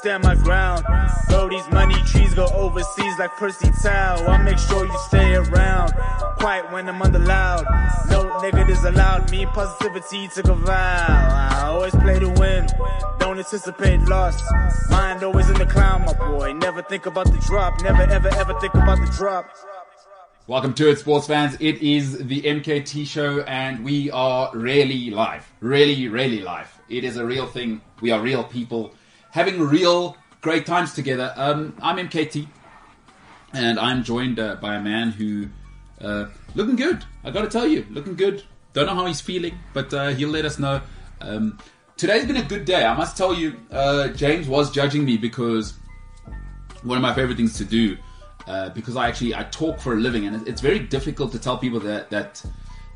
Stand my ground. Bro, these money trees go overseas like Percy Tau. I make sure you stay around. Quiet when I'm under loud. No negatives allowed. Me positivity took a vow. I always play to win. Don't anticipate loss. Mind always in the clown, my boy. Never think about the drop. Never ever ever think about the drop. Welcome to it, sports fans. It is the MKT show, and we are really live. Really, really live. It is a real thing. We are real people having real great times together. Um, I'm MKT, and I'm joined uh, by a man who uh, looking good. I got to tell you, looking good. Don't know how he's feeling, but uh, he'll let us know. Um, today's been a good day. I must tell you, uh, James was judging me because one of my favorite things to do. Uh, because I actually I talk for a living, and it's very difficult to tell people that that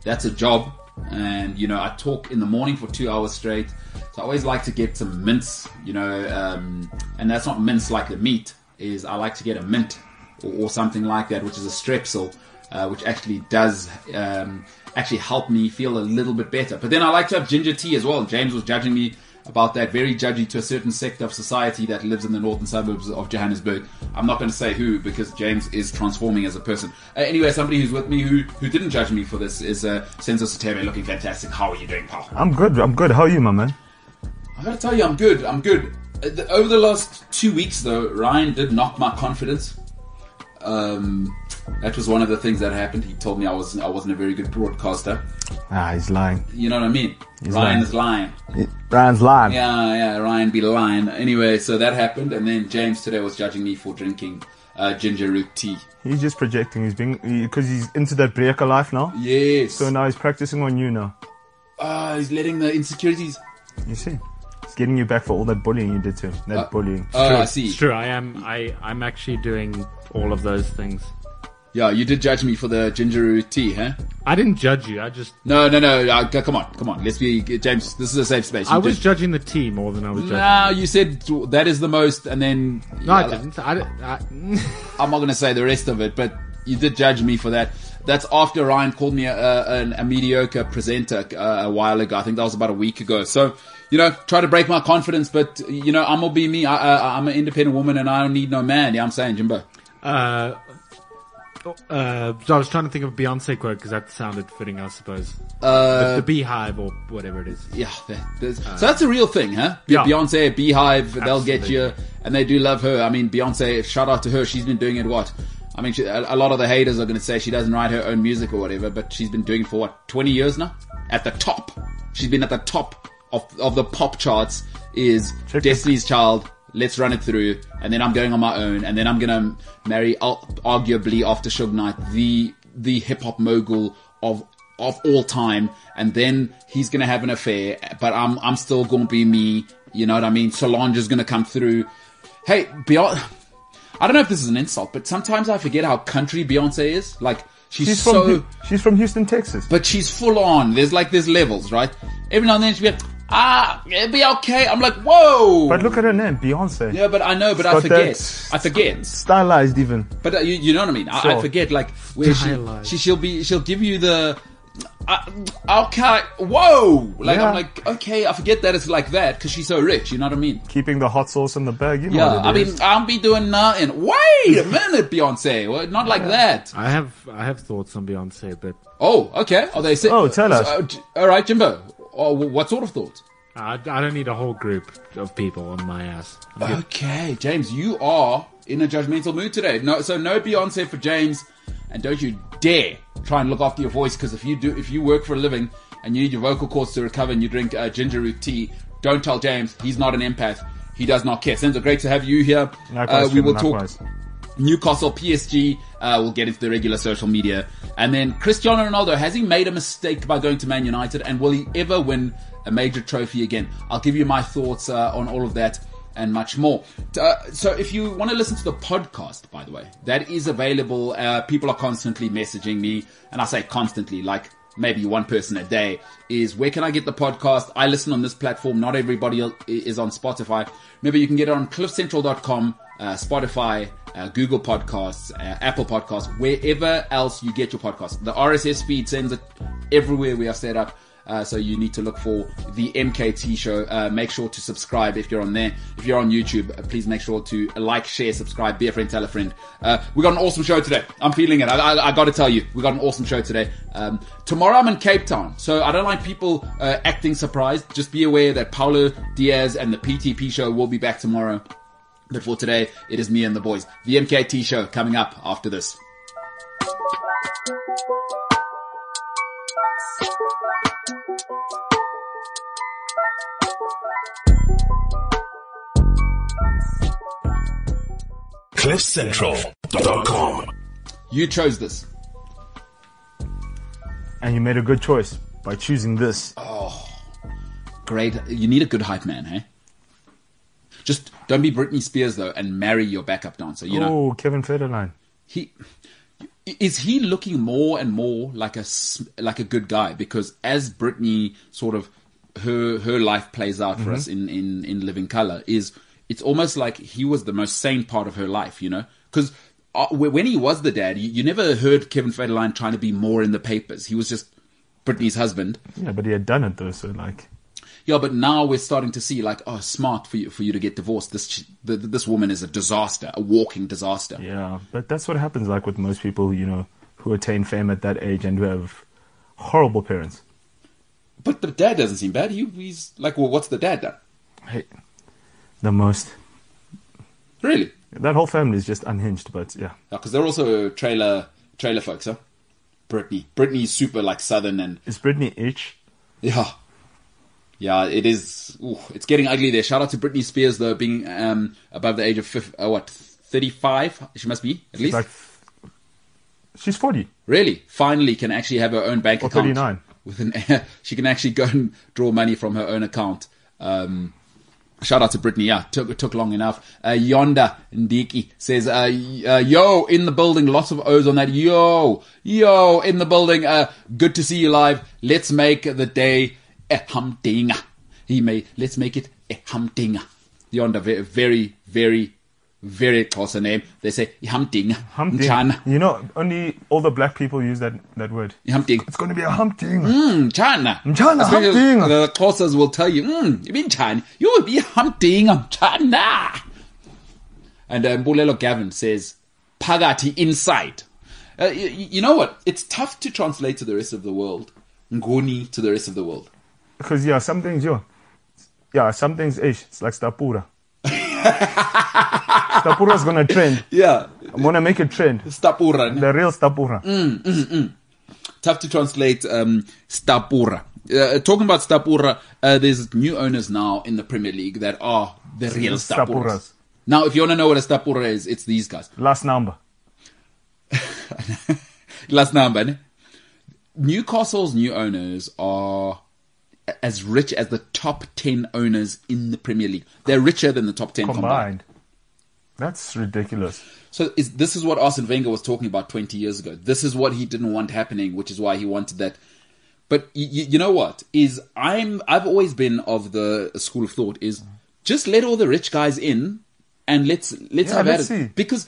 that's a job. And you know, I talk in the morning for two hours straight. So I always like to get some mints, you know, um, and that's not mints like the meat. Is I like to get a mint or, or something like that, which is a strepsil, uh, which actually does um, actually help me feel a little bit better. But then I like to have ginger tea as well. James was judging me about that, very judgy to a certain sector of society that lives in the northern suburbs of Johannesburg. I'm not going to say who because James is transforming as a person. Uh, anyway, somebody who's with me who who didn't judge me for this is uh, Senzo Sateme, looking fantastic. How are you doing, pal? I'm good. I'm good. How are you, my man? I gotta tell you, I'm good. I'm good. Uh, the- Over the last two weeks, though, Ryan did knock my confidence. Um, that was one of the things that happened. He told me I was I wasn't a very good broadcaster. Ah, he's lying. You know what I mean? He's Ryan lying. is lying. Ryan's lying. Yeah, yeah, Ryan be lying. Anyway, so that happened, and then James today was judging me for drinking uh, ginger root tea. He's just projecting. He's being because he's into that breaker life now. Yes. So now he's practicing on you now. Ah, he's letting the insecurities. You see, he's getting you back for all that bullying you did to him. That Uh, bullying. Oh, I see. It's true. I am. I. I'm actually doing all of those things. Yeah, you did judge me for the ginger root tea, huh? I didn't judge you. I just. No, no, no. Uh, come on, come on. Let's be James. This is a safe space. I was did- judging the tea more than I was judging. Nah, you said that is the most, and then no, I didn't. I, didn't- I, I'm not going to say the rest of it, but you did judge me for that. That's after Ryan called me a, a, a mediocre presenter uh, a while ago. I think that was about a week ago. So, you know, try to break my confidence, but you know, I'm gonna be me. I, I, I'm an independent woman, and I don't need no man. Yeah, I'm saying, Jimbo. uh, uh, so I was trying to think of a Beyonce quote because that sounded fitting, I suppose. Uh, the beehive or whatever it is. yeah, that, there's- so that's a real thing, huh? Be- yeah. Beyonce, Beehive, they'll get you, and they do love her. I mean, Beyonce, shout out to her. She's been doing it what? I mean, she, a, a lot of the haters are going to say she doesn't write her own music or whatever, but she's been doing it for what, 20 years now? At the top. She's been at the top of, of the pop charts is Check Destiny's Child, Let's Run It Through, and then I'm going on my own, and then I'm going to marry, arguably after Suge Knight, the, the hip hop mogul of of all time, and then he's gonna have an affair, but I'm I'm still gonna be me. You know what I mean? Solange is gonna come through. Hey, Beyonce. I don't know if this is an insult, but sometimes I forget how country Beyonce is. Like she's, She's from so, Hu- she's from Houston, Texas. but she's full on. There's like there's levels, right? Every now and then she'll be like, ah, it'll be okay. I'm like, whoa. But look at her name, Beyonce. yeah, but I know, but I forget. I forget. Stylized even. But uh, you, you know what I mean. I, I forget like where she, she she'll be she'll give you the. Uh, okay, whoa! Like Yeah. I'm like okay, I forget that it's like that because she's so rich. You know what I mean? Keeping the hot sauce in the bag. You know Yeah, what I it mean. I'll be doing nothing. Wait a minute, Beyonce. Well, not like that. I have. I have thoughts on Beyonce, but Oh, okay. Are they? Say, Oh, tell us. uh, j- all right, Jimbo. Oh, what sort of thoughts? I, I don't need a whole group of people on my ass. I'm good. Okay, James, you are in a judgmental mood today. No, so no Beyonce for James, and don't you dare try and look after your voice because if you do, if you work for a living and you need your vocal cords to recover and you drink uh, ginger root tea, don't tell James he's not an empath. He does not care. Senzo, great to have you here. Likewise, uh, we Jim, will likewise. Newcastle, PSG. Uh, we'll get into the regular social media. And then Cristiano Ronaldo, has he made a mistake by going to Man United? And will he ever win a major trophy again? I'll give you my thoughts uh, on all of that and much more. Uh, so if you want to listen to the podcast, by the way, that is available. Uh, people are constantly messaging me, and I say constantly, like maybe one person a day, is where can I get the podcast? I listen on this platform. Not everybody is on Spotify. Remember, you can get it on cliffcentral.com uh, Spotify, uh, Google Podcasts, uh, Apple Podcasts, wherever else you get your podcast. The RSS feed sends it everywhere we are set up. Uh, so you need to look for the MKT show. Uh, make sure to subscribe if you're on there. If you're on YouTube, uh, please make sure to like, share, subscribe, be a friend, tell a friend. Uh, we got an awesome show today. I'm feeling it. I, I, I got to tell you, we got an awesome show today. Um, tomorrow I'm in Cape Town, so I don't like people acting surprised. Just be aware that Paulo Diaz and the PTP show will be back tomorrow. But for today, it is me and the boys. The MKT show coming up after this. CliffCentral.com. You chose this. And you made a good choice by choosing this. Oh, great. You need a good hype man, hey? Just don't be Britney Spears though, and marry your backup dancer. You know, oh, Kevin Federline. he is he looking more and more like a like a good guy because as Britney sort of her her life plays out for us in in in Living Color is it's almost like he was the most sane part of her life, you know, because. Uh, when he was the dad, you, you never heard Kevin Federline trying to be more in the papers. He was just Britney's husband. Yeah, but he had done it though, so like, Yeah, but now we're starting to see like, oh, smart for you for you to get divorced. This the, this woman is a disaster, a walking disaster. yeah. But that's what happens, like with most people, you know, who attain fame at that age and who have horrible parents. But the dad doesn't seem bad. He, he's like, well, what's the dad done? Hey, the most. Really? That whole family is just unhinged, but yeah. Because they're also trailer trailer folks, huh? Britney, Britney's super like southern and Is Britney itch? yeah, yeah. It is. Ooh, it's getting ugly there. Shout out to Britney Spears though, being um above the age of fif- uh, what thirty five. She must be at least. Like, she's 40. Really, finally can actually have her own bank Or account. 39. With an, she can actually go and draw money from her own account. Um, shout out to Britney. Yeah, took took long enough. Uh, Yonda Ndiki says, uh, uh, "Yo, in the building. Lots of O's on that. Yo, yo, in the building. Uh, good to see you live. Let's make the day a humdinger. He may. Let's make it a humdinger. Yonda, very, very, very, very close name. They say humdinger. Humping. You know, only all the black people use that, that word. Humdinger. It's going to be a humping. Mchana. Mchana, Especially humping. The Xhosas will tell you, mm, you mean Chan, you will be hunting Mchana. And uh, Mbulelo Gavin says, Pagati inside. Uh, you, you know what? It's tough to translate to the rest of the world. Ngoni to the rest of the world. Because, yeah, some things, yo. Yeah, some things, ish. It's like Stapura. Stapura's going to trend. Yeah. I'm to make a trend. Stapura. The real Stapura. tough to translate um, Stapura. Uh, talking about Stapura, uh, there's new owners now in the Premier League that are the real Stapuras. Stapuras. Now, if you want to know what a Stapura is, it's these guys. Last number. Last number. ne? Newcastle's new owners are as rich as the top 10 owners in the Premier League. They're richer than the top 10 combined. Combined. That's ridiculous. So is, this is what Arsene Wenger was talking about 20 years ago. This is what he didn't want happening, which is why he wanted that. But y- y- you know what? Is I'm I've always been of the school of thought is just let all the rich guys in and let's let's Yeah, have let's at it see. because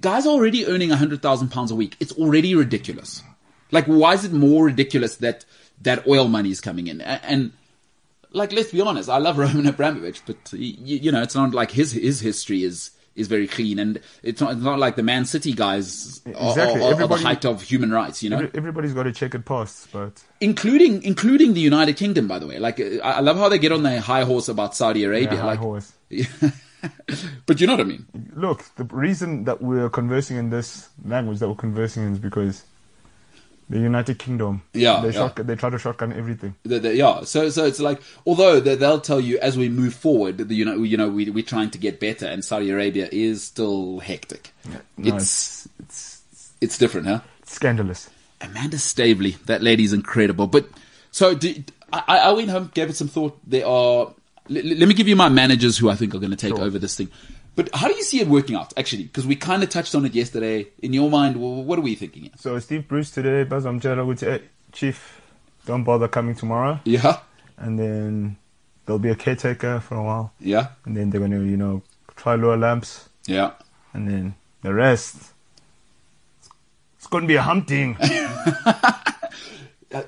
guys are already earning hundred thousand pounds a week. It's already ridiculous. Like, why is it more ridiculous that that oil money is coming in? A- And like, let's be honest, I love Roman Abramovich, but y- y- you know, it's not like his his history is is very clean, and it's not, it's not like the Man City guys are, Exactly. are- are the height of human rights, you know, Everybody's got to check it past, but including including the United Kingdom, by the way. Like, uh, I I love how they get on their high horse about Saudi Arabia, yeah, high like, horse. but you know what I mean. Look, the reason that we're conversing in this language that we're conversing in is because the United Kingdom, Yeah, they, yeah. shotgun, they try to shotgun everything. The, the, yeah, so so it's like although they, they'll tell you as we move forward, the, you know, you know, we we're trying to get better, and Saudi Arabia is still hectic. No, it's, it's, it's it's different, huh? scandalous. Amanda Staveley, that lady's incredible. But so do, I, I went home, gave it some thought. There are. Let, let me give you my managers who I think are going to take Sure. over this thing. But how do you see it working out, actually? Because we kind of touched on it yesterday. In your mind, well, what are we thinking? Here? So Steve Bruce today, Buzz Amjela would say, "Hey, eh, Chief, don't bother coming tomorrow. Yeah, And then there'll be a caretaker for a while. yeah, And then they're going to, you know, try lower lamps. Yeah. and then the rest. It's going to be a hunting.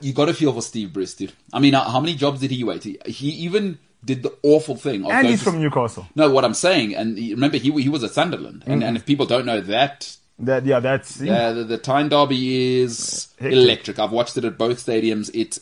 You got to feel for Steve Bruce, dude. I mean, how many jobs did he wait? He, he even did the awful thing. Of and he's to- from Newcastle. No, what I'm saying, and remember, he he was at Sunderland, and, and if people don't know that, That yeah, that's uh, the, the Tyne Derby is Hectic. electric. I've watched it at both stadiums. It's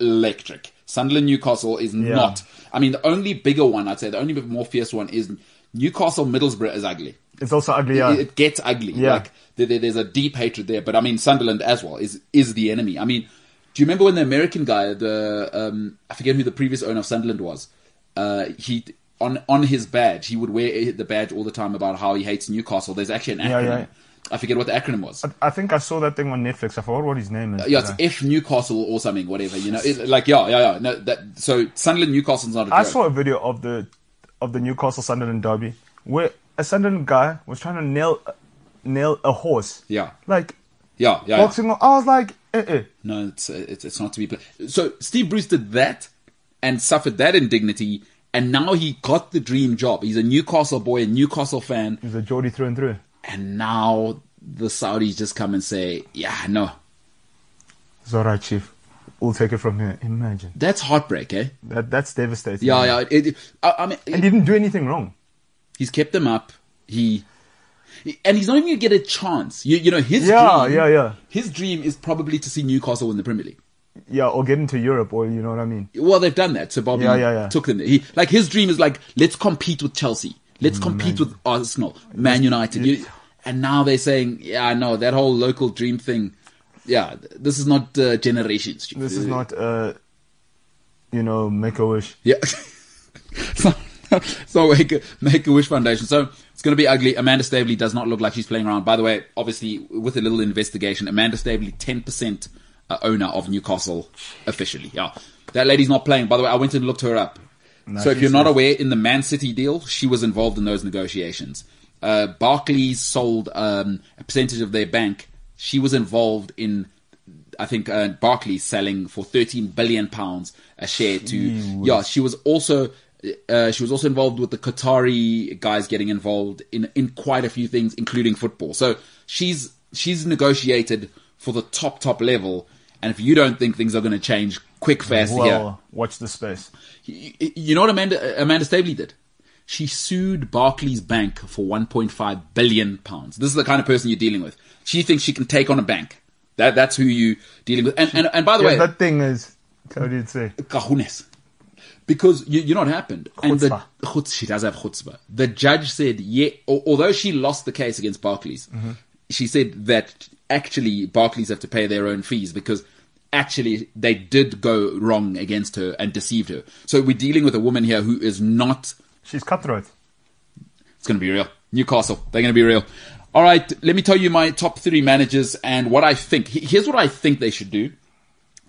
electric. Sunderland Newcastle is Yeah. not. I mean, the only bigger one, I'd say, the only bit more fierce one is Newcastle Middlesbrough is ugly. it's also ugly. Yeah. It, it gets ugly. Yeah. Like there, there- there's a deep hatred there. But I mean, Sunderland as well is is the enemy. I mean, do you remember when the American guy, the um, I forget who the previous owner of Sunderland was? Uh, he on on his badge, he would wear the badge all the time about how he hates Newcastle. There's actually an acronym. yeah. I forget what the acronym was. I think I saw that thing on Netflix. I forgot what his name is. Yeah, it's but, uh, F Newcastle or something, whatever. You know, it, like yeah, yeah, yeah. No, that so Sunderland Newcastle's not a I joke. saw a video of the of the Newcastle Sunderland derby where a Sunderland guy was trying to nail nail a horse. Yeah, Like yeah, yeah. yeah. I was like, eh. No, it's, it's it's not to be. Played. So Steve Bruce did that and suffered that indignity, and now he got the dream job. He's a Newcastle boy, a Newcastle fan, He's a Geordie through and through. and now the Saudis just come and say, "Yeah, no, It's all right, chief. We'll take it from here. Imagine that's heartbreak, eh?" that. That's devastating. Yeah, yeah. It, it- I, I mean, And he didn't do anything wrong. he's kept them up. He. And he's not even gonna get a chance. You, you know his Yeah, dream, yeah, yeah. His dream is probably to see Newcastle win the Premier League. Yeah, or get into Europe, or you know what I mean. Well, they've done that. So Bobby Yeah, yeah, yeah. took them. there. He like his dream is like let's compete with Chelsea, let's compete with Arsenal, Man United, You- and now they're saying, yeah, no, that whole local dream thing. Yeah, this is not uh, generations. This is not, uh, you know, make a wish. Yeah. so make a, make a wish foundation. So it's going to be ugly. Amanda Staveley does not look like she's playing around. By the way, obviously with a little investigation, Amanda Staveley, ten percent uh, owner of Newcastle officially. Yeah, that lady's not playing. By the way, I went and looked her up. so if you're not aware, in the Man City deal, she was involved in those negotiations. Uh, Barclays sold um, a percentage of their bank. She was involved in I think uh, Barclays selling for 13 billion pounds a share to. Yeah, she was also uh, she was also involved with the Qatari guys getting involved in in quite a few things, including football. So she's she's negotiated for the top top level. And if you don't think things are going to change quick fast here, Well, watch the space. you, you know what Amanda Amanda Staveley did? She sued Barclays Bank for 1.5 billion pounds. This is the kind of person you're dealing with. She thinks she can take on a bank. That that's who you dealing with. And and, and by the Yeah, way, that thing is. How do you say? cajones. Because you, you know what happened? And the, chutz, she does have chutzpah. The judge said, yeah, although she lost the case against Barclays, Mm-hmm. she said that actually Barclays have to pay their own fees because actually they did go wrong against her and deceived her. So we're dealing with a woman here who is not She's cutthroat. it's going to be real. Newcastle, they're going to be real. All right, let me tell you my top three managers and what I think. Here's what I think they should do.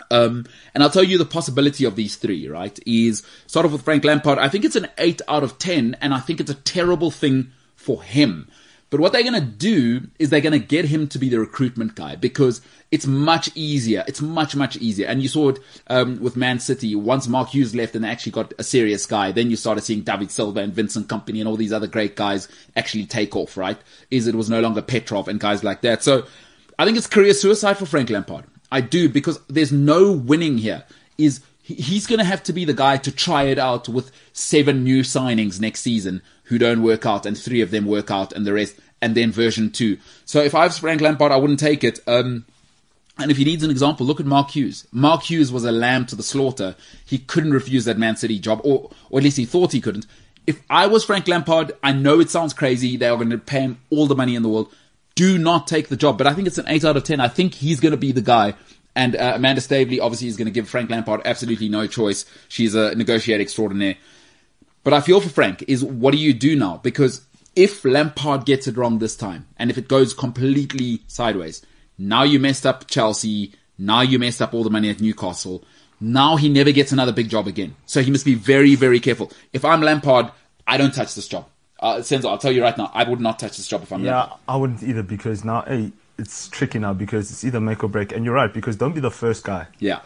Um, and I'll tell you the possibility of these three, right? Is start off with Frank Lampard. I think it's an 8 out of 10, and I think it's a terrible thing for him. But what they're going to do is they're going to get him to be the recruitment guy because it's much easier. It's much, much easier. And you saw it um, with Man City. Once Mark Hughes left and they actually got a serious guy, then you started seeing David Silva and Vincent Kompany and all these other great guys actually take off, right? Is it was no longer Petrov and guys like that. So I think it's career suicide for Frank Lampard. I do because there's no winning here. Is he's going to have to be the guy to try it out with seven new signings next season who don't work out and three of them work out and the rest and then version two. So if I was Frank Lampard, I wouldn't take it. Um, and if he needs an example, look at Mark Hughes. Mark Hughes was a lamb to the slaughter. He couldn't refuse that Man City job, or, or at least he thought he couldn't. If I was Frank Lampard, I know it sounds crazy. They are going to pay him all the money in the world. Do not take the job. But I think it's an 8 out of 10. I think he's going to be the guy. And uh, Amanda Staveley obviously is going to give Frank Lampard absolutely no choice. She's a negotiator extraordinaire. But I feel for Frank is what do you do now? Because if Lampard gets it wrong this time, and if it goes completely sideways, now you messed up Chelsea, now you messed up all the money at Newcastle, now he never gets another big job again. So he must be very, very careful. If I'm Lampard, I don't touch this job. Uh, Senzo, I'll tell you right now, I would not touch this job if I'm Yeah, Lampard. I wouldn't either because now, hey, it's tricky now because it's either make or break. And you're right because don't be the first guy. Yeah.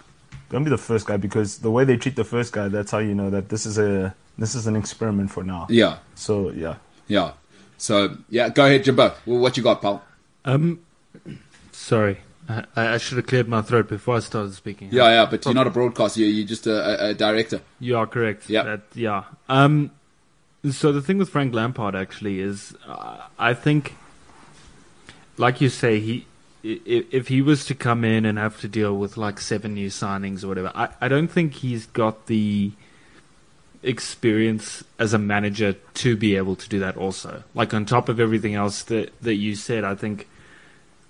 Don't be the first guy because the way they treat the first guy, that's how you know that this is a this is an experiment for now. Yeah. So yeah, Yeah. So yeah, go ahead, Jimbo. What you got, pal? Um, sorry, I, I should have cleared my throat before I started speaking. Yeah, yeah, but you're not a broadcaster. You're, you're just a, a, a director. You are correct. Yeah, That, yeah. Um, so the thing with Frank Lampard actually is, uh, I think, like you say, he if, if he was to come in and have to deal with like seven new signings or whatever, I, I don't think he's got the experience as a manager to be able to do that also. Like on top of everything else that, that you said, I think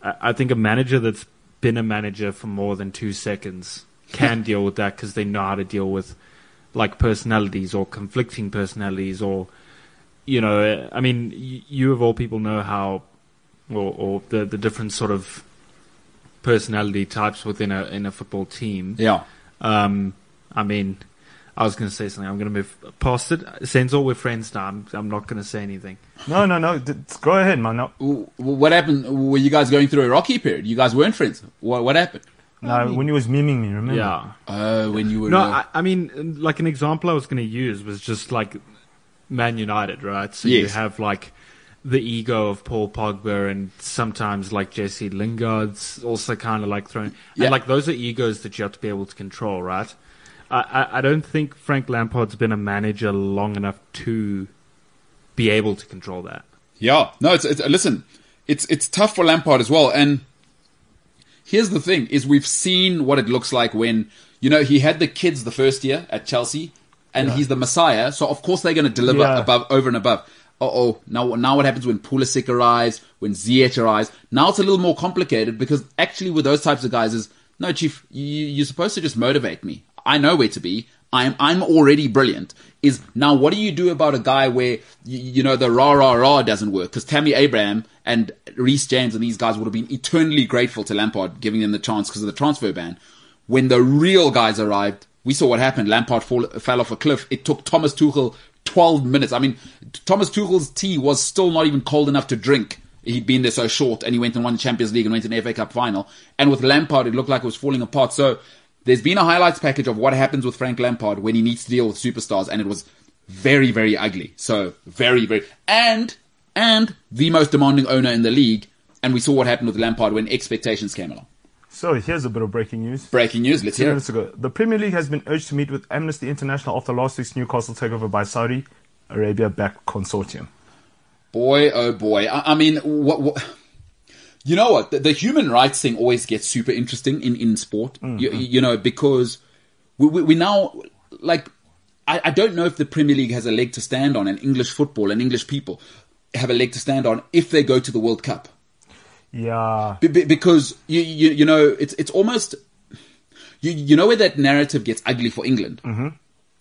I I think a manager that's been a manager for more than two seconds can deal with that because they know how to deal with like personalities or conflicting personalities or you know I mean y- you of all people know how or, or the the different sort of personality types within a in a football team. Yeah. Um, I mean, I was going to say something. I'm going to move past it. Since all we're friends now. I'm, I'm not going to say anything. No, no, no. Go ahead, man. No, What happened? Were you guys going through a rocky period? You guys weren't friends. What what happened? No. When he was memeing me, remember? Yeah. Oh, when you were No, uh, I, I mean, like an example I was going to use was just like Man United, right? So you have like the ego of Paul Pogba and sometimes like Jesse Lingard's also kind of like thrown. Yeah. And like those are egos that you have to be able to control, right? I, I, I don't think Frank Lampard's been a manager long enough to be able to control that. Yeah, no, it's, it's listen, it's it's tough for Lampard as well. And here's the thing: is we've seen what it looks like when you know he had the kids the first year at Chelsea, and he's the Messiah. So of course they're going to deliver Yeah. above, over and above. Uh oh, now now what happens when Pulisic arrives, when Ziyech arrives? Now it's a little more complicated because actually with those types of guys is no, chief, you, you're supposed to just motivate me. I know where to be. I'm I'm already brilliant. Is now what do you do about a guy where you, you know the rah rah rah doesn't work? Because Tammy Abraham and Reece James and these guys would have been eternally grateful to Lampard giving them the chance because of the transfer ban. When the real guys arrived, we saw what happened. Lampard fall, fell off a cliff. It took Thomas Tuchel 12 minutes. I mean, Thomas Tuchel's tea was still not even cold enough to drink. He'd been there so short, and he went and won the Champions League and went to an FA Cup final. And with Lampard, it looked like it was falling apart. So there's been a highlights package of what happens with Frank Lampard when he needs to deal with superstars, and it was very, very ugly. So very, very, and and the most demanding owner in the league. And we saw what happened with Lampard when expectations came along. So here's a bit of breaking news. Breaking news. Let's Two hear minutes it. ago, the Premier League has been urged to meet with Amnesty International after last week's Newcastle takeover by Saudi Arabia-backed consortium. Boy, oh boy. I, I mean, what, what? You know what? The, the human rights thing always gets super interesting in in sport. Mm-hmm. You, you know because we, we, we now like. I, I don't know if the Premier League has a leg to stand on, and English football and English people have a leg to stand on if they go to the World Cup. Yeah, Be- be- because you, you you know it's it's almost you you know where that narrative gets ugly for England mm-hmm.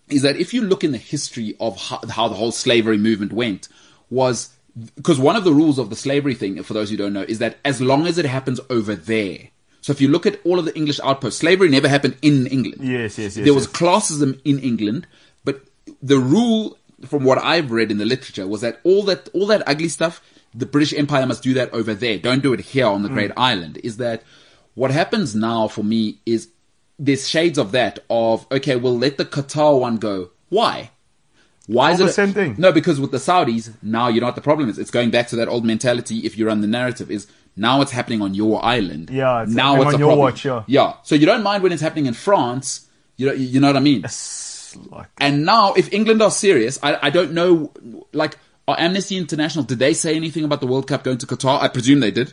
is that if you look in the history of how, how the whole slavery movement went was because one of the rules of the slavery thing for those who don't know is that as long as it happens over there so if you look at all of the English outposts slavery never happened in England. Yes, yes, yes, there was yes. classism in England but the rule from what I've read in the literature was that all that all that ugly stuff the British Empire must do that over there. Don't do it here on the Mm. Great Island. Is that what happens now for me is there's shades of that of okay we'll let the Qatar one go. Why why is the it same thing. no because with the Saudis now you know what the problem is it's going back to that old mentality if you run the narrative is now it's happening on your island Yeah, it's now it's on your problem. watch, yeah. yeah so you don't mind when it's happening in France you know you know what I mean It's like and now, if England are serious, I, I don't know, like, are Amnesty International, did they say anything about the World Cup going to Qatar? I presume they did.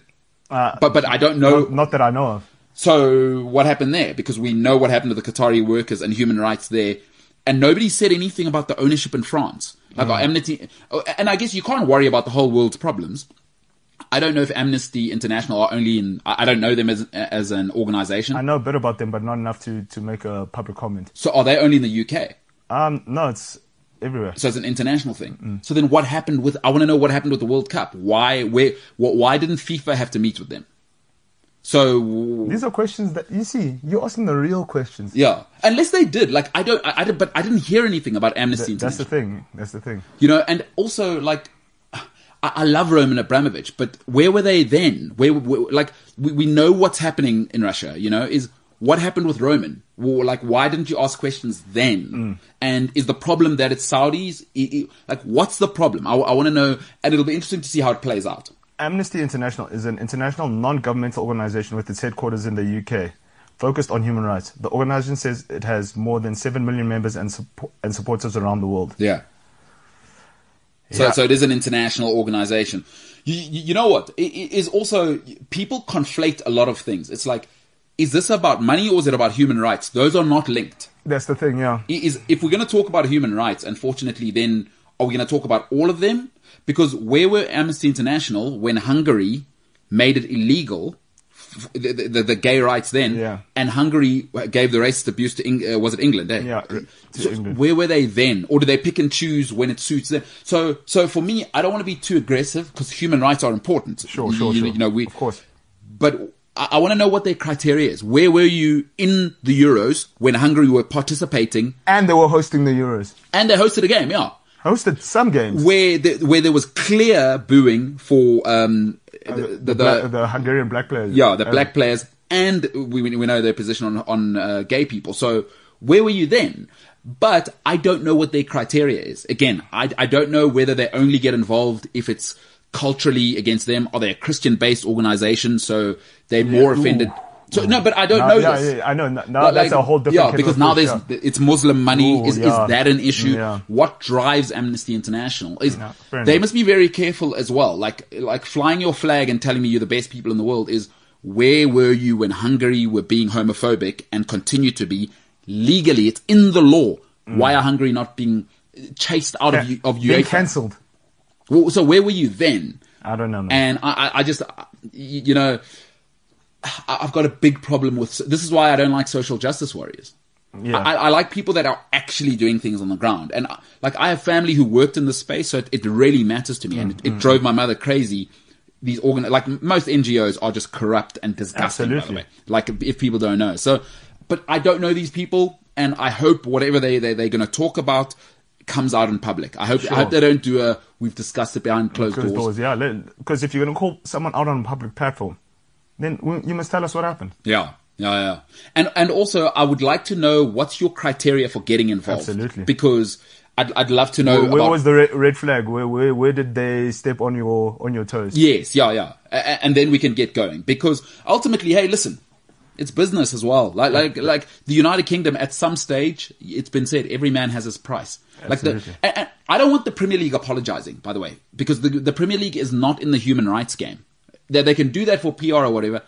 uh, But, but I don't know. not, not that I know of. So what happened there? Because we know what happened to the Qatari workers and human rights there. And nobody said anything about the ownership in France. Like, our Amnesty, oh, and I guess you can't worry about the whole world's problems. I don't know if Amnesty International are only in, I don't know them as, as an organization. I know a bit about them, but not enough to, to make a public comment. So are they only in the UK? Um, no, it's everywhere. So it's an international thing. So then what happened with, I want to know what happened with the World Cup. Why, where, what, why didn't FIFA have to meet with them? So, These are questions that you see. You're asking the real questions. yeah. Unless they did, like, I don't, I, I but I didn't hear anything about Amnesty Th- that's the thing. That's the thing. You know, and also, like, I, I love Roman Abramovich, but where were they then? Where, where like, we, we know what's happening in Russia, you know, is what happened with Roman? Well, like, why didn't you ask questions then? Mm. And is the problem that it's Saudis? Like, what's the problem? I, I want to know, and it'll be interesting to see how it plays out. Amnesty International is an international non-governmental organization with its headquarters in the UK, focused on human rights. The organization says it has more than 7 million members and, suppo- and supporters around the world. Yeah. So, Yeah. so it is an international organization. You, you, know what? It, it is also people conflate a lot of things. It's like, is this about money or is it about human rights? Those are not linked. That's the thing, yeah. I- Is if we're going to talk about human rights, unfortunately, then are we going to talk about all of them? Because where were Amnesty International when Hungary made it illegal? f- The, the, the gay rights then, Yeah. and Hungary gave the racist abuse to Eng- uh, was it England? Eh? Yeah, to So England. where were they then, or do they pick and choose when it suits them? So, so for me, I don't want to be too aggressive because human rights are important. Sure, sure, you, sure. You know, we Of course. but I, I want to know what their criteria is. Where were you in the Euros when Hungary were participating And they were hosting the Euros. and they hosted a game? Yeah, Hosted some games. where the, where there was clear booing for um the, the, the, Bla- the Hungarian black players. yeah the Uh, black players and we we know their position on on uh, gay people. So where were you then? But I don't know what their criteria is. Again, I I don't know whether they only get involved if it's culturally against them. Are they a Christian based organization? So they're more ooh. offended. So no, but I don't Now- know yeah, this. yeah, I know. Now But, that's like, a whole different. Yeah, because now there's yeah. it's Muslim money. Ooh, is yeah. is that an issue? What drives Amnesty International is No, they must be very careful as well. Like like flying your flag and telling me you're the best people in the world is where were you when Hungary were being homophobic and continue to be legally? It's in the law. Why are Hungary not being chased out of of Mm. Being cancelled. Well, so where were you then? I don't know, man. And I, I- I just, you know, I've got a big problem with. This is why I don't like social justice warriors. Yeah. I, I like people that are actually doing things on the ground. And like, I have family who worked in this space, so it, it really matters to me. And it, Mm-hmm. it drove my mother crazy. These organ, like most NGOs are just corrupt and disgusting, by the Absolutely. way. Like, if people don't know. So, but I don't know these people, and I hope whatever they, they, they're going to talk about comes out in public. I hope, I hope they don't do a, we've discussed it behind closed, Closed doors. doors, yeah. Because if you're going to call someone out on a public platform, then you must tell us what happened. Yeah. Yeah, yeah. And and also I would like to know what's your criteria for getting involved. Absolutely. Because I'd I'd love to know where where about was the red, flag? Where, where where did they step on your on your toes? Yes, yeah, yeah. And then we can get going. Because ultimately, hey, listen, it's business as well. Like like like the United Kingdom at some stage, it's been said every man has his price. Like the, Absolutely. and, and I don't want the Premier League apologizing, by the way, because the the Premier League is not in the human rights game. That they can do that for PR or whatever.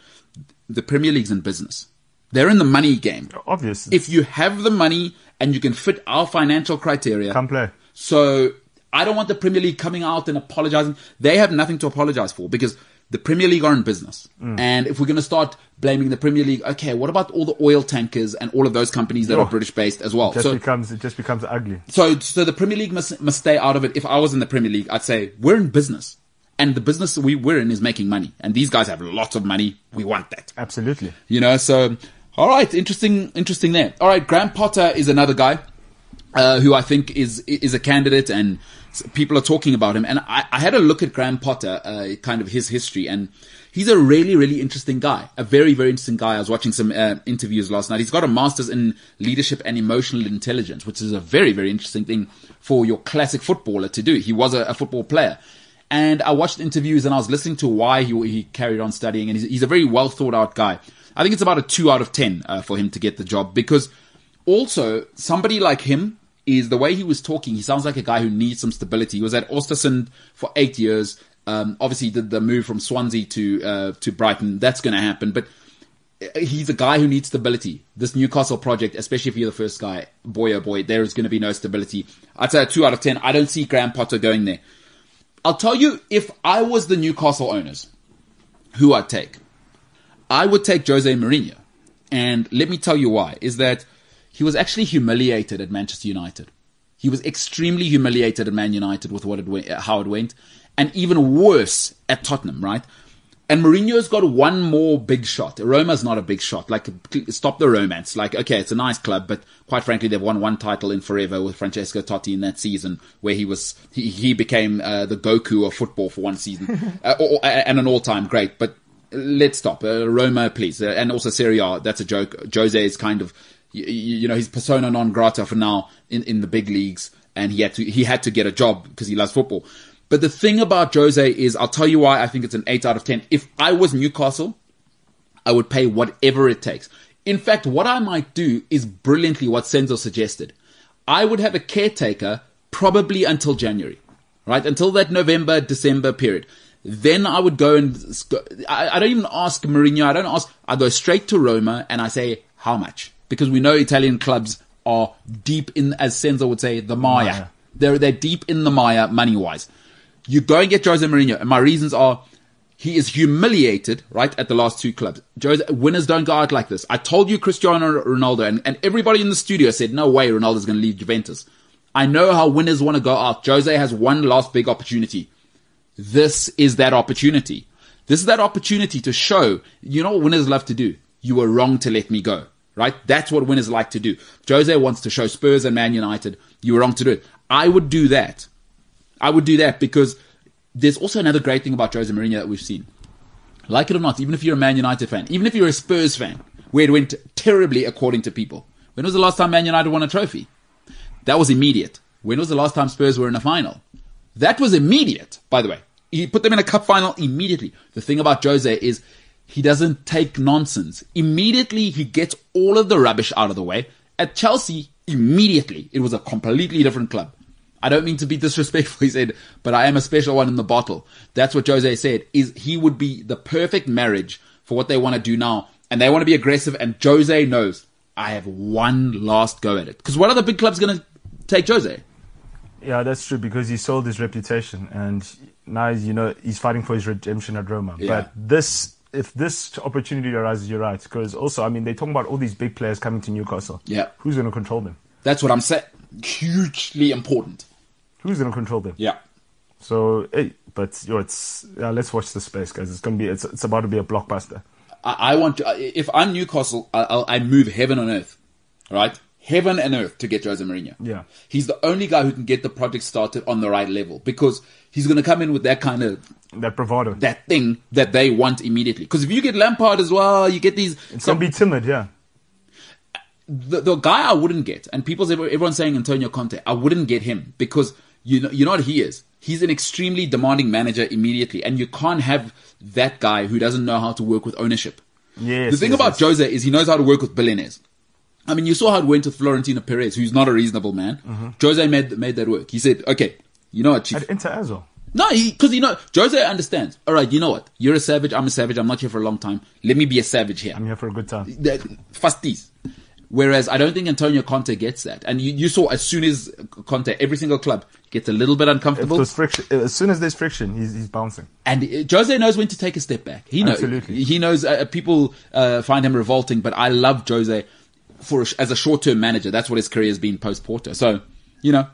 The Premier League's in business. They're in the money game. Obvious. if you have the money and you can fit our financial criteria, Come play. So I don't want the Premier League coming out and apologizing. They have nothing to apologize for because the Premier League are in business. Mm. And if we're going to start blaming the Premier League, okay, what about all the oil tankers and all of those companies that Oh. are British based as well? just So, becomes it just becomes ugly. so, so the Premier League must must stay out of it. If I was in the Premier League, I'd say we're in business, and the business we we're in is making money, and these guys have lots of money. We want that. Absolutely. You know, so all right, interesting, interesting there. All right, Graham Potter is another guy uh, who I think is is a candidate, and people are talking about him. And I, I had a look at Graham Potter, uh, kind of his history, and he's a really, really interesting guy. A very, very interesting guy. I was watching some uh, interviews last night. He's got a master's in leadership and emotional intelligence, which is a very, very interesting thing for your classic footballer to do. He was a, a football player. And I watched interviews and I was listening to why he, he carried on studying. And he's, he's a very well thought out guy. I think it's about a two out of 10 uh, for him to get the job because also somebody like him is the way he was talking. He sounds like a guy who needs some stability. He was at Ostersund for eight years. Um, obviously did the move from Swansea to, uh, to Brighton. That's going to happen. But he's a guy who needs stability. This Newcastle project, especially if you're the first guy, boy oh boy, there is going to be no stability. I'd say a two out of ten. I don't see Graham Potter going there. I'll tell you, if I was the Newcastle owners, who I'd take. I would take Jose Mourinho. And let me tell you why, is that he was actually humiliated at Manchester United. He was extremely humiliated at Man United with what it went, how it went, and even worse at Tottenham, right? And Mourinho's got one more big shot. Roma's not a big shot. Like, stop the romance. Like, okay, it's a nice club, but quite frankly, they've won one title in forever with Francesco Totti in that season, where he was he, he became uh, the Goku of football for one season, uh, or, and an all-time great. But let's stop. Uh, Roma, please, uh, and also Serie A. That's a joke. Jose is kind of, you, you know, he's persona non grata for now in, in the big leagues, and he had to he had to get a job because he loves football. But the thing about Jose is, I'll tell you why I think it's an eight out of ten. If I was Newcastle, I would pay whatever it takes. In fact, what I might do is brilliantly what Senzo suggested. I would have a caretaker probably until January, right? Until that November, December period. Then I would go and I, I don't even ask Mourinho. I don't ask. I go straight to Roma and I say how much because we know Italian clubs are deep in, as Senzo would say, the Maya. Maya. They're they're deep in the Maya money wise. You go and get Jose Mourinho, and my reasons are he is humiliated, right, at the last two clubs. Jose, winners don't go out like this. I told you Cristiano Ronaldo, and, and everybody in the studio said, no way Ronaldo's going to leave Juventus. I know how winners want to go out. Jose has one last big opportunity. This is that opportunity. This is that opportunity to show, you know what winners love to do? You were wrong to let me go, right? That's what winners like to do. Jose wants to show Spurs and Man United, you were wrong to do it. I would do that. I would do that because there's also another great thing about Jose Mourinho that we've seen. Like it or not, even if you're a Man United fan, even if you're a Spurs fan, where it went terribly according to people. When was the last time Man United won a trophy? That was immediate. When was the last time Spurs were in a final? That was immediate, by the way. He put them in a cup final immediately. The thing about Jose is he doesn't take nonsense. Immediately he gets all of the rubbish out of the way. At Chelsea, immediately it was a completely different club. I don't mean to be disrespectful, he said, but I am a special one in the bottle. That's what Jose said, is he would be the perfect marriage for what they want to do now. And they want to be aggressive and Jose knows I have one last go at it. Because what other big club's going to take Jose? Yeah, that's true because he sold his reputation, and now you know he's fighting for his redemption at Roma. Yeah. But this, if this opportunity arises, you're right. Because also, I mean, they're talking about all these big players coming to Newcastle. Yeah. Who's going to control them? That's what I'm saying. Hugely important. Who's going to control them? Yeah. So, hey, but yo, it's yeah, let's watch the space, guys. It's gonna be, it's, it's about to be a blockbuster. I, I want to, if I'm Newcastle, I, I'll, I move heaven on earth, right? Heaven and earth to get Jose Mourinho. Yeah. He's the only guy who can get the project started on the right level because he's going to come in with that kind of, That bravado. that thing that they want immediately. Because if you get Lampard as well, you get these, it's some- gonna be timid, yeah. the, the guy I wouldn't get, and people's everyone's saying Antonio Conte, I wouldn't get him because you know you know what he is. He's an extremely demanding manager immediately, and you can't have that guy who doesn't know how to work with ownership. Yes, the thing yes, about yes. Jose is he knows how to work with billionaires. I mean, you saw how it went with Florentino Perez, who's not a reasonable man. Mm-hmm. Jose made made that work. He said, "Okay, you know what, chief, At Inter as well. no, because you know Jose understands. All right, you know what? You're a savage. I'm a savage. I'm not here for a long time. Let me be a savage here. I'm here for a good time. that fasties. Whereas I don't think Antonio Conte gets that. And you, you saw as soon as Conte, every single club gets a little bit uncomfortable. friction, as soon as there's friction, he's, he's bouncing. And uh, Jose knows when to take a step back. He knows. Absolutely. He knows uh, people uh, find him revolting, but I love Jose for a, as a short-term manager. That's what his career has been post Porto. So, you know,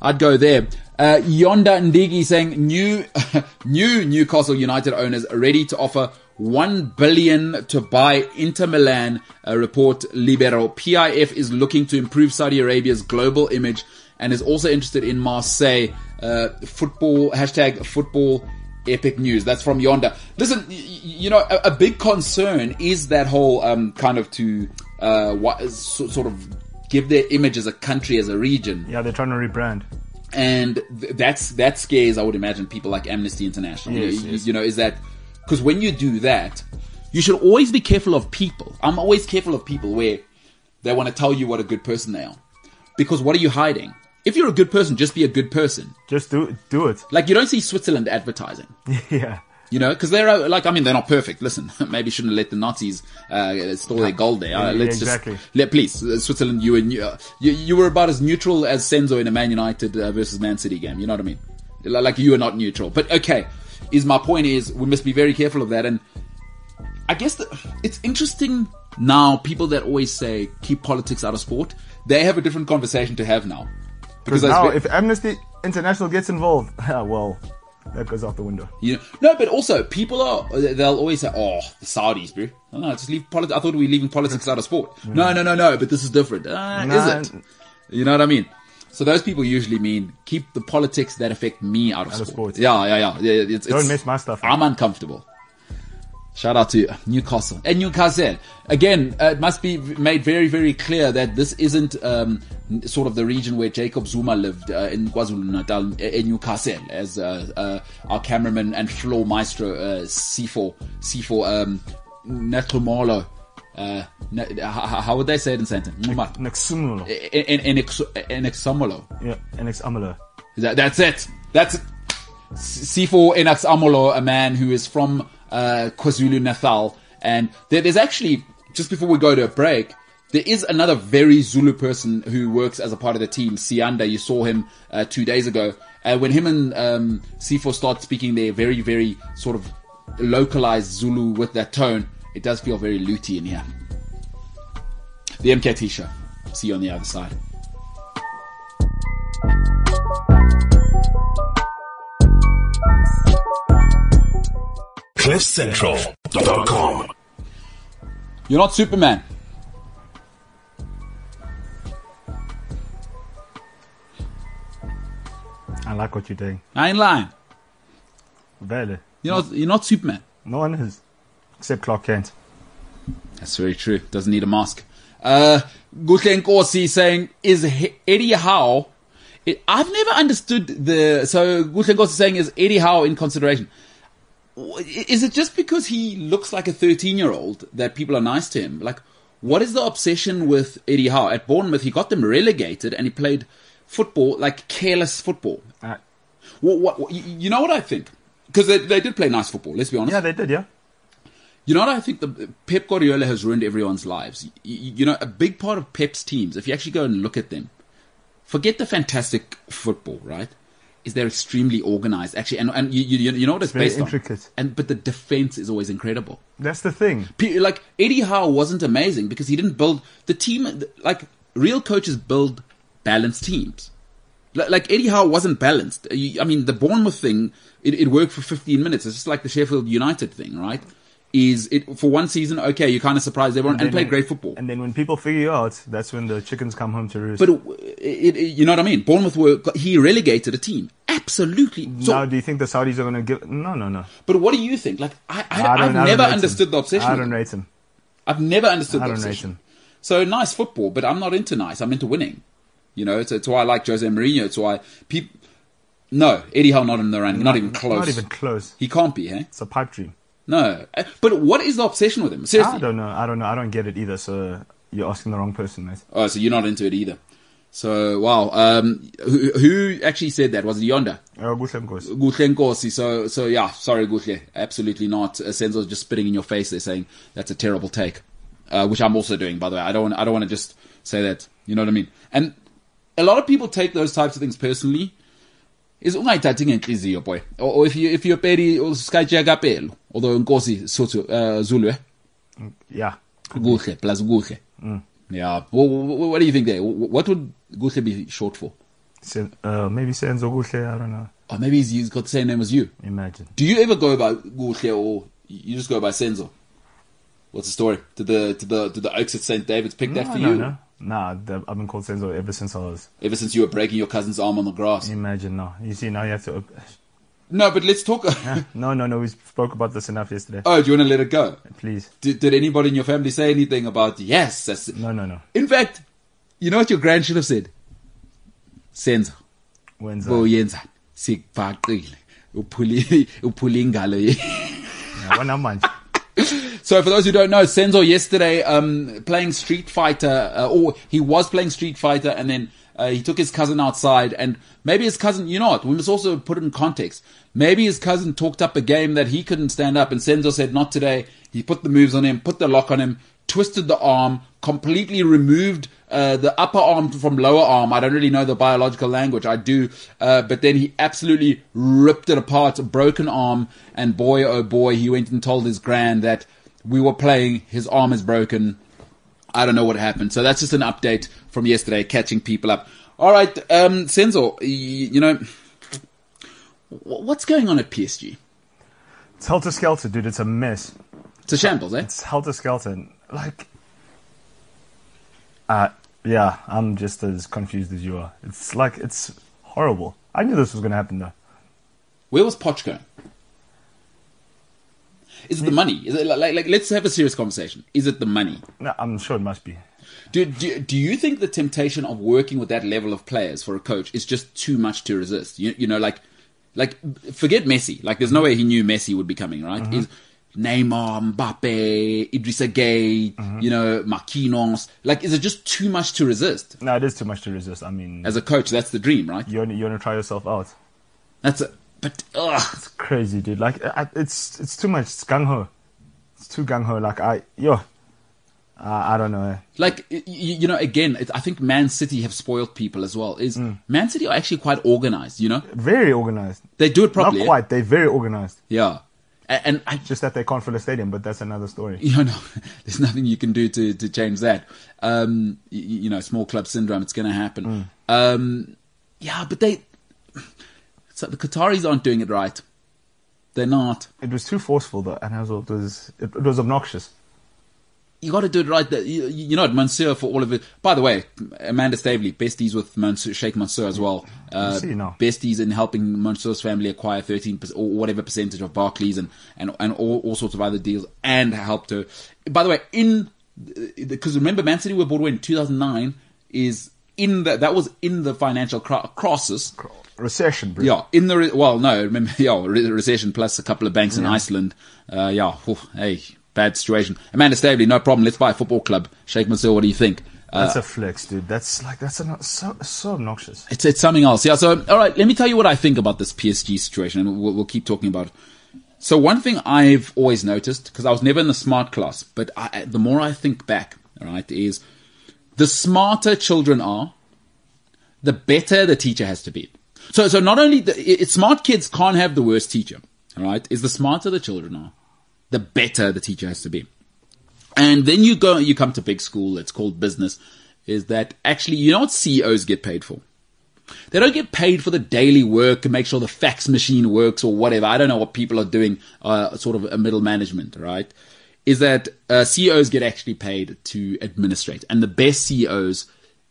I'd go there. Uh, Yonda Ndigi saying new, new Newcastle United owners are ready to offer one billion to buy Inter Milan. Uh, report Libero. PIF is looking to improve Saudi Arabia's global image and is also interested in Marseille. Uh, football hashtag football epic news. That's from Yonder. Listen, y- you know, a, a big concern is that whole um, kind of to uh, what, so, sort of give their image as a country, as a region, Yeah, they're trying to rebrand. and th- that's that scares, I would imagine, people like Amnesty International. Yes, you- yes. you know, is that because when you do that, you should always be careful of people. I'm always careful of people where they want to tell you what a good person they are, because what are you hiding? If you're a good person, just be a good person. Just do do it. Like you don't see Switzerland advertising. yeah. You know, because they're uh, like, I mean, they're not perfect. Listen, maybe shouldn't let the Nazis uh, store their gold there. Uh, let's exactly. just let, please, uh, Switzerland. You were uh, you, you were about as neutral as Senzo in a Man United uh, versus Man City game. You know what I mean? Like you are not neutral. But okay, is my point is we must be very careful of that. And I guess the, it's interesting now. People that always say keep politics out of sport, they have a different conversation to have now. Because now, if Amnesty International gets involved, well, that goes out the window. You know, no, but also people are they'll always say, "Oh, the Saudis, bro." No, no, just leave politics. I thought we were leaving politics out of sport. No, no, no, no. But this is different. Uh. Is it? You know what I mean? So those people usually mean keep the politics that affect me out of, Out of sport. sport. Yeah, yeah, yeah. yeah it's, Don't it's- mess my stuff up. I'm uncomfortable. Shout out to Newcastle and Newcastle. Again, uh, it must be made very, very clear that this isn't um, sort of the region where Jacob Zuma lived uh, in KwaZulu Natal, uh, in Newcastle, as uh, uh, our cameraman and floor maestro uh, C4 C4 um, Netumolo. Uh, how, would they say it in sentence? Nexumulo. In in in Examolo. Yeah, NX That, that's it. That's it. C4 Enax Amolo, a man who is from uh, KwaZulu Natal. And there, there's actually, just before we go to a break, there is another very Zulu person who works as a part of the team, Sianda. You saw him uh, two days ago. Uh, when him and um, C4 start speaking their very, very sort of localized Zulu with that tone, it does feel very looty in here. The MKT show. See you on the other side. CliffCentral.com. You're not Superman. I like what you're doing. I ain't lying. Vele. You're not, you're not Superman. No one is. Except Clark Kent. That's very true. Doesn't need a mask. Uh, Guhle Nkosi saying, is Eddie Howe, it, I've never understood the, so Guhle Nkosi saying, is Eddie Howe in consideration? Is it just because he looks like a 13 year old that people are nice to him? Like, what is the obsession with Eddie Howe? At Bournemouth, he got them relegated and he played football, like careless football. Uh, What, what, you know what I think? Because they, they did play nice football, let's be honest. yeah, they did, yeah. You know what I think? The Pep Guardiola has ruined everyone's lives. You, you know, a big part of Pep's teams, if you actually go and look at them, forget the fantastic football, right? Is they're extremely organized, actually, and and you you, you know what it's, very based intricate. on, and but the defense is always incredible. That's the thing. Like Eddie Howe wasn't amazing because he didn't build the team. Like real coaches build balanced teams. Like Eddie Howe wasn't balanced. I mean, the Bournemouth thing it, it worked for 15 minutes. It's just like the Sheffield United thing, right? Is it for one season? Okay, you're kind of surprised everyone and, then played great football. And then when people figure you out, that's when the chickens come home to roost. but uh, it, it, you know what I mean? Bournemouth were he relegated a team. Absolutely. So, now, do you think the Saudis are going to give? No, no, no. but what do you think? Like I, I, I have I never rate him. understood the obsession. I don't rate him. I've never understood I the obsession. So nice football, but I'm not into nice. I'm into winning. You know, it's, it's why I like Jose Mourinho. It's why people. No, Eddie Howe not in the running. Not even close. Not even close. He can't be, hey? It's a pipe dream. No. Uh, But what is the obsession with him? Seriously. I don't know. I don't know. I don't get it either. So you're asking the wrong person, mate. Oh, so you're not into it either. So wow. Um, who, who actually said that? Was it Yonda? Uh, Guhle Nkosi. So so yeah. Sorry, Guhle. Absolutely not. Uh, Senzo's just spitting in your face. They're saying that's a terrible take, uh, which I'm also doing. By the way, I don't. I don't want to just say that. You know what I mean? And a lot of people take those types of things personally. Is ungayithathi ngenhliziyo boy. Or, or if you if you're pedi uskajja kapelo. Although Nkosi Sotho uh, Zulu. Eh? Yeah. Guhle plus Guhle. Yeah. What, what, do you think there? What would Guhle be short for? Sen- uh, maybe Senzo Guhle. I don't know. Or maybe he's, he's got the same name as you. Imagine. Do you ever go by Guhle or you just go by Senzo? What's the story? Did the did the did the Oaks at St David's pick that for no, you? no. Nah, the- I've been called Senzo ever since I was. Ever since you were breaking your cousin's arm on the grass. Imagine now. You see, now you have to. No, but let's talk. no, no, no. We spoke about this enough yesterday. oh, do you want to let it go? Please. Did, did anybody in your family say anything about yes? That's, No, no, no. in fact, you know what your grand should have said? Senzo. That? Boyenza. Sikubhaqile. Uphuli uphuli ingalo ye. Yeah, when I'm mine. So for those who don't know, Senzo yesterday um, playing Street Fighter, uh, or he was playing Street Fighter, and then uh, he took his cousin outside, and maybe his cousin, you know what? We must also put it in context. Maybe his cousin talked up a game that he couldn't stand up, and Senzo said, "Not today." He put the moves on him, put the lock on him, twisted the arm, completely removed uh, the upper arm from lower arm. I don't really know the biological language. I do, uh, but then he absolutely ripped it apart, a broken arm, and boy, oh boy, he went and told his grand that we were playing. His arm is broken. I don't know what happened. So that's just an update from yesterday, catching people up. All right, um, Senzo, y- you know, what's going on at PSG? It's helter skelter, dude. It's a mess. It's a shambles, eh? It's helter skelter. Like, uh, yeah, I'm just as confused as you are. It's like, it's horrible. I knew this was going to happen though. Where was Poch going? Is it the money? Is it like, like, like let's have a serious conversation. Is it the money? No, I'm sure it must be. Do, do, do you think the temptation of working with that level of players for a coach is just too much to resist? You, you know, like, like forget Messi. Like, there's no way he knew Messi would be coming, right? Mm-hmm. Is Neymar, Mbappe, Idrissa Gueye, Mm-hmm. you know, Marquinhos. Like, is it just too much to resist? No, it is too much to resist. I mean, As a coach, that's the dream, right? you want you to try yourself out. That's a, but ugh, It's crazy, dude. Like, I, it's it's too much. It's gung ho. It's too gung ho. Like, I yo, I, I don't know. eh. like y- y- you know, again, it, I think Man City have spoiled people as well. Is Mm. Man City are actually quite organized? You know, Very organized. they do it properly. Not eh? quite. They're very organized. Yeah, A- and I Just that they can't fill a stadium, but that's another story. you know, there's nothing you can do to, to change that. Um, you, you know, small club syndrome, it's going to happen. Um, yeah, but they, so the Qataris aren't doing it right. They're not. It was too forceful, though, and as well, it was it, it was obnoxious. You got to do it right. The- You, you know, Mansour for all of it. By the way, Amanda Staveley, besties with Mansour, Sheikh Mansour as well. Uh, besties in helping Mansour's family acquire 13 or whatever percentage of Barclays and, and, and all, all sorts of other deals and helped her. By the way, in, because remember, Man City were bought away in 2009 is in the, that was in the financial cri- crisis. Recession, bro. Yeah, in the re- well, no, remember, yeah, re- recession plus a couple of banks in Iceland. Uh, yeah, whew, hey, bad situation. Amanda Staveley, no problem. Let's buy a football club. Sheikh Mansour, what do you think? Uh, That's a flex, dude. That's like that's a, so so obnoxious. it's it's something else. Yeah. So, all right, let me tell you what I think about this PSG situation, and we'll, we'll keep talking about. it. So, one thing I've always noticed because I was never in the smart class, but I, the more I think back, all right, is the smarter children are, the better the teacher has to be. So, so not only the it, smart kids can't have the worst teacher, right, is the smarter the children are, the better the teacher has to be. And then you go, you come to big school. It's called business. Is that actually you know what CEOs get paid for? They don't get paid for the daily work and make sure the fax machine works or whatever. I don't know what people are doing, uh, sort of a middle management, right? Is that uh, CEOs get actually paid to administrate, and the best CEOs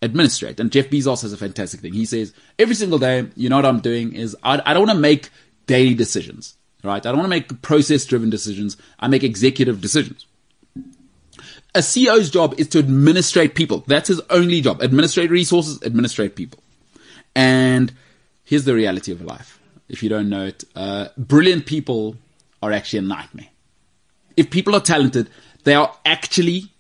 administrate. And Jeff Bezos has a fantastic thing. He says every single day, you know what I'm doing is I, I don't want to make daily decisions, right? I don't want to make process-driven decisions. I make executive decisions a CEO's job is to administrate people. That's his only job. Administrate resources, administrate people. And here's the reality of life. If you don't know it, uh, brilliant people are actually a nightmare. If people are talented, they are actually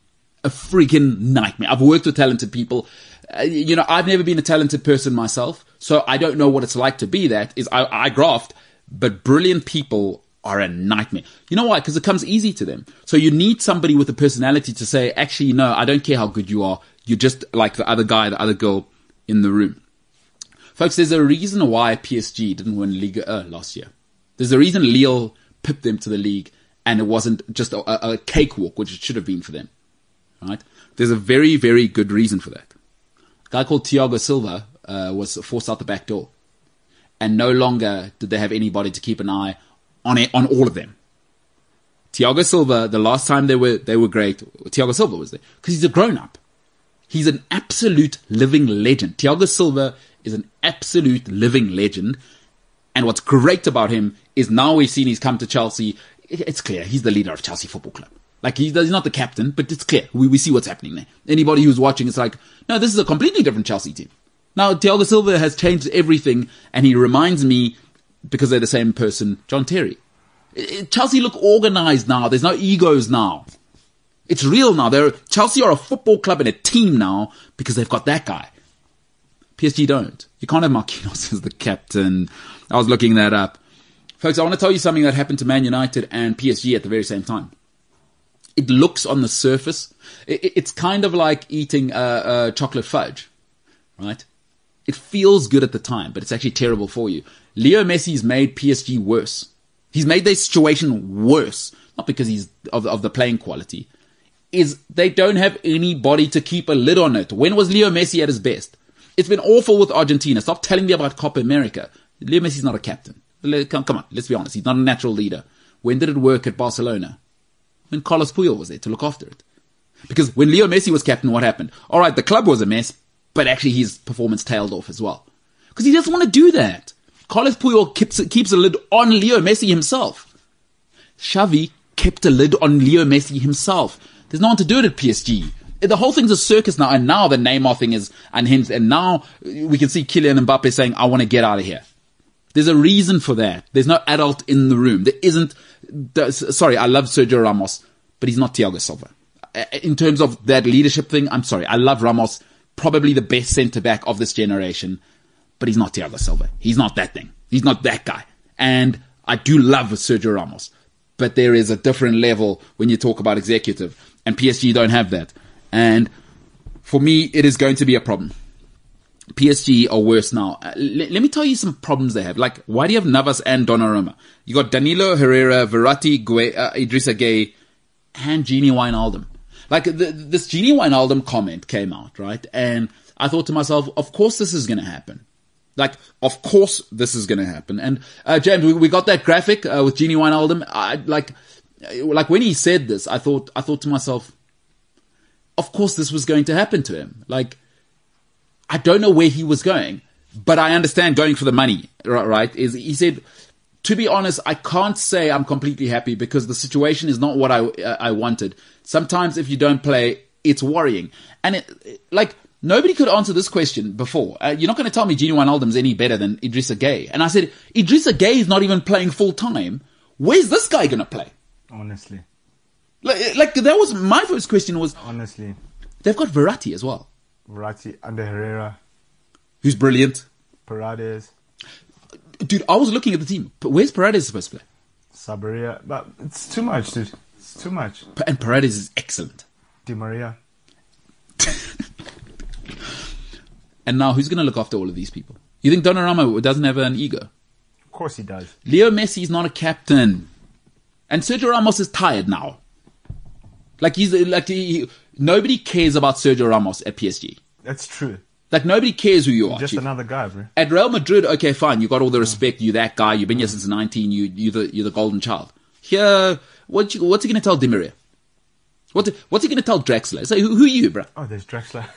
a freaking nightmare. I've worked with talented people. Uh, you know, I've never been a talented person myself, so I don't know what it's like to be that. Is I, I graft, but brilliant people are a nightmare. You know why? Because it comes easy to them. So you need somebody with a personality to say, actually, no, I don't care how good you are. You're just like the other guy, the other girl in the room. Folks, there's a reason why PSG didn't win Liga uh, last year. There's a reason Lille pipped them to the league and it wasn't just a, a cakewalk, which it should have been for them. Right? There's a very, very good reason for that. A guy called Thiago Silva uh, was forced out the back door. And no longer did they have anybody to keep an eye on it, on all of them. Thiago Silva, the last time they were they were great, Thiago Silva was there because he's a grown up. He's an absolute living legend. Thiago Silva is an absolute living legend. And what's great about him is now we've seen he's come to Chelsea. It's clear he's the leader of Chelsea Football Club. Like he's, he's not the captain, but it's clear we, we see what's happening there. Anybody who's watching, it's like, no, this is a completely different Chelsea team. Now Thiago Silva has changed everything, and he reminds me because they're the same person, John Terry. Chelsea look organized now. There's no egos now. It's real now. They're Chelsea are a football club and a team now because they've got that guy. PSG don't. You can't have Marquinhos as the captain. I was looking that up. Folks, I want to tell you something that happened to Man United and PSG at the very same time. It looks on the surface, it's kind of like eating a, a chocolate fudge, right? It feels good at the time, but it's actually terrible for you. Leo Messi's made PSG worse. He's made their situation worse, not because he's of, of the playing quality. Is they don't have anybody to keep a lid on it. When was Leo Messi at his best? It's been awful with Argentina. Stop telling me about Copa America. Leo Messi's not a captain. Come on, let's be honest. He's not a natural leader. When did it work at Barcelona? When Carlos Puyol was there to look after it. Because when Leo Messi was captain, what happened? All right, the club was a mess, but actually his performance tailed off as well. Because he doesn't want to do that. Carlos Puyol keeps, keeps a lid on Leo Messi himself. Xavi kept a lid on Leo Messi himself. There's no one to do it at PSG. Eh, the whole thing's a circus now, and now the Neymar thing is unhinged, and now we can see Kylian Mbappe saying, I want to get out of here. There's a reason for that. There's no adult in the room. There isn't, sorry, I love Sergio Ramos, but he's not Thiago Silva. In terms of that leadership thing, I'm sorry. I love Ramos, probably the best centre back of this generation, but he's not Thiago Silva. He's not that thing. He's not that guy. And I do love Sergio Ramos, but there is a different level when you talk about executive, and PSG don't have that. And for me, it is going to be a problem. PSG are worse now. Uh, le- let me tell you some problems they have. Like, why do you have Navas and Donnarumma? You got Danilo Herrera, Verratti, Gue- uh, Idrissa Gueye, and Gini Wijnaldum. Like, the, this Gini Wijnaldum comment came out, right? And I thought to myself, of course this is going to happen. Like, of course this is going to happen. And, uh, James, we, we got that graphic, uh, with Gini Wijnaldum. I, like, like when he said this, I thought, I thought to myself, of course this was going to happen to him. Like, I don't know where he was going, but I understand going for the money, right? Is he said, to be honest, I can't say I'm completely happy because the situation is not what I I wanted. Sometimes if you don't play, it's worrying, and it, like nobody could answer this question before. Uh, you're not going to tell me Gini Wijnaldum's any better than Idrissa Gueye, and I said Idrissa Gueye is not even playing full time. Where's this guy going to play? Honestly, Like, like that was my first question was honestly, they've got Verratti as well, Verratti under Herrera, who's brilliant. Paredes, Dude, I was looking at the team. Where's Paredes supposed to play? Sarabia, but it's too much, dude. It's too much. And Paredes is excellent. Di Maria, And now who's going to look after all of these people? You think Donnarumma doesn't have an ego? of course he does. Leo Messi is not a captain. And Sergio Ramos is tired now. Like he's like he, nobody cares about Sergio Ramos at PSG. That's true. Like nobody cares who you are. Just Chief. another guy, bro. At Real Madrid, okay, fine, you got all the respect. You're that guy. You've been here since 19. You you the you're the golden child. Here, what you, what's he going to tell Di Maria? What what's he going to tell Draxler? Say who, who are you, bro? Oh, there's Drexler.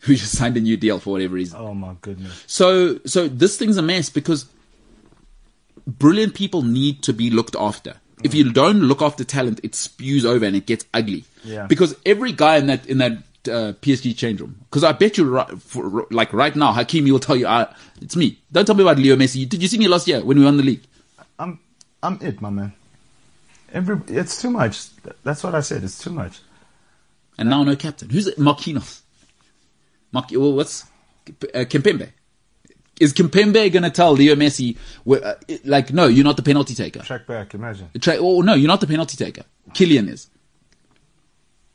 Who just signed a new deal for whatever reason? Oh my goodness. So, so this thing's a mess because brilliant people need to be looked after. If you don't look after talent, it spews over and it gets ugly. Yeah. Because every guy in that in that uh, PSG change room, because I bet you, right, for, like right now, Hakimi will tell you, uh, "It's me." Don't tell me about Leo Messi. Did you see me last year when we won the league? I'm I'm it, my man. Every it's too much. That's what I said. It's too much. And now no captain. Who's it? Marquinhos. Mark, well, what's uh, Kimpembe? Is Kimpembe going to tell Leo Messi, uh, like, no, you're not the penalty taker? Track back. Imagine. Oh no, you're not the penalty taker. Kylian is.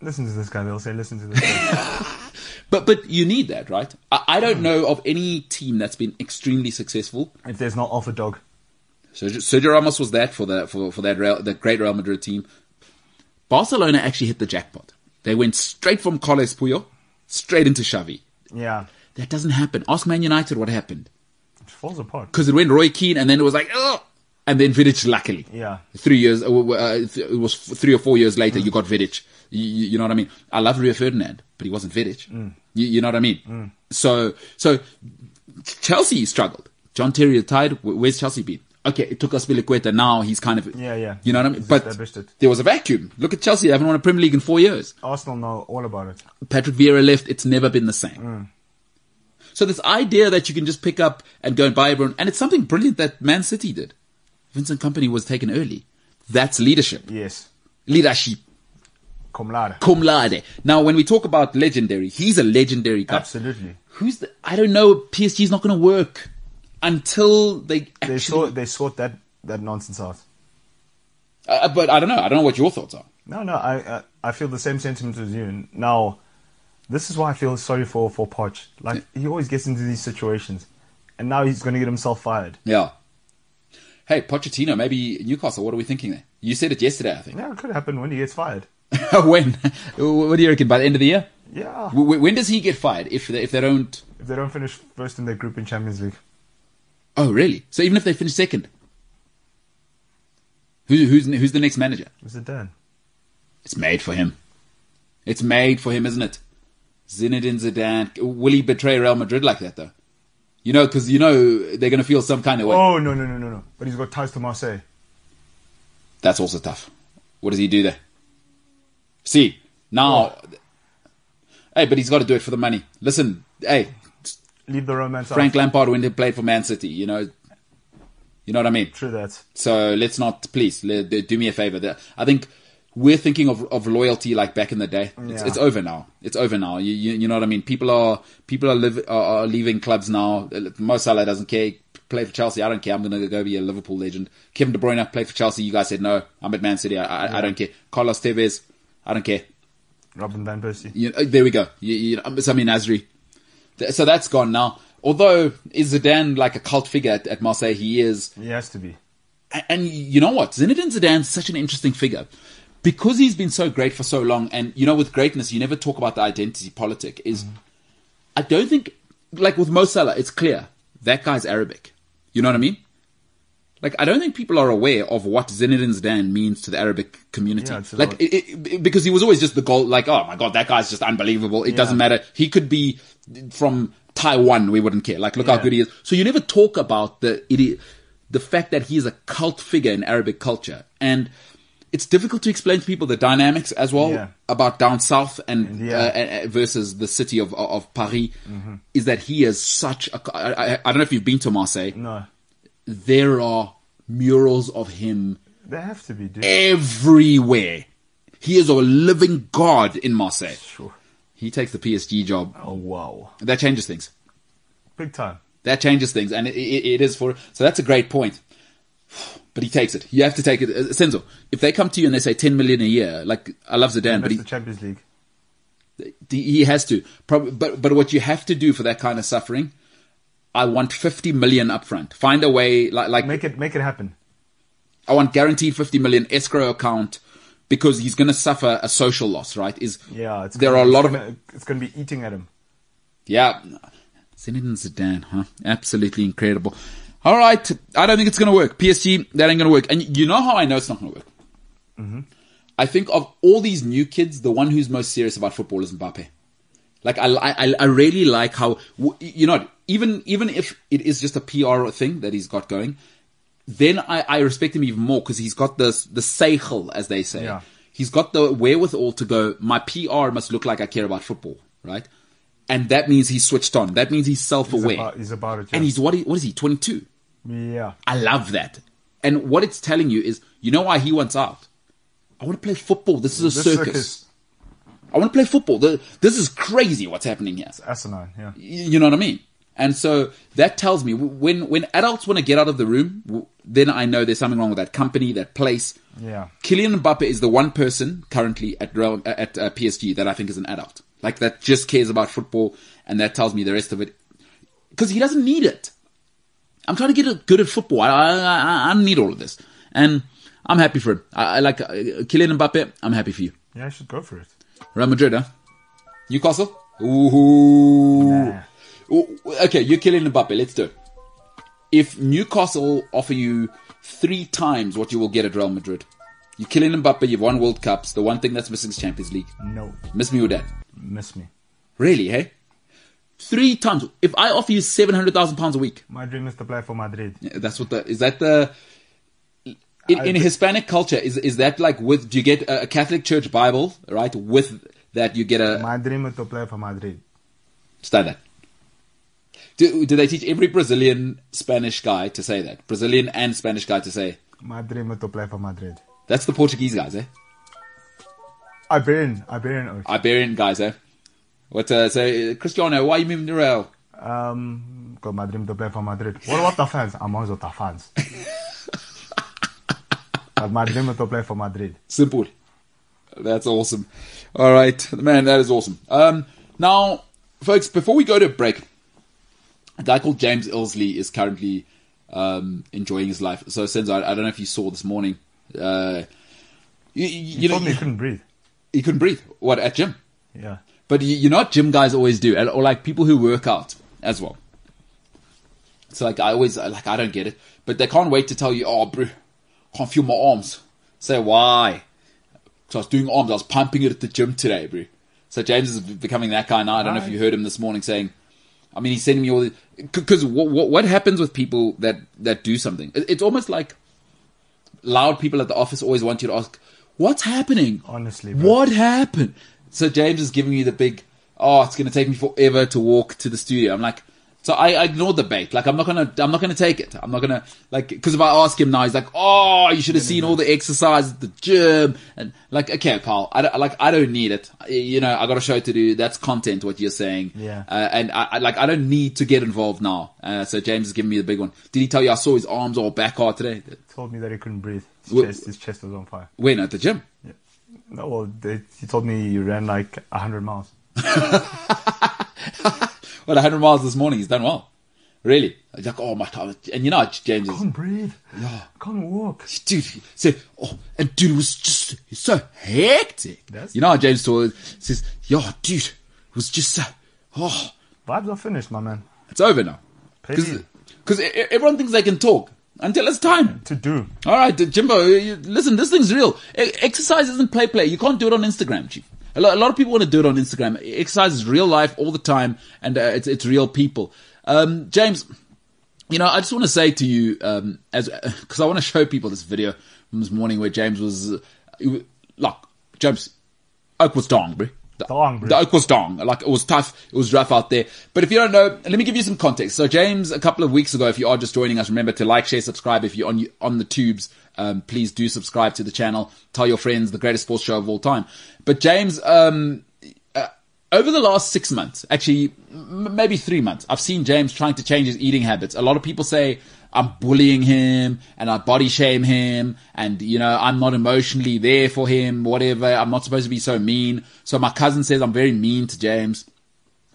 Listen to this guy. They'll say, listen to this guy. But but you need that, right? I, I don't hmm. know of any team that's been extremely successful. if there's no alpha dog, Sergio, Sergio Ramos was that for that for for that Real, the great Real Madrid team. Barcelona actually hit the jackpot. They went straight from Carles Puyol straight into Xavi. yeah, That doesn't happen. Ask Man United what happened it falls apart. because it went Roy Keane and then it was like oh, and then Vidic. Luckily, Yeah. three years. Uh, uh, it was three or four years later. You got Vidic. You, you know what I mean? I love Rio Ferdinand, but he wasn't Vidic. You, you know what I mean? So so Chelsea struggled. John Terry retired. Wh- Where's Chelsea been? Okay, it took Azpilicueta. Now he's kind of Yeah, yeah. You know what I mean? He's But there was a vacuum. Look at Chelsea. They haven't won a Premier League in four years. Arsenal know all about it. Patrick Vieira left. It's never been the same. Mm. So this idea that you can just pick up and go and buy everyone, and it's something brilliant that Man City did. Vincent Kompany was taken early. That's leadership. Yes, Leadership. cum laude. Cum laude. Now, when we talk about legendary, he's a legendary guy. Absolutely. Who's the, I don't know. PSG's not going to work until they actually... They sort they sort that that nonsense out. Uh, but I don't know. I don't know what your thoughts are. No, no, I, I I feel the same sentiment as you. Now, this is why I feel sorry for for Poch. Like he always gets into these situations, and now he's going to get himself fired. Yeah. Hey, Pochettino, maybe Newcastle. What are we thinking there? You said it yesterday, I think. Yeah, it could happen when he gets fired. when? What do you reckon? By the end of the year? Yeah, When does he get fired if they, if they don't? if they don't finish first in their group in Champions League. Oh, really? So even if they finish second, who, who's who's the next manager? Dan? It's made for him. It's made for him, isn't it? Zinedine Zidane. Will he betray Real Madrid like that, though? You know, because you know they're going to feel some kind of way. Oh no no no no no! But he's got ties to Marseille. That's also tough. What does he do there? See, now. Hey, but he's got to do it for the money. Listen, hey, Leave the romance Frank out. Lampard when he played for Man City, you know. You know what I mean? True that. So let's not, please, le- do me a favor. I think we're thinking of, of loyalty like back in the day. It's, Yeah. it's over now. It's over now. You, you, you know what I mean? People are people are, live, are, are leaving clubs now. Mo Salah doesn't care. Play for Chelsea. I don't care. I'm going to go be a Liverpool legend. Kevin De Bruyne played for Chelsea. You guys said no. I'm at Man City. I, I, I don't care. Carlos Tevez. I don't care. Robin Van Persie. You there we go. You, you, um, Sami Nasri. So that's gone now. Although is Zidane like a cult figure at, at Marseille? He is. He has to be. A- And you know what? Zinedine Zidane's such an interesting figure because he's been so great for so long. And you know, with greatness, you never talk about the identity politic. Is I don't think like with Mo Salah, it's clear that guy's Arabic. You know what I mean? Like I don't think people are aware of what Zinedine Zidane means to the Arabic community. Yeah, like it, it, because he was always just the goal. Like oh my god, that guy's just unbelievable. It doesn't matter. He could be from Taiwan. We wouldn't care. Like look how good he is. So you never talk about the it, the fact that he is a cult figure in Arabic culture and. It's difficult to explain to people the dynamics as well Yeah. about down south and Yeah. uh, uh, versus the city of of Paris. Is that he is such a. I, I, I don't know if you've been to Marseille No. there are murals of him They have to be, dude. everywhere. He is a living god in Marseille. Sure. He takes the PSG job. Oh, wow. That changes things. Big time. That changes things, and it, it, it is for. So that's a great point. But he takes it. You have to take it. Uh, Senzo, if they come to you and they say 10 million a year, like I love Zidane, but he, the Champions League. he has to. Probably, but but what you have to do for that kind of suffering, I want 50 million upfront. Find a way, like like Make it, make it happen. I want guaranteed 50 million escrow account because he's going to suffer a social loss, right? Is Yeah. It's there gonna, are a lot it's of gonna, It's going to be eating at him. yeah. Zinedine Zidane, huh? Absolutely incredible. All right, I don't think it's going to work. PSG, that ain't going to work. And you know how I know it's not going to work? Mm-hmm. I think of all these new kids, the one who's most serious about football is Mbappe. Like I, I, I really like how you know even even if it is just a PR thing that he's got going, then I, I respect him even more because he's got this the seichel as they say. Yeah. He's got the wherewithal to go. My PR must look like I care about football, right? And that means he's switched on. That means he's self-aware. He's about, he's about it. and he's what? He, what is he? Twenty-two. Yeah. I love that. And what it's telling you is, you know why he wants out? I want to play football. This is a This circus. I want to play football. This is crazy what's happening here. It's asinine, yeah. You know what I mean? And so that tells me when when adults want to get out of the room, then I know there's something wrong with that company, that place. Yeah. Kylian Mbappe is the one person currently at Real, at uh, PSG that I think is an adult, like that just cares about football, and that tells me the rest of it because he doesn't need it. I'm trying to get good at football. I, I, I, need all of this, and I'm happy for it. I, I like uh, Kylian Mbappe. I'm happy for you. Yeah, I should go for it. Real Madrid, huh? Newcastle. Ooh. Nah. Ooh, Okay, you're killing Mbappe. Let's do it. If Newcastle offer you three times what you will get at Real Madrid, you're killing Mbappe. You've won World Cups. The one thing that's missing is Champions League. No. Miss me with that. Miss me. Really, hey? Three times. If I offer you seven hundred thousand pounds a week, My dream is to play for Madrid. that's what the is that the in, in Hispanic culture is is that like with do you get a, Catholic Church Bible right with that you get a My dream is to play for Madrid. That. Do, do they teach every Brazilian Spanish guy to say that? Brazilian and Spanish guy to say My dream is to play for Madrid. that's the Portuguese guys, eh? Iberian, Iberian. Iberian guys, eh? What? Uh, so uh, Cristiano, why are you moving to Real? Um, got my dream to play for Madrid. What about the fans? I'm also the fans. but my dream is to play for Madrid. Simple. That's awesome. All right, man, that is awesome. Um, now, folks, before we go to break, a guy called James Ilsley is currently um, enjoying his life. So, Senzo, I, I don't know if you saw this morning. Uh, you, you, You know, told me you couldn't breathe. he couldn't breathe. What at gym? Yeah. But you, you know what gym guys always do, or like people who work out as well. So like I always like I don't get it, but they can't wait to tell you, "Oh, bro, can't feel my arms." Say why? So I was doing arms. I was pumping it at the gym today, bro. So James is becoming that guy now. I don't know if you heard him this morning saying. I mean, he's sending me all the because what, what what happens with people that that do something? It's almost like loud people at the office always want you to ask, what's happening? Honestly, bro. what happened? So James is giving me the big, oh, it's going to take me forever to walk to the studio. I'm like, so I, I ignored the bait. Like I'm not gonna, I'm not gonna take it. I'm not gonna like because if I ask him now, he's like, oh, you should have seen all the exercise at the gym and like, okay, pal, I don't, like I don't need it. You know, I got a show to do. That's content. What you're saying, Yeah. Uh, and I, I like I don't need to get involved now. Uh, so James is giving me the big one. Did he tell you I saw his arms all back hard today? told me that he couldn't breathe. His, Wh- chest, his chest was on fire. When at the gym? No, well, they, he told me you ran like 100 miles. Well, 100 miles this morning. He's done well. Really? Like, oh my god. And you know, James is, Can't breathe. Yeah. Can't walk. dude, so, oh, and dude, it was just so hectic. That's- you know how James told says, yo, dude, it was just so, oh, Vibes are finished, my man. it's over now. Because everyone thinks they can talk until it's time. To do. All right, Jimbo, you- listen, this thing's real. E- Exercise isn't play play. You can't do it on Instagram, chief. A lot, a lot of people want to do it on Instagram. Exercise is real life all the time, and uh, it's it's real people. Um, James, you know, I just want to say to you, um, as because I want to show people this video from this morning where James was, uh, like James, oak was dong, bro. The, Dong, bro. the oak was dong. Like it was tough. It was rough out there. But if you don't know, let me give you some context. So James, a couple of weeks ago, if you are just joining us, remember to like, share, subscribe. If you're on on the tubes, um, please do subscribe to the channel. Tell your friends the greatest sports show of all time. But James, um, uh, over the last six months, actually m- maybe three months, I've seen James trying to change his eating habits. A lot of people say I'm bullying him and I body shame him and, you know, I'm not emotionally there for him, whatever. I'm not supposed to be so mean. So my cousin says I'm very mean to James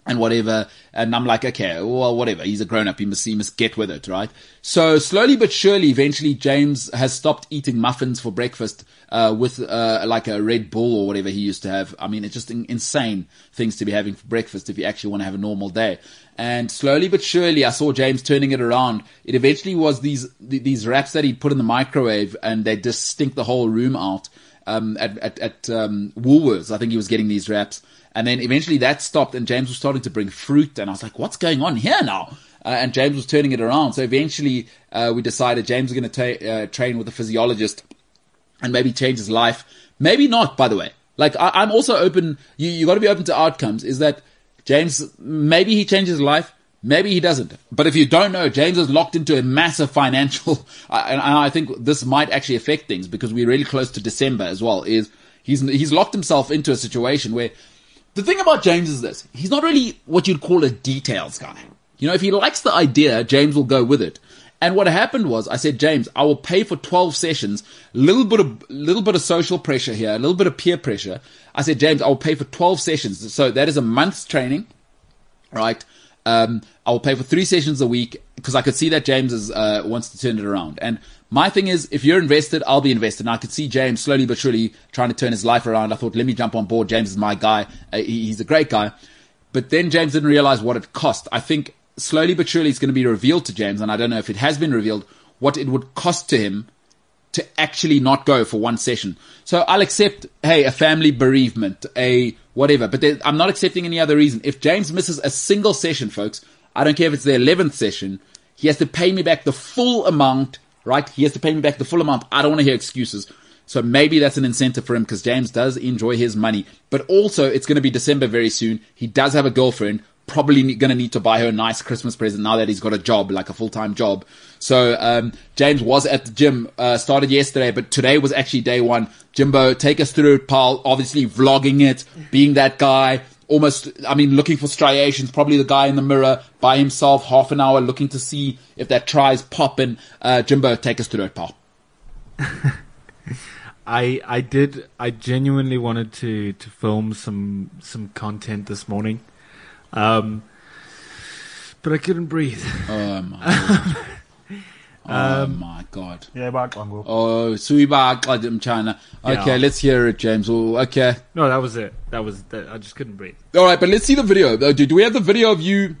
and whatever. And I'm like, okay, well, whatever. He's a grown up. He must, he must get with it, right? So slowly but surely, eventually James has stopped eating muffins for breakfast, uh, with, uh, like a Red Bull or whatever he used to have. I mean, it's just in, insane things to be having for breakfast if you actually want to have a normal day. And slowly but surely, I saw James turning it around. It eventually was these, these wraps that he'd put in the microwave and they just stink the whole room out. Um, at, at, at, um, Woolworths, I think he was getting these wraps. And then eventually that stopped and James was starting to bring fruit and I was like, what's going on here now? Uh, and James was turning it around. So eventually, uh, we decided James was going to ta- uh, train with a physiologist and maybe change his life. Maybe not, by the way. Like, I, I'm also open, you, you gotta be open to outcomes, is that James, maybe he changes his life, maybe he doesn't. But if you don't know, James is locked into a massive financial, and I think this might actually affect things because we're really close to December as well, is he's, he's locked himself into a situation where the thing about James is this. He's not really what you'd call a details guy. You know, if he likes the idea, James will go with it. And what happened was, I said, James, I will pay for 12 sessions, little bit of, little bit of social pressure here, a little bit of peer pressure. I said, James, I will pay for 12 sessions. So that is a month's training, right? Um, I will pay for three sessions a week because I could see that James is, uh, wants to turn it around. And my thing is, if you're invested, I'll be invested. And I could see James slowly but surely trying to turn his life around. I thought, let me jump on board. James is my guy. Uh, he, he's a great guy. But then James didn't realize what it cost. I think slowly but surely it's going to be revealed to James, and I don't know if it has been revealed, what it would cost to him to actually not go for one session. So I'll accept, hey, a family bereavement, a whatever, but there, I'm not accepting any other reason. If James misses a single session, folks, I don't care if it's the 11th session, he has to pay me back the full amount, right? He has to pay me back the full amount. I don't want to hear excuses. So maybe that's an incentive for him because James does enjoy his money. But also, it's going to be December very soon. He does have a girlfriend. Probably going to need to buy her a nice Christmas present now that he's got a job, like a full time job. So um, James was at the gym, uh, started yesterday, but today was actually day one. Jimbo, take us through it, pal. Obviously, vlogging it, being that guy. Almost, I mean, looking for striations. Probably the guy in the mirror by himself, half an hour, looking to see if that tries popping. Uh, Jimbo, take us through it, pal. I I did I genuinely wanted to to film some some content this morning, um, but I couldn't breathe. Oh my. oh my god. Yeah, but Congo. Oh, Suiba Qadim China. Okay, Yeah. let's hear it, James. Oh, okay. No, that was it. That was that. I just couldn't breathe. All right, but let's see the video. Uh, Do, do we have the video of you?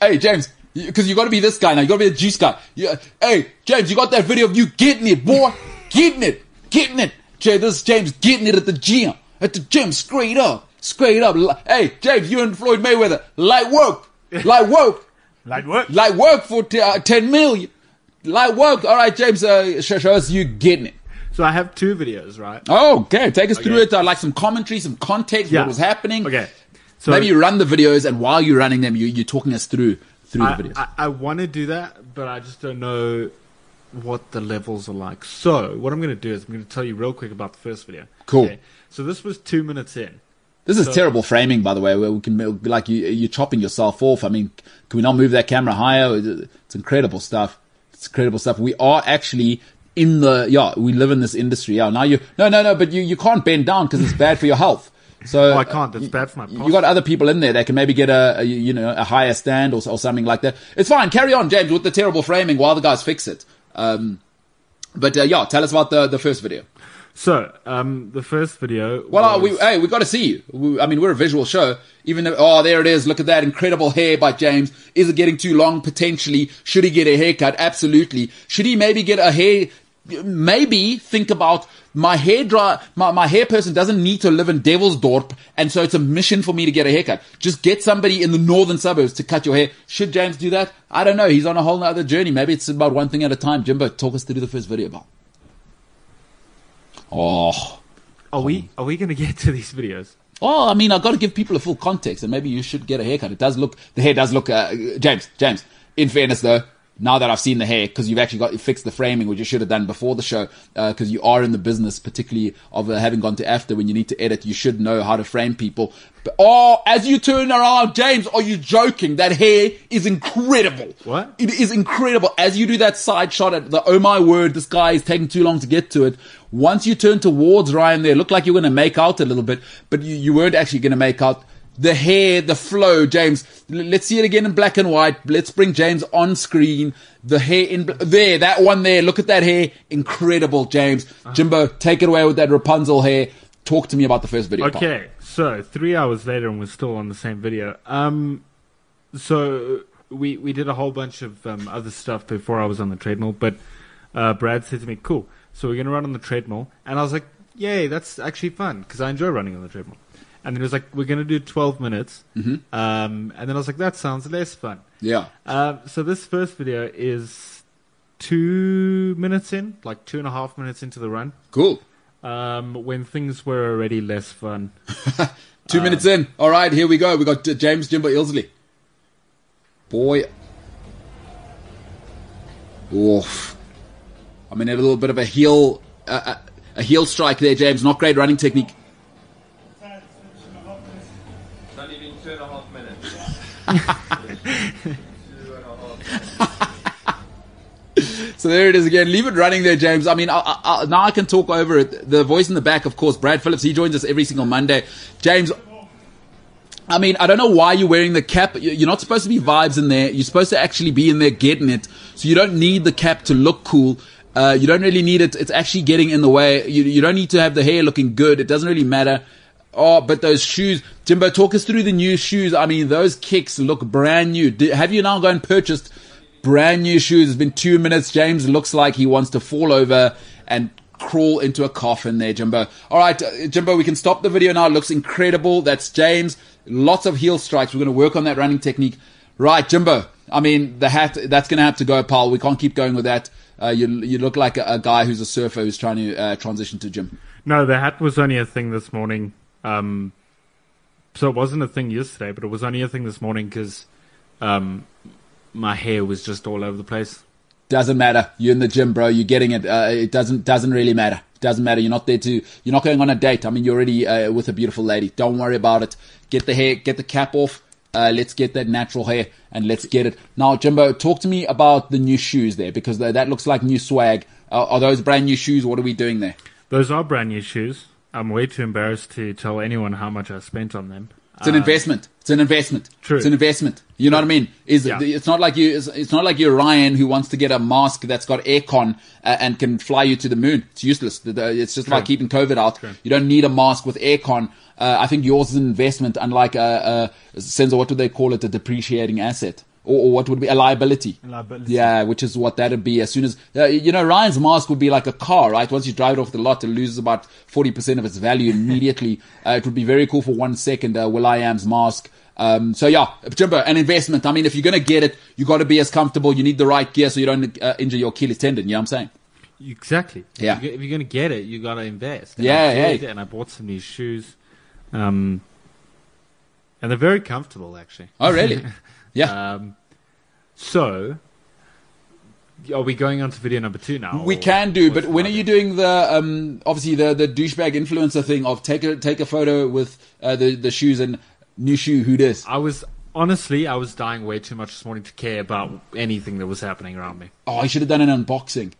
Hey, James, because you got to be this guy now. You got to be the juice guy. Yeah. Hey, James, you got that video of you getting it, boy, getting it, getting it. Jay, this is James getting it at the gym, at the gym, straight up, straight up. Hey, James, you and Floyd Mayweather, light work, light work, Light work. light work for t- uh, ten million, light work. All right, James, uh, show, us you getting it. So I have two videos, right? Oh, okay. Take us through it. I'd like some commentary, some context, Yeah. what was happening. Okay. So Maybe you run the videos, and while you're running them, you, you're talking us through through I, the videos. I, I want to do that, but I just don't know what the levels are like. So what I'm going to do is I'm going to tell you real quick about the first video. Cool. So this was two minutes in. this is so- terrible framing, by the way. Where we can like you, you're chopping yourself off. I mean, can we not move that camera higher? It's incredible stuff. It's incredible stuff. We are actually in the yeah. We live in this industry. Yeah. Now you no no no, but you you can't bend down because it's bad for your health. So Oh, I can't. That's bad for my You got other people in there that can maybe get a, a you know a higher stand or, or something like that. It's fine. Carry on, James, with the terrible framing while the guys fix it. Um, but uh, yeah, tell us about the the first video. So um, the first video. Well, uh, was, we hey, we got to see you. We, I mean, we're a visual show. Even though, oh, there it is. Look at that incredible hair by James. Is it getting too long? Potentially. Should he get a haircut? Absolutely. Should he maybe get a hair? Maybe think about my hair dry. My, my hair person doesn't need to live in Devilsdorp, and so it's a mission for me to get a haircut. Just get somebody in the northern suburbs to cut your hair. Should James do that? I don't know. He's on a whole other journey. Maybe it's about one thing at a time. Jimbo, talk us through the first video, about. Oh. Are we are we going to get to these videos? Oh, I mean, I've got to give people a full context, and maybe you should get a haircut. It does look, the hair does look, uh, James, James, in fairness though, now that I've seen the hair, because you've actually got fixed the framing, which you should have done before the show, because you are in the business, particularly of uh, having gone to after when you need to edit, you should know how to frame people. But, oh, as you turn around, James, are you joking? That hair is incredible. What? It is incredible. As you do that side shot at the, oh my word, this guy is taking too long to get to it. Once you turn towards Ryan there, it looked like you were going to make out a little bit, but you, you weren't actually going to make out. The hair, the flow, James. Let's see it again in black and white. Let's bring James on screen. The hair in, there, that one there. Look at that hair. Incredible, James. Jimbo, take it away with that Rapunzel hair. Talk to me about the first video. Okay, so three hours later, and we're still on the same video. Um, so we we did a whole bunch of um, other stuff before I was on the treadmill, but uh, Brad said to me, "Cool, so we're gonna run on the treadmill," and I was like, "Yay, that's actually fun because I enjoy running on the treadmill." And then he was like, "We're gonna do 12 minutes," mm-hmm. um, and then I was like, "That sounds less fun." Yeah. Um, so this first video is two minutes in, like two and a half minutes into the run, Cool. um, when things were already less fun. Two minutes in. All right, here we go. We got James Jimbo Ilsley. Boy. Oof. I mean, a little bit of a heel, uh, a heel strike there, James. Not great running technique. Not even two and a half minutes. two and a half. So there it is again. Leave it running there, James. I mean, I, I, now I can talk over it. The voice in the back, of course, Brad Phillips. He joins us every single Monday. James, I mean, I don't know why you're wearing the cap. You- You're not supposed to be vibes in there. You're supposed to actually be in there getting it. So you don't need the cap to look cool. Uh, you don't really need it. It's actually getting in the way. You, you don't need to have the hair looking good. It doesn't really matter. Oh, but those shoes, Jimbo, talk us through the new shoes. I mean, those kicks look brand new. Did, have you now gone and purchased brand new shoes? It's been two minutes. James looks like he wants to fall over and crawl into a coffin there, Jimbo. All right, uh, Jimbo, we can stop the video now. It looks incredible. That's James. Lots of heel strikes. We're going to work on that running technique. Right, Jimbo. I mean, the hat, that's going to have to go, pal. We can't keep going with that. Uh, you, you look like a, a guy who's a surfer who's trying to uh, transition to gym. No, the hat was only a thing this morning. Um, so it wasn't a thing yesterday, but it was only a thing this morning because um, my hair was just all over the place. Doesn't matter. You're in the gym, bro. You're getting it. Uh, it doesn't doesn't really matter. Doesn't matter. You're not there to. You're not going on a date. I mean, you're already uh, with a beautiful lady. Don't worry about it. Get the hair. Get the cap off. Uh, let's get that natural hair and let's get it now. Jimbo, talk to me about the new shoes there because th- that looks like new swag. Uh, are those brand new shoes? What are we doing there? Those are brand new shoes. I'm way too embarrassed to tell anyone how much I spent on them. It's an investment. It's an investment. True. It's an investment. You know what I mean? Is Yeah. it's not like you. It's, it's not like you're Ryan who wants to get a mask that's got aircon uh, and can fly you to the moon. It's useless. It's just like keeping COVID out. You don't need a mask with aircon. Uh, I think yours is an investment, unlike a, a. What do they call it? A depreciating asset. Or, or what would be a liability? Liability. Yeah, which is what that'd be as soon as uh, you know Ryan's mask would be like a car, right? Once you drive it off the lot, it loses about forty percent of its value immediately. uh, it would be very cool for one second. Uh, Will I Am's mask. Um, so yeah, Jimbo, an investment. I mean, if you're gonna get it, you got to be as comfortable. You need the right gear so you don't uh, injure your Achilles tendon. You know what I'm saying? Exactly. Yeah. If you- if you're going to get it, you got to invest. And Yeah, I yeah. And I bought some new shoes. Um, and they're very comfortable, actually. Oh, really? Yeah. Um, so, are we going on to video number two now? we can do, but when are you doing the um obviously the the douchebag influencer thing of take a take a photo with uh, the the shoes and new shoe who this? I was honestly, I was dying way too much this morning to care about anything that was happening around me. Oh, I should have done an unboxing.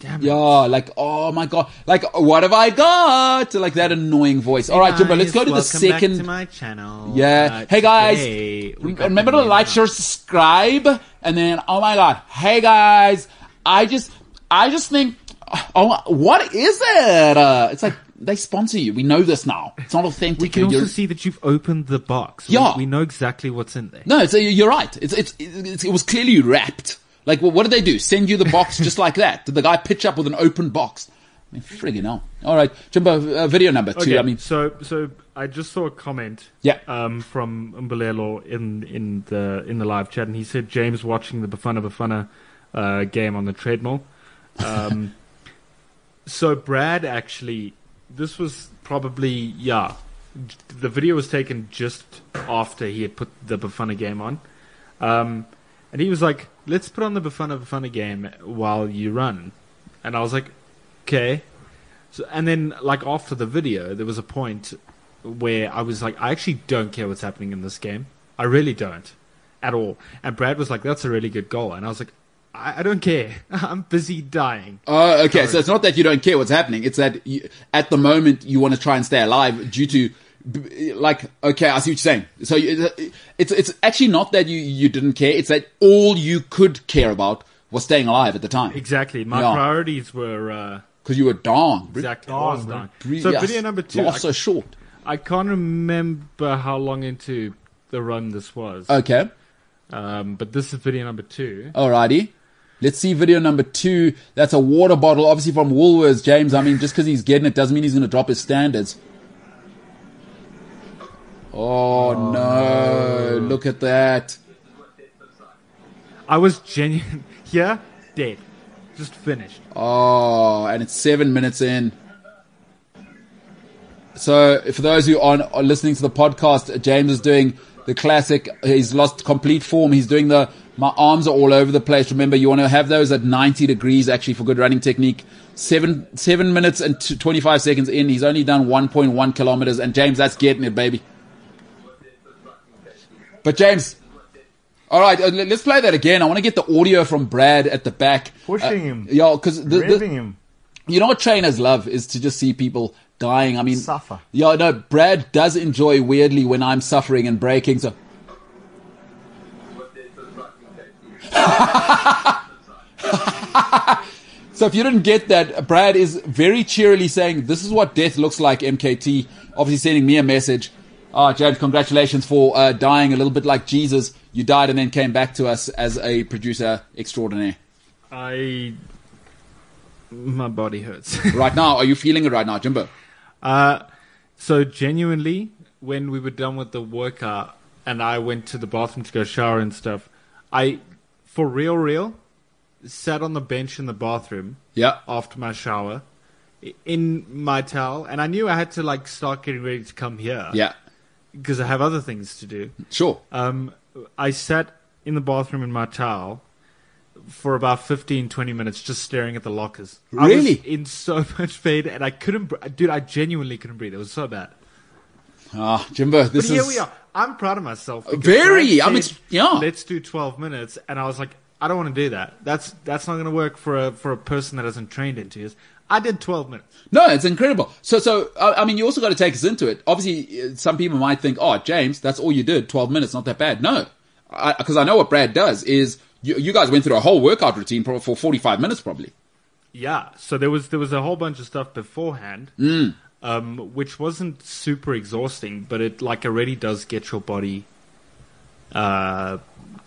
Damn it. Yeah, like oh my god, like what have I got? Like that annoying voice. All right, Jimbo, let's go to the second. Back to my channel. Yeah. Uh, Hey, guys. we Remember to like, share, subscribe, and then oh my god, hey guys, I just, I just think, oh, what is it? Uh, it's like they sponsor you. We know this now. It's not authentic. We can also You're- see that you've opened the box. Yeah. We, know exactly what's in there. no, it's, you're right. It's, it's, it's, it was clearly wrapped. Like, well, what did they do? Send you the box just like that? Did the guy pitch up with an open box? I mean, friggin' hell. All right, Jimbo, uh, video number two. Okay, I mean, so so I just saw a comment Yeah. um, from Umbalelo in in the in the live chat, and he said James watching the Bafana Bafana uh, game on the treadmill. Um, so Brad actually, this was probably yeah, the video was taken just after he had put the Bafana game on, um, and he was like, "Let's put on the Bafana Bafana game while you run," and I was like, "Okay." So, and then, like after the video, there was a point where I was like, I actually don't care what's happening in this game. I really don't, at all. And Brad was like, "That's a really good goal," and I was like, "I, I don't care. I'm busy dying." Oh, okay. So it's not that you don't care what's happening. It's that you, at the moment you want to try and stay alive due to, like, okay, I see what you're saying. So it's it's actually not that you you didn't care. It's that all you could care about was staying alive at the time Exactly. My Yeah. priorities were uh, because you were darn. exactly. I Darn, was bro. dying. So yes. video number two. Life I, so short. I can't remember how long into the run this was. Okay. Um, but this is video number two. Alrighty. Let's see video number two. That's a water bottle, obviously from Woolworths, James. I mean, just because he's getting it doesn't mean he's going to drop his standards. Oh, no. Look at that. I was genuine. Yeah, dead. Just finished. Oh, and it's seven minutes in. So, for those who aren't are listening to the podcast, James is doing the classic. He's lost complete form. He's doing the. My arms are all over the place. Remember, you want to have those at 90 degrees actually for good running technique. Seven seven minutes and t- 25 seconds in. He's only done 1.1 kilometers. And James, that's getting it, baby. But James, all right, uh, let- let's play that again. I want to get the audio from Brad at the back. Pushing Uh, him. Yeah, because the, the, him. you know what trainers love is to just see people dying. I mean, Suffer. Yeah, no, Brad does enjoy weirdly when I'm suffering and breaking. So, so if you didn't get that, Brad is very cheerily saying, "This is what death looks like." MKT, obviously sending me a message. Ah, James, congratulations for uh, dying a little bit like Jesus. You died and then came back to us as a producer extraordinaire. I. My body hurts. Right now, are you feeling it right now, Jimbo? Uh, so genuinely, when we were done with the workout and I went to the bathroom to go shower and stuff, I, for real, real, sat on the bench in the bathroom Yeah. after my shower in my towel, and I knew I had to like start getting ready to come here. Yeah. Because I have other things to do. Sure. Um, I sat in the bathroom in my towel for about 15, 20 minutes just staring at the lockers. I Really? was in so much pain and I couldn't, br- dude, I genuinely couldn't breathe. It was so bad. Ah, Jimbo, this But is here we are. I'm proud of myself. Very. Brad I mean, said, yeah. Let's do 12 minutes. And I was like, I don't want to do that. That's, that's not going to work for a, for a person that hasn't trained in two years. I did 12 minutes. No, it's incredible. So, so I mean, you also got to take us into it. Obviously, uh, some people might think, "Oh, James, that's all you did, twelve minutes, not that bad." No, because I, know what Brad does is you, you guys went through a whole workout routine for, for forty-five minutes, probably. Yeah. So there was there was a whole bunch of stuff beforehand, Mm. um, which wasn't super exhausting, but it like already does get your body, uh,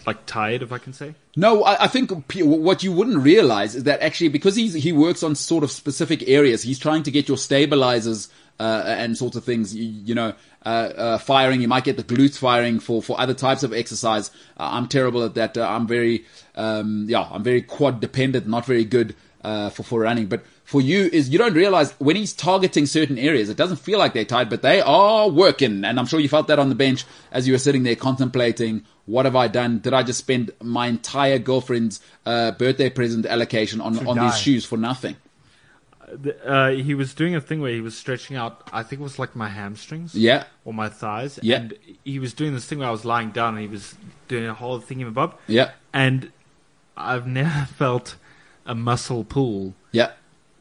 like tired, if I can say. No, I, I think what you wouldn't realize is that actually because he's, he works on sort of specific areas, he's trying to get your stabilizers uh, and sorts of things. You, you know, uh, uh, firing. You might get the glutes firing for, for other types of exercise. Uh, I'm terrible at that. Uh, I'm very, um, yeah, I'm very quad dependent, not very good. uh, for for running. But for you, is you don't realize when he's targeting certain areas, it doesn't feel like they're tight, but they are working. And I'm sure you felt that on the bench as you were sitting there contemplating. What have I done? Did I just spend my entire girlfriend's uh, birthday present allocation on, on these shoes for nothing? Uh, he was doing a thing where he was stretching out. I think it was like my hamstrings. Yeah. Or my thighs. Yeah. And he was doing this thing where I was lying down and he was doing a whole thing above. Yeah. And I've never felt a muscle pull Yeah.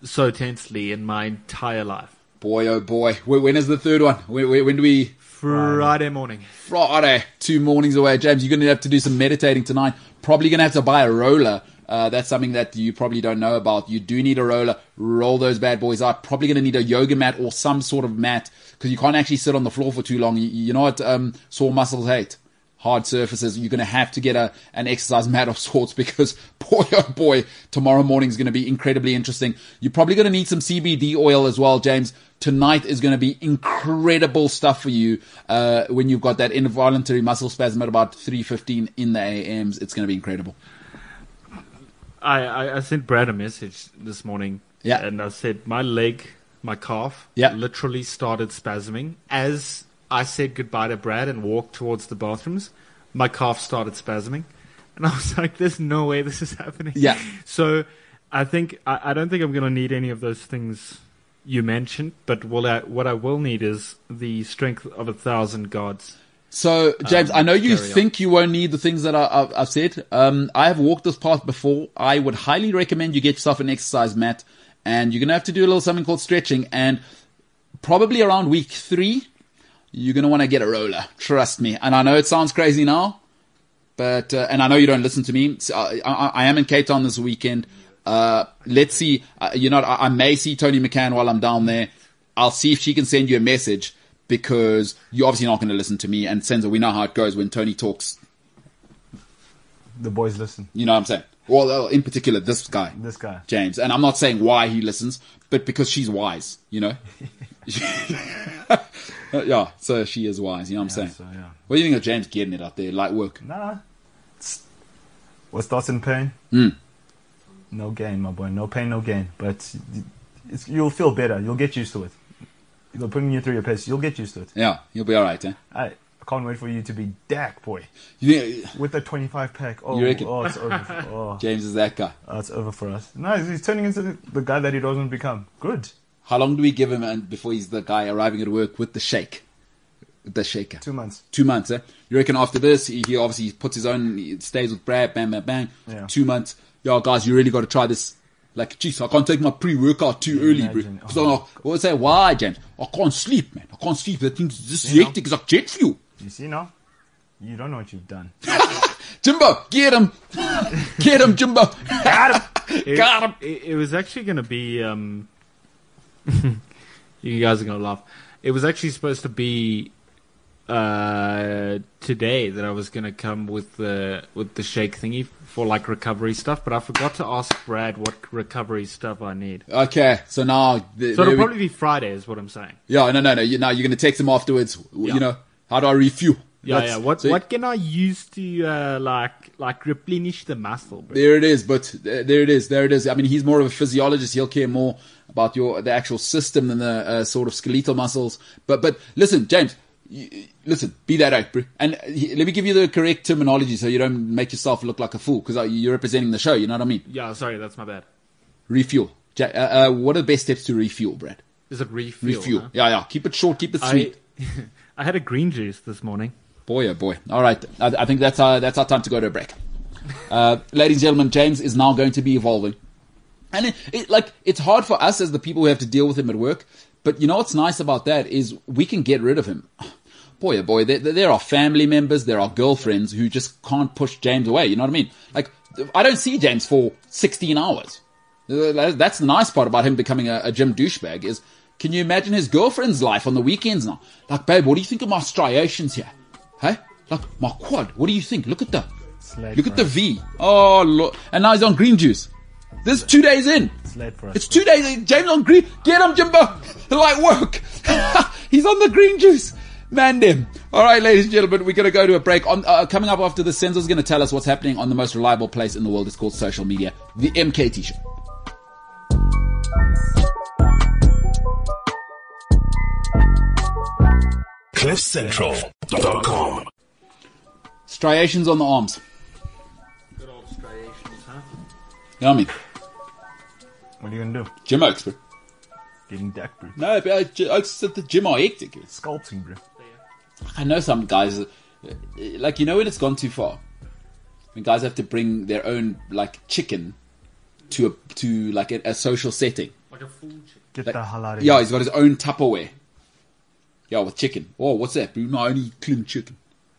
so tensely in my entire life. Boy, oh boy. When, when is the third one? When, when, when do we? Friday morning. Friday, two mornings away. James, you're going to have to do some meditating tonight. Probably going to have to buy a roller. Uh, that's something that you probably don't know about. You do need a roller. Roll those bad boys out. Probably going to need a yoga mat or some sort of mat because you can't actually sit on the floor for too long. You, you know what um, sore muscles hate? Hard surfaces. You're going to have to get a an exercise mat of sorts because boy oh boy, tomorrow morning is going to be incredibly interesting. You're probably going to need some CBD oil as well, James. Tonight is going to be incredible stuff for you uh, when you've got that involuntary muscle spasm at about 3:15 in the AMs. It's going to be incredible. I, I, I sent Brad a message this morning. Yeah. And I said, my leg, my calf, Yeah. literally started spasming. As I said goodbye to Brad and walked towards the bathrooms, my calf started spasming. And I was like, there's no way this is happening. Yeah. So I think, I, I don't think I'm going to need any of those things you mentioned, but what I, what I will need is the strength of a thousand gods. So, James, I know you carry on. think you won't need the things that I, I've, I've said. Um, I have walked this path before. I would highly recommend you get yourself an exercise mat, and you're going to have to do a little something called stretching. And probably around week three, you're going to want to get a roller. Trust me. And I know it sounds crazy now, but uh, and I know you don't listen to me. So I, I, I am in Cape Town this weekend. Uh, let's see. Uh, you know, I, I may see Tony McCann while I'm down there. I'll see if she can send you a message because you're obviously not going to listen to me. And Senzo, we know how it goes when Tony talks. The boys listen. You know what I'm saying? Well, uh, in particular, this guy, This guy. James. And I'm not saying why he listens, but because she's wise. You know. yeah. So she is wise. You know what I'm saying? So yeah. What do you think of James getting it out there? Light work. Nah. It's, what starts in pain? Mm. No gain, my boy. No pain, no gain. But it's, you'll feel better. You'll get used to it. You're putting you through your pace. You'll get used to it. Yeah, you'll be all right. Eh? I, I can't wait for you to be Dak, boy. You With the 25 pack. Oh, You reckon? oh, it's over. Oh, James is that guy? oh, it's over for us. No, he's turning into the, the guy that he doesn't become. Good. How long do we give him and before he's the guy arriving at work with the shake? The shaker. Two months. Two months, eh? You reckon after this, he, he obviously puts his own, he stays with Brad, bang, bang, bang. Yeah. Two months. Yo, guys, you really got to try this. Like, geez, I can't take my pre-workout too early, bro. So, Oh. I would say, why, James? I can't sleep, man. I can't sleep. That thing's just You know. hectic. It's like jet fuel. You see now? You don't know what you've done. Jimbo, get him. get him, Jimbo. Got him. It, Got him. It, it was actually going to be. Um, you guys are going to laugh. It was actually supposed to be uh, today that I was going to come with the with the shake thingy for like recovery stuff, but I forgot to ask Brad what recovery stuff I need. Okay, so now, So it'll we- probably be Friday, is what I'm saying. yeah, no, no, no. You, now you're going to text him afterwards. Yeah. You know, how do I refuel? Yeah, That's- yeah. What so- what can I use to uh, like like replenish the muscle? Bro? There it is, but uh, there it is, there it is. I mean, he's more of a physiologist. He'll care more about your the actual system than the uh, sort of skeletal muscles. But but listen, James, you, listen, be that out. And let me give you the correct terminology so you don't make yourself look like a fool because you're representing the show. You know what I mean? Yeah, sorry, that's my bad. Refuel. Uh, uh, what are the best steps to refuel, Brad? Is it refuel? Refuel. huh? Yeah, yeah. Keep it short. Keep it sweet. I I had a green juice this morning. Boy, oh boy. All right. I, I think that's our, that's our time to go to a break. Uh, ladies and gentlemen, James is now going to be evolving. And it, it, like, it's hard for us as the people who have to deal with him at work. But you know what's nice about that is we can get rid of him. Boy, oh boy, there, there are family members, there are girlfriends who just can't push James away. You know what I mean? Like, I don't see James for 16 hours. Uh, That's the nice part about him becoming a, a gym douchebag is, can you imagine his girlfriend's life on the weekends now? Like, babe, what do you think of my striations here? Hey? Like, my quad, what do you think? Look at the, look at the. V. Oh, look. And now he's on green juice. This is two days in. It's late for us. It's two days in. James on green. Get him, Jimbo. Light work. he's on the green juice. Mandem. All right, ladies and gentlemen, we're going to go to a break. On uh, Coming up after this, Senzo's going to tell us what's happening on the most reliable place in the world. It's called social media, the MKT Show. CliffCentral.com Striations on the arms. Good old striations, huh? Yummy. what What are you going to do? Gym oaks, bro. Getting decked, bro. No, but uh, oaks at the gym are hectic. Sculpting, bro. I know some guys, like you know when it's gone too far, when guys have to bring their own like chicken to a to like a, a social setting. Like a full chick. Get Like- the hell out of Yeah, he's got his own Tupperware. Yeah, with chicken. Oh, what's that? bro? No, I only clean chicken.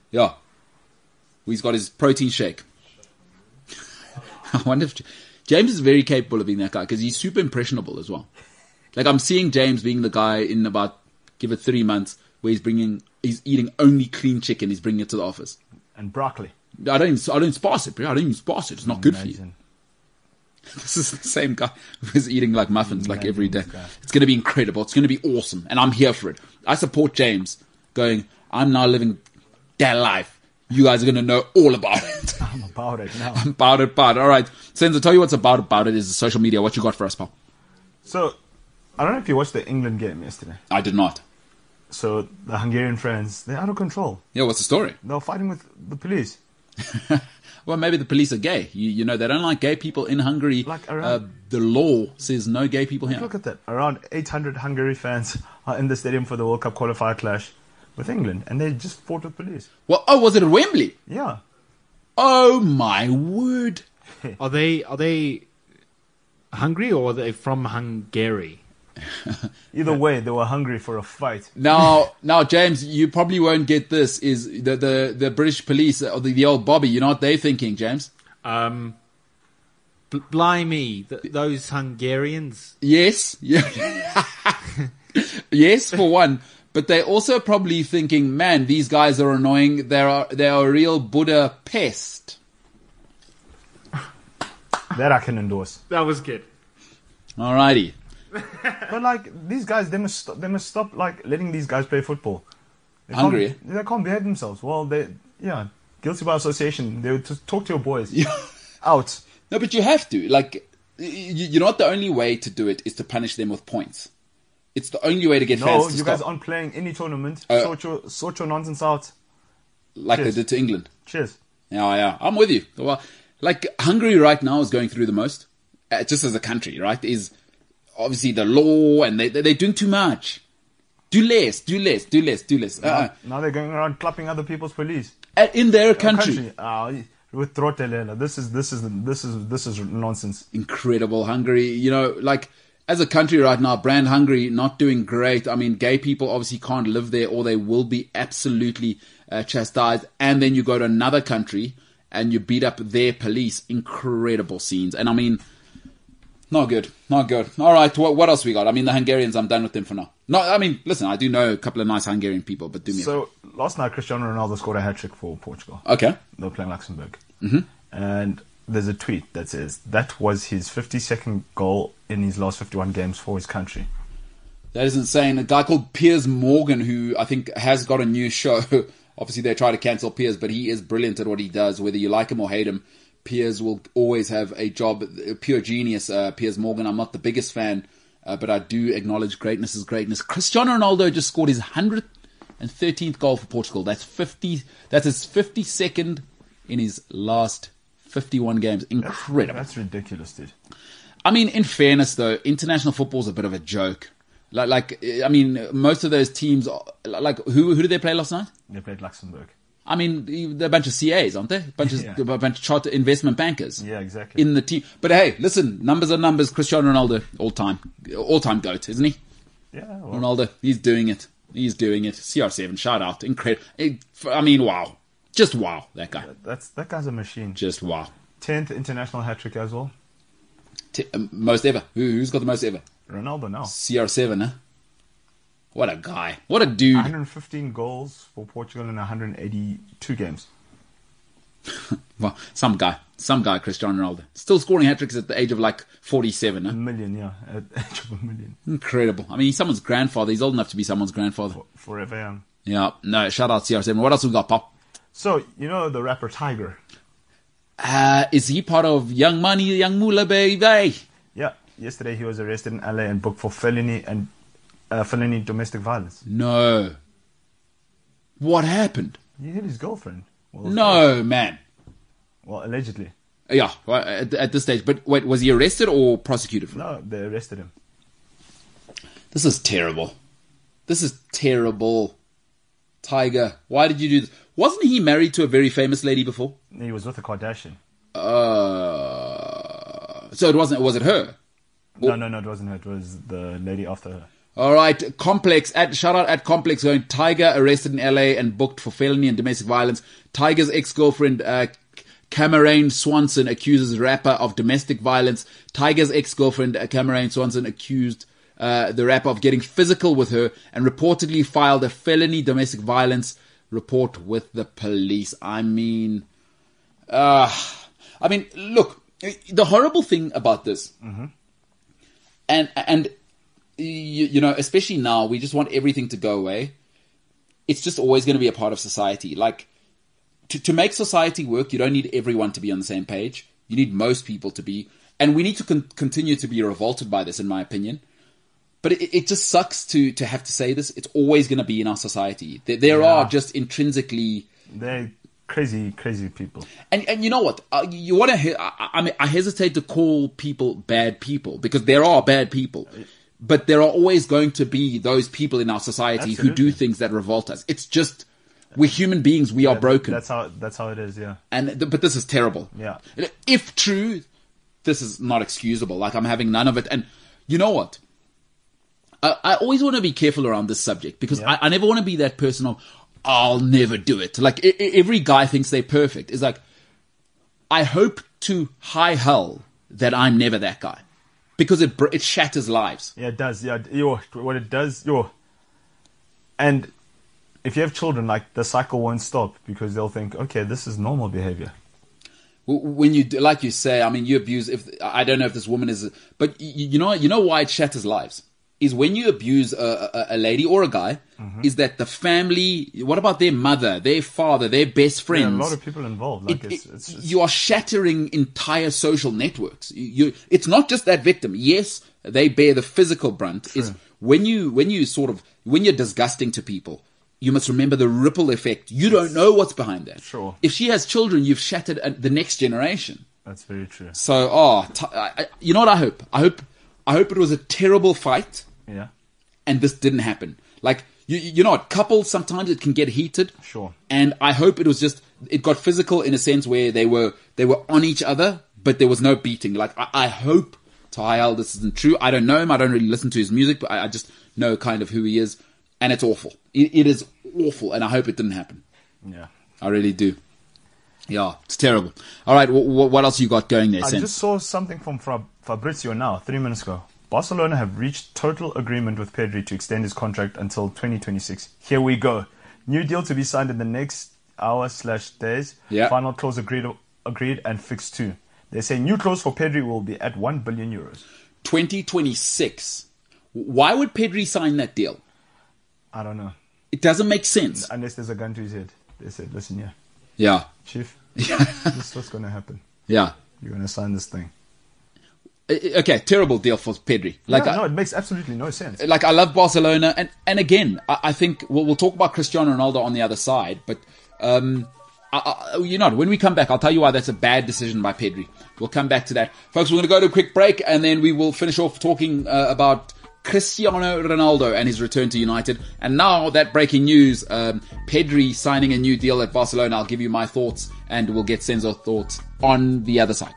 Yeah. He's got his protein shake. I wonder if James is very capable of being that guy because he's super impressionable as well. Like I'm seeing James being the guy in about give it three months where he's bringing he's eating only clean chicken. He's bringing it to the office. And broccoli. I don't even, I don't spice it, bro. I don't even spice it. It's not good for you. This is the same guy who's eating like muffins like every day. It's going to be incredible. It's going to be awesome, and I'm here for it. I support James. Going, I'm now living that life. You guys are going to know all about it. I'm about it now. about it, about it. All right, Sense. tell you what's about about it is the social media. What you got for us, pal? So, I don't know if you watched the England game yesterday. I did not. So, the Hungarian friends, they're out of control. Yeah, what's the story? They're fighting with the police. Well, maybe the police are gay. You, you know, they don't like gay people in Hungary. Like around- uh, the law says no gay people here. Look at that. Around 800 Hungary fans are in the stadium for the World Cup qualifier clash with England, and they just fought with police. Well, oh, was it at Wembley? Yeah. Oh my word! Are they are they hungry or are they from Hungary? Either way, they were hungry for a fight. Now, now, James, you probably won't get this. Is the the, the British police or the, the old Bobby? You know what they're thinking, James? Um, bl- blimey, th- those Hungarians. Yes, yeah, yes, for one. But they're also probably thinking, man, these guys are annoying. They are they are a real Buddha pest. That I can endorse. That was good. Alrighty. But like these guys, they must stop, they must stop like letting these guys play football. They Hungry, can't, they can't behave themselves. Well, they yeah, guilty by association. They would just talk to your boys. Out. No, but you have to. Like, y- y- you know what? The only way to do it is to punish them with points. It's the only way to get No, fans to you stop, guys aren't playing any tournament. Uh, sort your sort your nonsense out. like Cheers. they did to England. Cheers. Yeah, yeah, I'm with you. Well, like Hungary right now is going through the most, uh, just as a country, right? Is obviously the law, and they they- they're doing too much. Do less, do less, do less, do less. Uh, Now they're going around clapping other people's police. uh, in their country, Ah, with Trotelela. This is this is this is this is nonsense. incredible. Hungary, you know, like as a country right now, brand Hungary not doing great. I mean, gay people obviously can't live there, or they will be absolutely uh, chastised. And then you go to another country and you beat up their police. Incredible scenes, and I mean. Not good. Not good. All right. What, what else we got? I mean, the Hungarians. I'm done with them for now. No, I mean, listen. I do know a couple of nice Hungarian people, but do me. So last night, Cristiano Ronaldo scored a hat trick for Portugal. okay. They were playing Luxembourg, mm-hmm. and there's a tweet that says that was his 52nd goal in his last 51 games for his country. That is insane. A guy called Piers Morgan, who I think has got a new show. Obviously, they try to cancel Piers, but he is brilliant at what he does. Whether you like him or hate him, Piers will always have a job. Pure genius, uh, Piers Morgan. I'm not the biggest fan, uh, but I do acknowledge greatness is greatness. Cristiano Ronaldo just scored his 113th goal for Portugal. That's 50. That's his 52nd in his last 51 games. Incredible. That's ridiculous, dude. I mean, in fairness, though, international football's a bit of a joke. Like, like, I mean, most of those teams, are, like, who who did they play last night? They played Luxembourg. I mean, they're a bunch of CAs, aren't they? A bunch of Yeah. a bunch of charter investment bankers. Yeah, exactly. In the team, but hey, listen, numbers are numbers. Cristiano Ronaldo, all time, all time goat, isn't he? yeah, well, Ronaldo, he's doing it. He's doing it. CR7, shout out, incredible. I mean, wow, just wow, that guy, that's that guy's a machine. just wow. 10th international hat trick as well. T- um, most ever. Who, who's got the most ever? Ronaldo now. CR7, huh? What a guy. What a dude. 115 goals for Portugal in 182 games. Well, some guy. Some guy, Cristiano Ronaldo. Still scoring hat tricks at the age of like 47. A million, yeah, at the age of a million. Incredible. I mean, he's someone's grandfather. He's old enough to be someone's grandfather. Forever young. Yeah. No, shout out to CR7. What else we got, Pop? So, you know the rapper Tyga? Uh, is he part of Young Money, Young Moolah, baby? Yeah, yesterday he was arrested in LA and booked for felony and uh, felony domestic violence. No. What happened? He hit his girlfriend. Well, No, man. Well, allegedly. Yeah, well, at, at this stage. But wait, was he arrested or prosecuted? No, they arrested him. This is terrible. This is terrible. Tyga, why did you do this? Wasn't he married to a very famous lady before? He was with a Kardashian. Uh, so it wasn't. Was it her? No, no, no, it wasn't her. It was the lady after her. All right, Complex at shout out at Complex going. Tyga arrested in LA and booked for felony and domestic violence. Tyga's ex girlfriend uh, Camaryn Swanson accuses rapper of domestic violence. Tyga's ex girlfriend uh, Camaryn Swanson accused uh, the rapper of getting physical with her and reportedly filed a felony domestic violence report with the police. I mean, uh, I mean, look, the horrible thing about this, and and you, you know, especially now, we just want everything to go away. It's just always going to be a part of society. Like to to make society work, you don't need everyone to be on the same page. You need most people to be, and we need to con- continue to be revolted by this, in my opinion. But it, it just sucks to to have to say this. It's always going to be in our society. There, there Yeah. are just intrinsically They're crazy, crazy people. and and you know what? Uh, you want to? He- I, I mean, I hesitate to call people bad people because there are bad people, but there are always going to be those people in our society who do things that revolt us. It's just we're human beings. We are broken, That's how. That's how it is. Yeah. and but this is terrible. Yeah. If true, this is not excusable. Like I'm having none of it. And you know what? I, I always want to be careful around this subject because Yeah. I, I never want to be that person of I'll never do it. Like I, I- every guy thinks they're perfect. It's like I hope to high hell that I'm never that guy because it it shatters lives. Yeah, it does. Yeah, yo, what it does, yo. And if you have children, like the cycle won't stop because they'll think, okay, this is normal behavior. When you like you say i mean you abuse if i don't know if this woman is but you, you know you know why it shatters lives is when you abuse a, a, a lady or a guy Mm-hmm. is that the family what about their mother their father their best friends are a lot of people involved. Like It- it's, it's, it's you are shattering entire social networks. You, you, it's not just that victim. Yes, they bear the physical brunt. Is when you when you sort of when you're disgusting to people, you must remember the ripple effect. You don't know what's behind that. Sure. If she has children, you've shattered the next generation. that's very true. So, oh, t- I, I- you know what I hope? I hope I hope it was a terrible fight Yeah, and this didn't happen. Like you, you know, what? couples sometimes it can get heated. Sure. And I hope it was just it got physical in a sense where they were they were on each other, but there was no beating. Like I, I hope Tahal this isn't true. I don't know him. I don't really listen to his music, but I, I just know kind of who he is, and it's awful. It, it is awful, and I hope it didn't happen. yeah. I really do. Yeah, it's terrible. All right, wh- wh- what else you got going there, I just saw something from Fabrizio now, three minutes ago. Barcelona have reached total agreement with Pedri to extend his contract until 2026. Here we go. New deal to be signed in the next hour slash days. Yeah. Final clause agreed, agreed and fixed too. They say new clause for Pedri will be at 1 billion euros. 2026. Why would Pedri sign that deal? I don't know. It doesn't make sense. Unless there's a gun to his head. They said, listen here, Yeah. Chief, yeah. this is what's going to happen. Yeah. You're going to sign this thing. I- Okay, terrible deal for Pedri. Like, Yeah, no, it makes absolutely no sense. like I love Barcelona, and and again, I, I think we'll, we'll talk about Cristiano Ronaldo on the other side, but um, I, I, you know, when we come back, I'll tell you why that's a bad decision by Pedri. We'll come back to that, folks. We're going to go to a quick break, and then we will finish off talking uh, about Cristiano Ronaldo and his return to United. And now that breaking news, um, Pedri signing a new deal at Barcelona. I'll give you my thoughts, and we'll get Senzo's thoughts on the other side.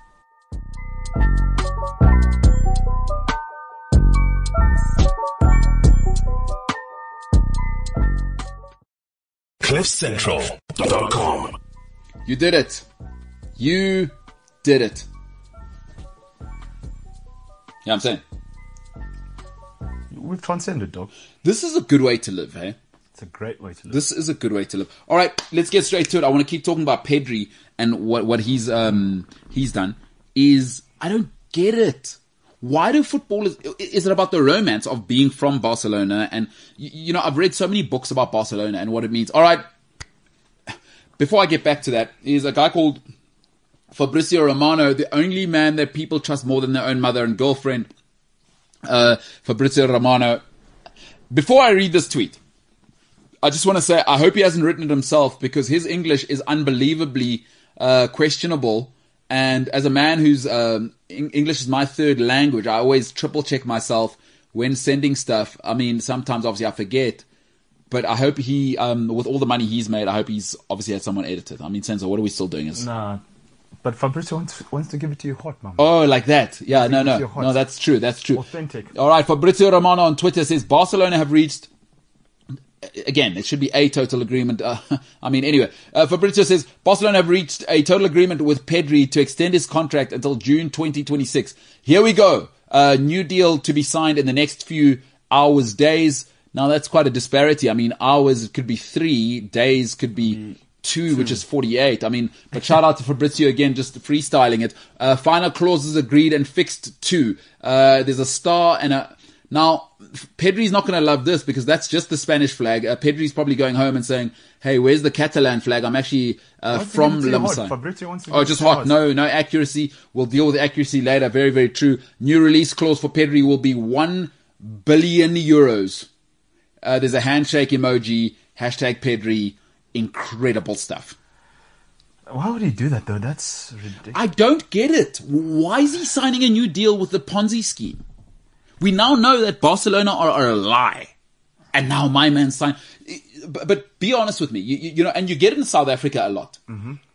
CliffCentral.com. You did it. You did it. Yeah, I'm saying. We've transcended, dog. This is a good way to live, hey? It's a great way to live. This is a good way to live. All right, let's get straight to it. I want to keep talking about Pedri and what, what he's um he's done. Is I don't get it. Why do footballers? Is it about the romance of being from Barcelona? And you, know, I've read so many books about Barcelona and what it means. All right, before I get back to that, is a guy called Fabrizio Romano, the only man that people trust more than their own mother and girlfriend. Uh, Fabrizio Romano. Before I read this tweet, I just want to say, I hope he hasn't written it himself because his English is unbelievably uh, questionable. And as a man whose um, Eng- English is my third language, I always triple check myself when sending stuff. I mean, sometimes obviously I forget, but I hope he, um, with all the money he's made, I hope he's obviously had someone edit it. I mean, Senzo, what are we still doing? Is Nah, but Fabrizio wants, wants to give it to you hot, man. Oh, like that. Yeah, no, no. No, that's true. That's true. Authentic. All right, Fabrizio Romano on Twitter says Barcelona have reached. Again, it should be a total agreement. Uh, I mean, anyway, uh, Fabrizio says Barcelona have reached a total agreement with Pedri to extend his contract until June 2026. Here we go. Uh, new deal to be signed in the next few hours, days. Now that's quite a disparity. I mean, hours could be three, days could be two, which is 48. I mean, but shout out to Fabrizio again, just freestyling it. Uh, final clauses agreed and fixed too. Uh, there's a star and a, now Pedri's not going to love this because that's just the Spanish flag. Uh, Pedri's probably going home and saying, Hey, where's the Catalan flag? I'm actually, uh, from you give it to you hot? Limsa. Fabrizio wants to Oh, just to hot. No, no accuracy. We'll deal with accuracy later. Very, very true. New release clause for Pedri will be 1 billion euros. Uh, there's a handshake emoji, hashtag Pedri, incredible stuff. Why would he do that though? That's ridiculous. I don't get it. Why is he signing a new deal with the Ponzi scheme? We now know that Barcelona are, are a lie. And now my man signed. But, but be honest with me, you, you, you know, and you get in South Africa a lot.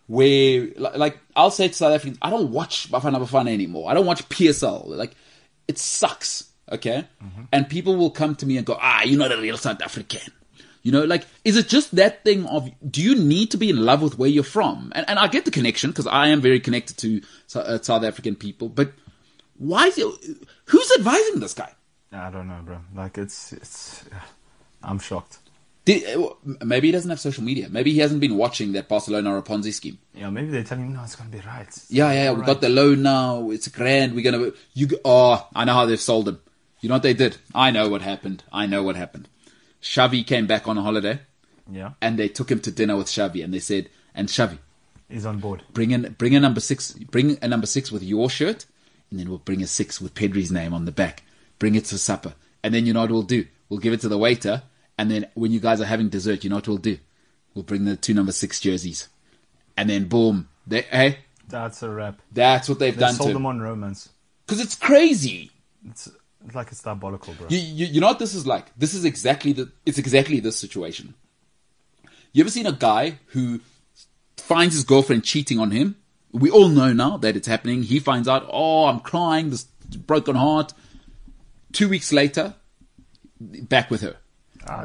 Where, like, like, I'll say to South Africans, I don't watch Bafana Bafana anymore. I don't watch PSL. Like, it sucks. Okay? And people will come to me and go, ah, you're not a real South African. You know, like, is it just that thing of, do you need to be in love with where you're from? And, and I get the connection because I am very connected to uh, South African people, but why is it, who's advising this guy? I don't know, bro. Like it's it's. I'm shocked. Did, uh, maybe he doesn't have social media. Maybe he hasn't been watching that Barcelona or Ponzi scheme. Yeah, maybe they're telling him no, it's gonna be right. Yeah, yeah, yeah. We got the loan now. It's grand. We're gonna. You. Oh, I know how they've sold him. You know what they did? I know what happened. I know what happened. Xavi came back on a holiday, Yeah, and they took him to dinner with Xavi, and they said, "And Xavi, is on board. bring in, bring a number six, bring a number six with your shirt, and then we'll bring a six with Pedri's name on the back. Bring it to supper, and then you know what we'll do? We'll give it to the waiter, and then when you guys are having dessert, you know what we'll do? We'll bring the two number six jerseys, and then boom, they, hey, That's a wrap. that's what they've They done sold to them on romance. Because it's crazy. It's, it's like it's diabolical, bro. You, you, you know what this is like? This is exactly the. It's exactly this situation. You ever seen a guy who finds his girlfriend cheating on him? We all know now that it's happening. He finds out, oh, I'm crying, this broken heart. Two weeks later, back with her.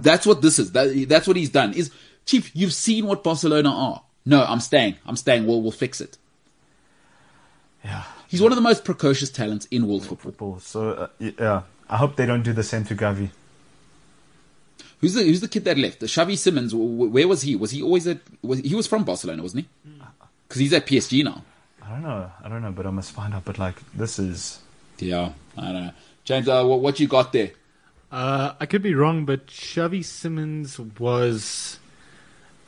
that's what this is. That, that's what he's done. Is Chief, you've seen what Barcelona are. No, I'm staying. I'm staying. We'll, we'll fix it. yeah, He's one of the most precocious talents in world football. football. So uh, yeah, I hope they don't do the same to Gavi. Who's the Who's the kid that left? Xavi Simons. wh- wh- Where was he? Was he always at? Was, he was from Barcelona, wasn't he? Because he's at PSG now. I don't know. I don't know, but I must find out. But like, this is Yeah, I don't know. James, uh, what, what you got there? Uh, I could be wrong, but Xavi Simons was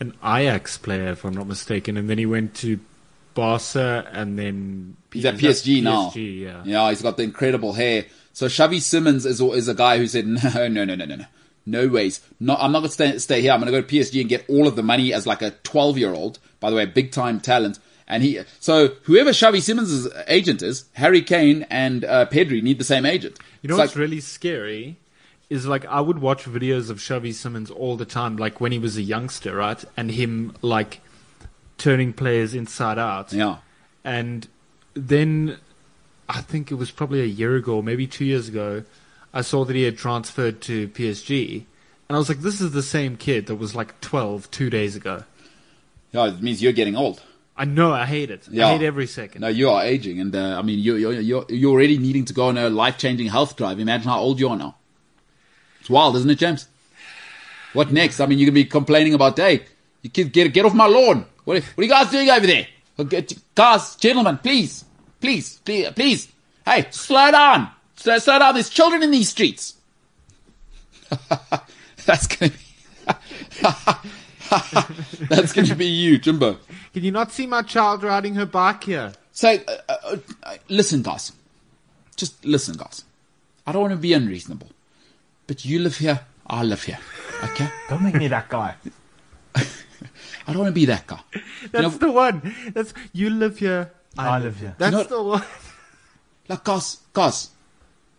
an Ajax player, if I'm not mistaken, and then he went to Barca, and then He's at PSG now. PSG, yeah. Yeah, he's got the incredible hair. So Xavi Simons is is a guy who said, no, no, no, no, no, no, no ways. No, I'm not going to stay, stay here. I'm going to go to PSG and get all of the money as like a 12 year old. By the way, big time talent. And he, so whoever Xavi Simons' agent is, Harry Kane and uh, Pedri need the same agent. You know It's what's like- really scary is like I would watch videos of Xavi Simons all the time, like when he was a youngster, right? And him like turning players inside out. Yeah. And then I think it was probably a year ago, maybe two years ago, I saw that he had transferred to PSG. And I was like, this is the same kid that was like 12 two days ago. Yeah, it means you're getting old. I know, I hate it. Yeah. I hate every second. No, you are aging, and uh, I mean, you're, you're you're you're already needing to go on a life changing health drive. Imagine how old you are now. It's wild, isn't it, James? What next? I mean, you're gonna be complaining about, hey, you kid, get get off my lawn. What what are you guys doing over there? Get, guys, gentlemen, please, please, please, please. Hey, slow down, slow, slow down. There's children in these streets. That's gonna be. That's gonna be you, Jimbo. Can you not see my child riding her bike here? So, uh, uh, uh, listen, guys. Just listen, guys. I don't want to be unreasonable, but you live here, I live here. Okay, Don't make me that guy. I don't want to be that guy. That's know- the one. That's you live here. I live here. That's You know- the one. Like, guys, guys.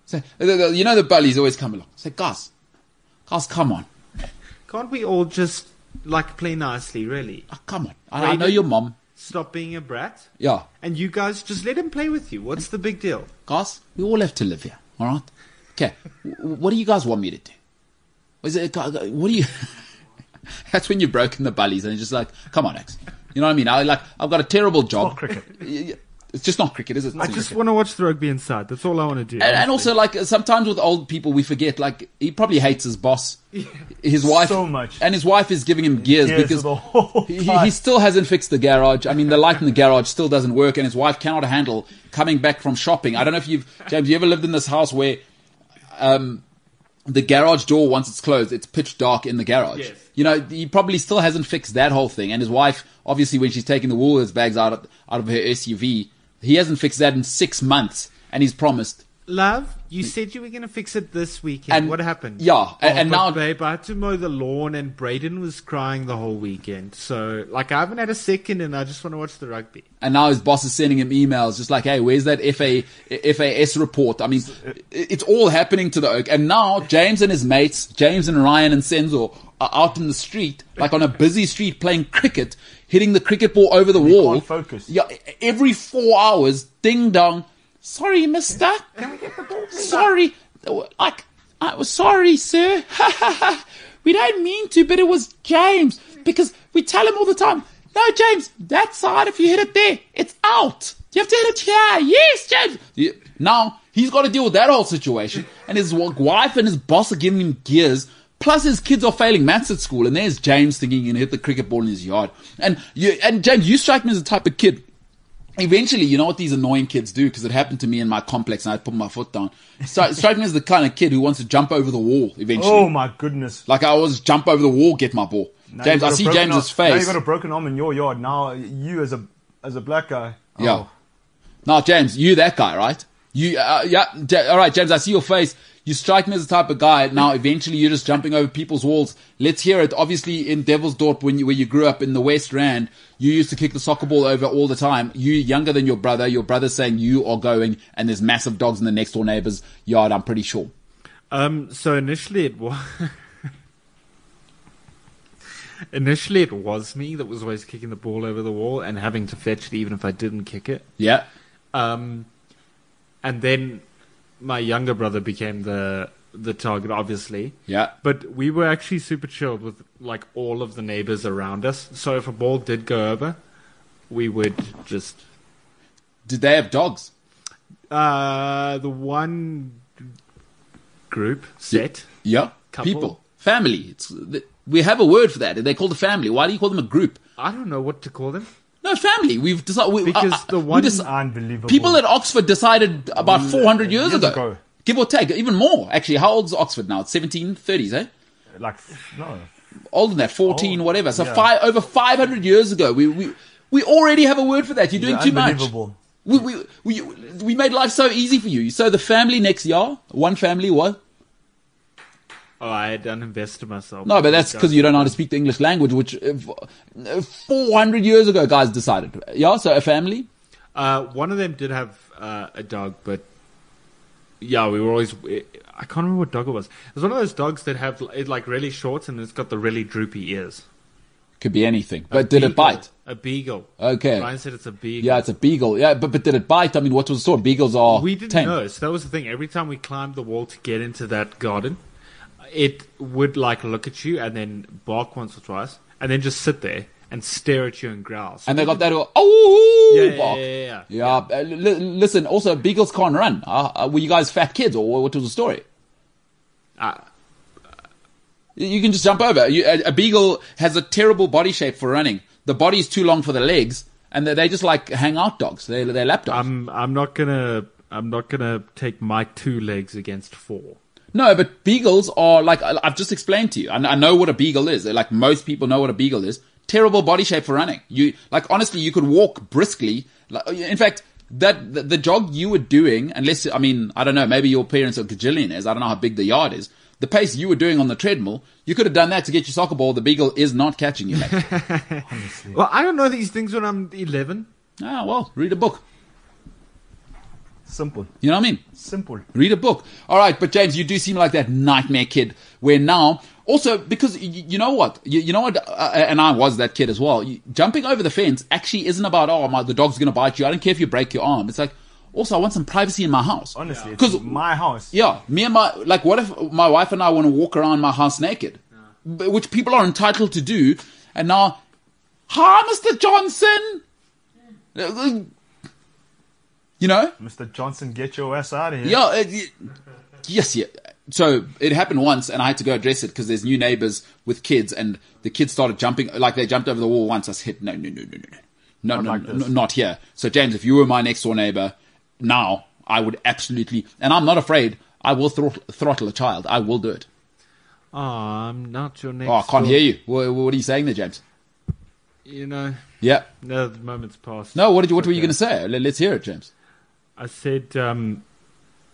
Say, the- the- you know the bullies always come along. Say, guys, guys, come on, Can't we all just like play nicely? Really, Ah, come on. I, I know your mom. stop being a brat, Yeah, and you guys just let him play with you. What's the big deal? guys, we all have to live here. All right. Okay. What do you guys want me to do? Is it? What do you? That's when you've broken the bullies, and you're just like, come on, X. You know what I mean? I like, I've got a terrible job. not cricket. It's just not cricket, is it? I just want to watch the rugby inside. That's all I want to do. And, and also, like sometimes with old people, we forget. Like he probably hates his boss, his wife So much. and his wife is giving him gears Gears because he, he- he still hasn't fixed the garage. I mean, the light in the garage still doesn't work, and his wife cannot handle coming back from shopping. I don't know if you've James, you ever lived in this house where um, the garage door once it's closed, it's pitch dark in the garage. Yes. You know, he probably still hasn't fixed that whole thing, and his wife, obviously, when she's taking the Woolworths bags out of, out of her SUV, he hasn't fixed that in six months, and he's promised. Love, you mm. said you were going to fix it this weekend. And- what happened? yeah, Oh, and- and now- babe, I had to mow the lawn, and Braden was crying the whole weekend. So, like, I haven't had a second, and I just want to watch the rugby. And now his boss is sending him emails, just like, "Hey, where's that FA FAS report?" I mean, it's all happening to the Oak. And now James and his mates, James and Ryan and Senzo, are out in the street, like on a busy street, playing cricket, hitting the cricket ball over the wall. can't focus. Yeah, every four hours, ding dong. Sorry, Mister. Can we get the ball? Sorry, like I was sorry, sir. we don't mean to, but it was James because we tell him all the time. No, James, that side. If you hit it there, it's out. You have to hit it here. Yes, James. Yeah. Now he's got to deal with that whole situation, and his wife and his boss are giving him gears. Plus, his kids are failing maths at school, and there's James thinking he can hit the cricket ball in his yard. And you, and James, you strike me as the type of kid eventually, you know what these annoying kids do? Because it happened to me in my complex, and I put my foot down. So, strike me as the kind of kid who wants to jump over the wall eventually. Oh my goodness. Like I always jump over the wall, get my ball. Now James, I see James's arm- Now face. you got a broken arm in your yard. Now you as a as a black guy. oh, Yeah. Now, James, you that guy, right? You, uh, yeah, all right, James. I see your face. You strike me as the type of guy. Now, eventually, you're just jumping over people's walls. Let's hear it. Obviously, in Devil's Dorp, when you, where you grew up in the West Rand, you used to kick the soccer ball over all the time. You younger than your brother. Your brother's saying you are going, and there's massive dogs in the next door neighbor's yard. I'm pretty sure. Um, so initially it was initially it was me that was always kicking the ball over the wall and having to fetch it even if I didn't kick it. Yeah. Um, and then my younger brother became the the target, obviously. Yeah. But we were actually super chilled with like all of the neighbors around us. So if a ball did go over, we would just Did they have dogs? uh the one group set. Yeah. Couple. People. Family. It's, we have a word for that. They call the family. Why do you call them a group? I don't know what to call them. No, family. We've decided. We, Because uh, uh, the one- Unbelievable. people at Oxford decided about 400 years, years ago, ago. Give or take. Even more, actually. How old's Oxford now? It's 1730s, eh? like no. Older than that, 14, Oh, whatever. So yeah. five, over 500 years ago, we, we, we already have a word for that. You're doing Yeah, too much. unbelievable. We, we, we, we made life so easy for you. So the family next year, one family, what? Oh, I had uninvested myself. No, but that's because you don't know how to speak the English language, which uh, 400 years ago guys decided. Yeah, so a family? Uh, one of them did have uh, a dog, but yeah, we were always. I can't remember what dog it was. It was one of those dogs that have it's like really short and it's got the really droopy ears. Could be anything. A But did it bite? A beagle. Okay. Ryan said it's a beagle. Yeah, it's a beagle. Yeah, but, but did it bite? I mean, what was the story? Beagles are we didn't tame. know. So that was the thing. Every time we climbed the wall to get into that garden, it would like look at you and then bark once or twice, and then just sit there and stare at you and growl. And they got that, oh, Yeah, yeah, bark. yeah, yeah, Yeah, uh, li- listen, also, beagles can't run. Uh, uh, were you guys fat kids, or what was the story? Uh, You can just jump over. You, a, a beagle has a terrible body shape for running. The body's too long for the legs, and they, they just like hang out dogs. They, they're lap dogs. I'm I'm not gonna I'm not gonna take my two legs against four. No, but beagles are like I've just explained to you. I, I know what a beagle is. Like most people know what a beagle is. Terrible body shape for running. You like honestly, you could walk briskly. In fact, that the, the jog you were doing, unless I mean I don't know, maybe your parents are gajillionaires. I don't know how big the yard is, the pace you were doing on the treadmill, you could have done that to get your soccer ball. The beagle is not catching you, mate. Well, I don't know these things when I'm 11. ah, well, read a book. Simple. You know what I mean? Simple. Read a book. All right, but James, you do seem like that nightmare kid where now, also because y- you know what, you, you know what, uh, uh, and I was that kid as well. You, jumping over the fence actually isn't about oh my the dog's gonna bite you. I don't care if you break your arm. It's like also I want some privacy in my house. Honestly, it's 'Cause- my house. Yeah, me and my like, what if my wife and I want to walk around my house naked, B- which people are entitled to do, and now, hi, Mister Johnson. Uh, uh, You know, Mr. Johnson, get your ass out of here. yeah, uh, y- yes, yeah. So it happened once, and I had to go address it because there's new neighbors with kids, and the kids started jumping, like they jumped over the wall once. I said, no, no, no, no, no, no, no, Not no, like no, not here. So James, if you were my next door neighbor, now I would absolutely, and I'm not afraid. I will throttle, throttle a child. I will do it. Oh, I'm not your next. Oh, I can't door. hear you. What, what are you saying there, James? You know, Yeah. no, the moment's passed. No. What did you? What were you going to say? Let- Let's hear it, James. I said, um,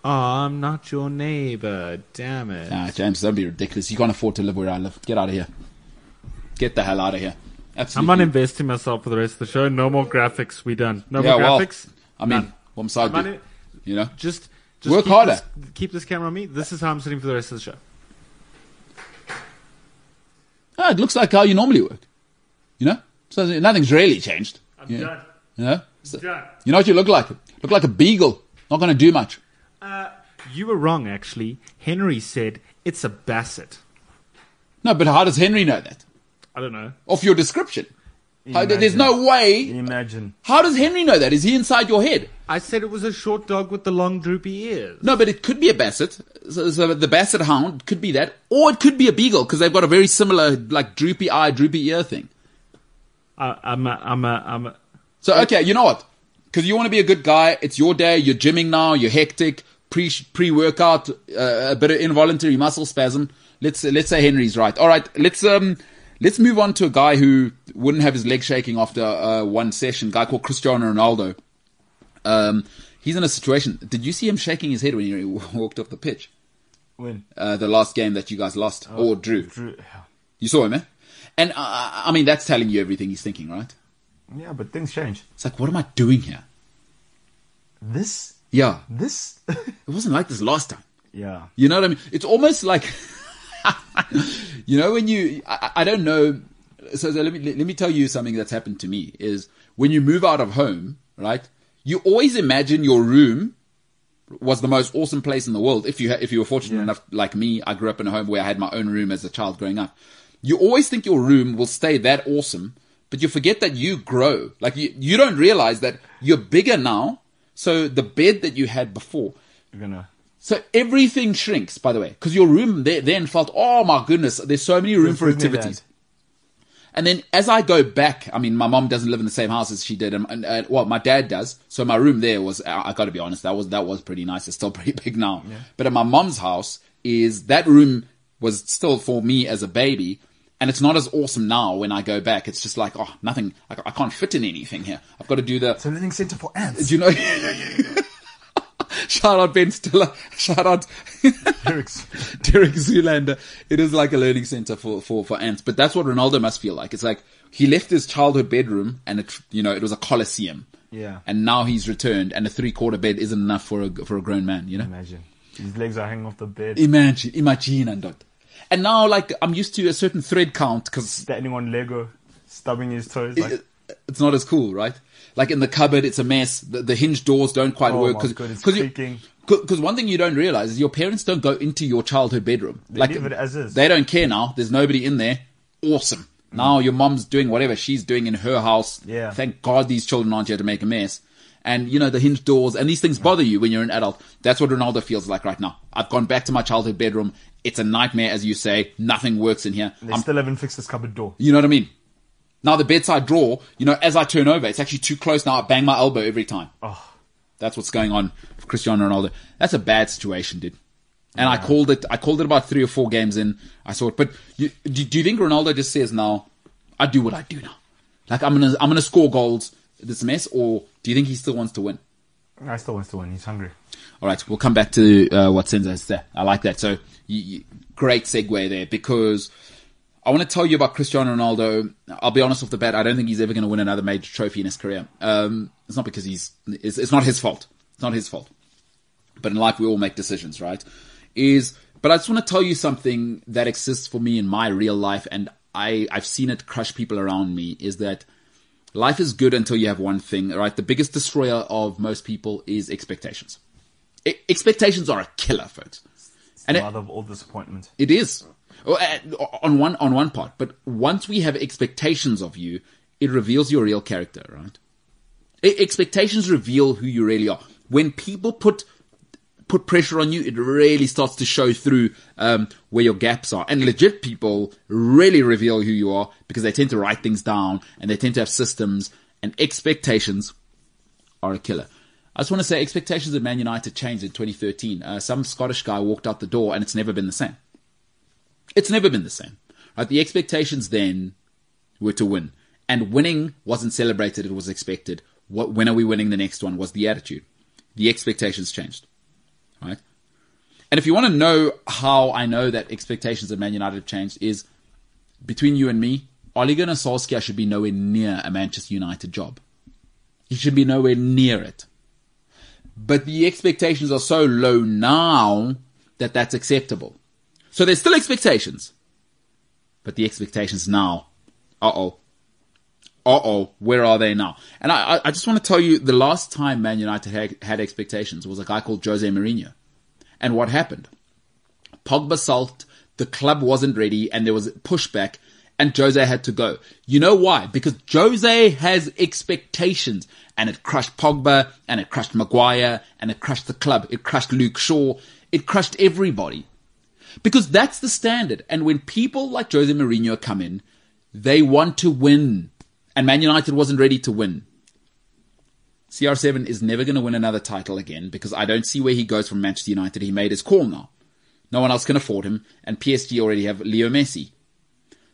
oh, I'm not your neighbor. Damn it. Nah, James, that'd be ridiculous. You can't afford to live where I live. Get out of here. Get the hell out of here. Absolutely. I'm uninvesting myself for the rest of the show. No more graphics. We done. No Yeah, more well, graphics. I mean, None. am I I'm un- You know. just, just Work keep harder. This, keep this camera on me. This is how I'm sitting for the rest of the show. Ah, it looks like how you normally work. You know. So nothing's really changed. I'm Yeah. done. You know. So- Done. you know what you look like? Look like a beagle. Not going to do much. Uh, you were wrong, actually. Henry said it's a basset. No, but how does Henry know that? I don't know. Off your description. How, there's no way. Imagine. How does Henry know that? Is he inside your head? I said it was a short dog with the long droopy ears. No, but it could be a basset. So, so the basset hound could be that, or it could be a beagle because they've got a very similar, like droopy eye, droopy ear thing. I, I'm a, I'm a, I'm a, So okay, you know what? Because you want to be a good guy. It's your day. You're gymming now. You're hectic. Pre pre workout, uh, a bit of involuntary muscle spasm. Let's let's say Henry's right. All right, let's um let's move on to a guy who wouldn't have his leg shaking after uh, one session. guy called Cristiano Ronaldo. Um, he's in a situation. Did you see him shaking his head when he walked off the pitch? When? Uh, the last game that you guys lost or drew. Drew. You saw him, eh? And uh, I mean, that's telling you everything he's thinking, right? Yeah, but things change. It's like, what am I doing here? This? Yeah, This? it wasn't like this last time. yeah. You know what I mean? It's almost like, you know, when you, I, I don't know. So, so let me let me tell you something that's happened to me is when you move out of home, right? You always imagine your room was the most awesome place in the world. If you ha- if you were fortunate Yeah. enough, like me, I grew up in a home where I had my own room as a child growing up. You always think your room will stay that awesome, but you forget that you grow. Like you, you don't realize that you're bigger now. So the bed that you had before, You're gonna. so everything shrinks, by the way, because your room there, then felt, oh my goodness, there's so many room for activities. And then as I go back, I mean, my mom doesn't live in the same house as she did, and, and uh, well, my dad does. So my room there was, I, I got to be honest, that was that was pretty nice. It's still pretty big now. But at my mom's house, is that room was still for me as a baby, and it's not as awesome now when I go back. It's just like, oh, nothing. I, I can't fit in anything here. I've got to do the. It's a learning center for ants. Do you know? Shout out Ben Stiller. Shout out Eric's. Derek Zoolander. It is like a learning center for, for, for ants. But that's what Ronaldo must feel like. It's like he left his childhood bedroom and it, you know, it was a coliseum. Yeah. And now he's returned and a three quarter bed isn't enough for a, for a grown man, you know? Imagine. His legs are hanging off the bed. Imagine, imagine, and that. And now, like, I'm used to a certain thread count because Standing on Lego, stubbing his toes. Like, it's not as cool, right? Like in the cupboard, it's a mess. The, the hinge doors don't quite Oh work because God, it's you creaking. because one thing you don't realize is your parents don't go into your childhood bedroom. They leave it as is. They don't care now. There's nobody in there. Awesome. Mm. Now your mom's doing whatever she's doing in her house. Yeah. Thank God these children aren't here to make a mess. And you know the hinge doors and these things mm. bother you when you're an adult. That's what Ronaldo feels like right now. I've gone back to my childhood bedroom. It's a nightmare, as you say. Nothing works in here. they I'm still haven't fixed this cupboard door. you know what I mean? Now the bedside drawer, you know, as I turn over, it's actually too close now. I bang my elbow every time. Oh. That's what's going on for Cristiano Ronaldo. That's a bad situation, dude. And I called it. I called it about three or four games in. I saw it. But you, do, do you think Ronaldo just says now, "I do what I do now"? Like I'm gonna, I'm gonna score goals. This mess, or do you think he still wants to win? I still wants to win. He's hungry. All right, we'll come back to uh, what Senzo has there. I like that. So, you, you, great segue there because I want to tell you about Cristiano Ronaldo. I'll be honest off the bat. I don't think he's ever going to win another major trophy in his career. Um, it's not because he's. It's, it's not his fault. It's not his fault. But in life, we all make decisions, right? Is but I just want to tell you something that exists for me in my real life, and I I've seen it crush people around me. Is that life is good until you have one thing, right? The biggest destroyer of most people is expectations. Expectations are a killer, folks. And it, Mother of all disappointment. it is uh, on one on one part, but once we have expectations of you, it reveals your real character, right? Expectations reveal who you really are. When people put put pressure on you, it really starts to show through um, where your gaps are. And legit people really reveal who you are because they tend to write things down and they tend to have systems. And expectations are a killer. I just want to say expectations at Man United changed in 2013. Uh, some Scottish guy walked out the door and it's never been the same. It's never been the same. Right? The expectations then were to win. And winning wasn't celebrated, it was expected. What, when are we winning the next one was the attitude. The expectations changed. Right? And if you want to know how I know that expectations at Man United have changed is between you and me, Ole Gunnar Solskjaer should be nowhere near a Manchester United job. He should be nowhere near it. But the expectations are so low now that that's acceptable. So there's still expectations. But the expectations now, uh oh. Uh oh, where are they now? And I, I- just want to tell you the last time Man United had, had expectations was a guy called Jose Mourinho. And what happened? Pogba sulked, the club wasn't ready, and there was pushback, and Jose had to go. You know why? Because Jose has expectations, and it crushed Pogba, and it crushed Maguire, and it crushed the club. It crushed Luke Shaw. It crushed everybody. Because that's the standard. And when people like Jose Mourinho come in, they want to win. And Man United wasn't ready to win. CR7 is never going to win another title again because I don't see where he goes from Manchester United. He made his call now. No one else can afford him, and PSG already have Leo Messi.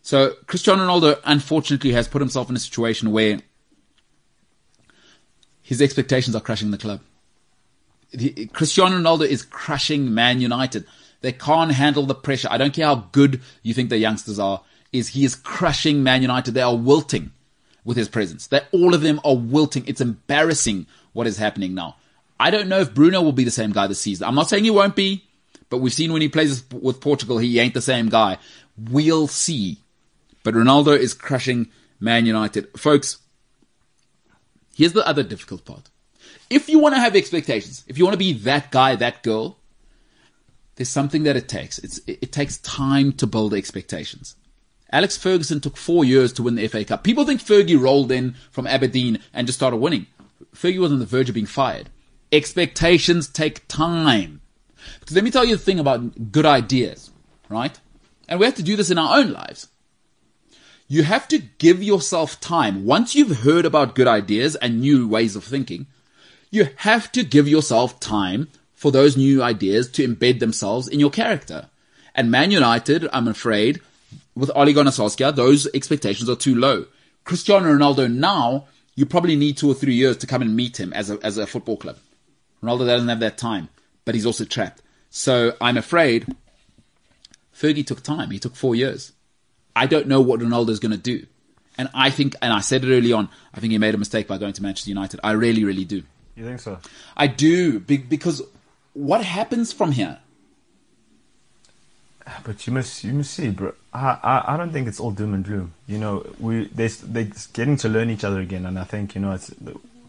So Cristiano Ronaldo, unfortunately, has put himself in a situation where his expectations are crushing the club. Cristiano Ronaldo is crushing Man United. They can't handle the pressure. I don't care how good you think the youngsters are. Is he is crushing Man United? They are wilting with his presence. That all of them are wilting. It's embarrassing what is happening now. I don't know if Bruno will be the same guy this season. I'm not saying he won't be, but we've seen when he plays with Portugal, he ain't the same guy. We'll see. But Ronaldo is crushing Man United. Folks, here's the other difficult part. If you want to have expectations, if you want to be that guy, that girl, there's something that it takes. It's, it, it takes time to build expectations. Alex Ferguson took four years to win the FA Cup. People think Fergie rolled in from Aberdeen and just started winning. Fergie was on the verge of being fired. Expectations take time. Because let me tell you the thing about good ideas, right? And we have to do this in our own lives. You have to give yourself time. Once you've heard about good ideas and new ways of thinking, you have to give yourself time for those new ideas to embed themselves in your character. And Man United, I'm afraid, with Ole Gunnar Solskjaer, those expectations are too low. Cristiano Ronaldo now, you probably need two or three years to come and meet him as a, as a football club. Ronaldo doesn't have that time, but he's also trapped. So I'm afraid Fergie took time. He took four years. I don't know what Ronaldo's going to do. And I think, and I said it early on, I think he made a mistake by going to Manchester United. I really, really do. You think so? I do, because what happens from here? Ah, but you must you must see, bro. I, I I don't think it's all doom and gloom. You know, we they they're getting to learn each other again, and I think you know it's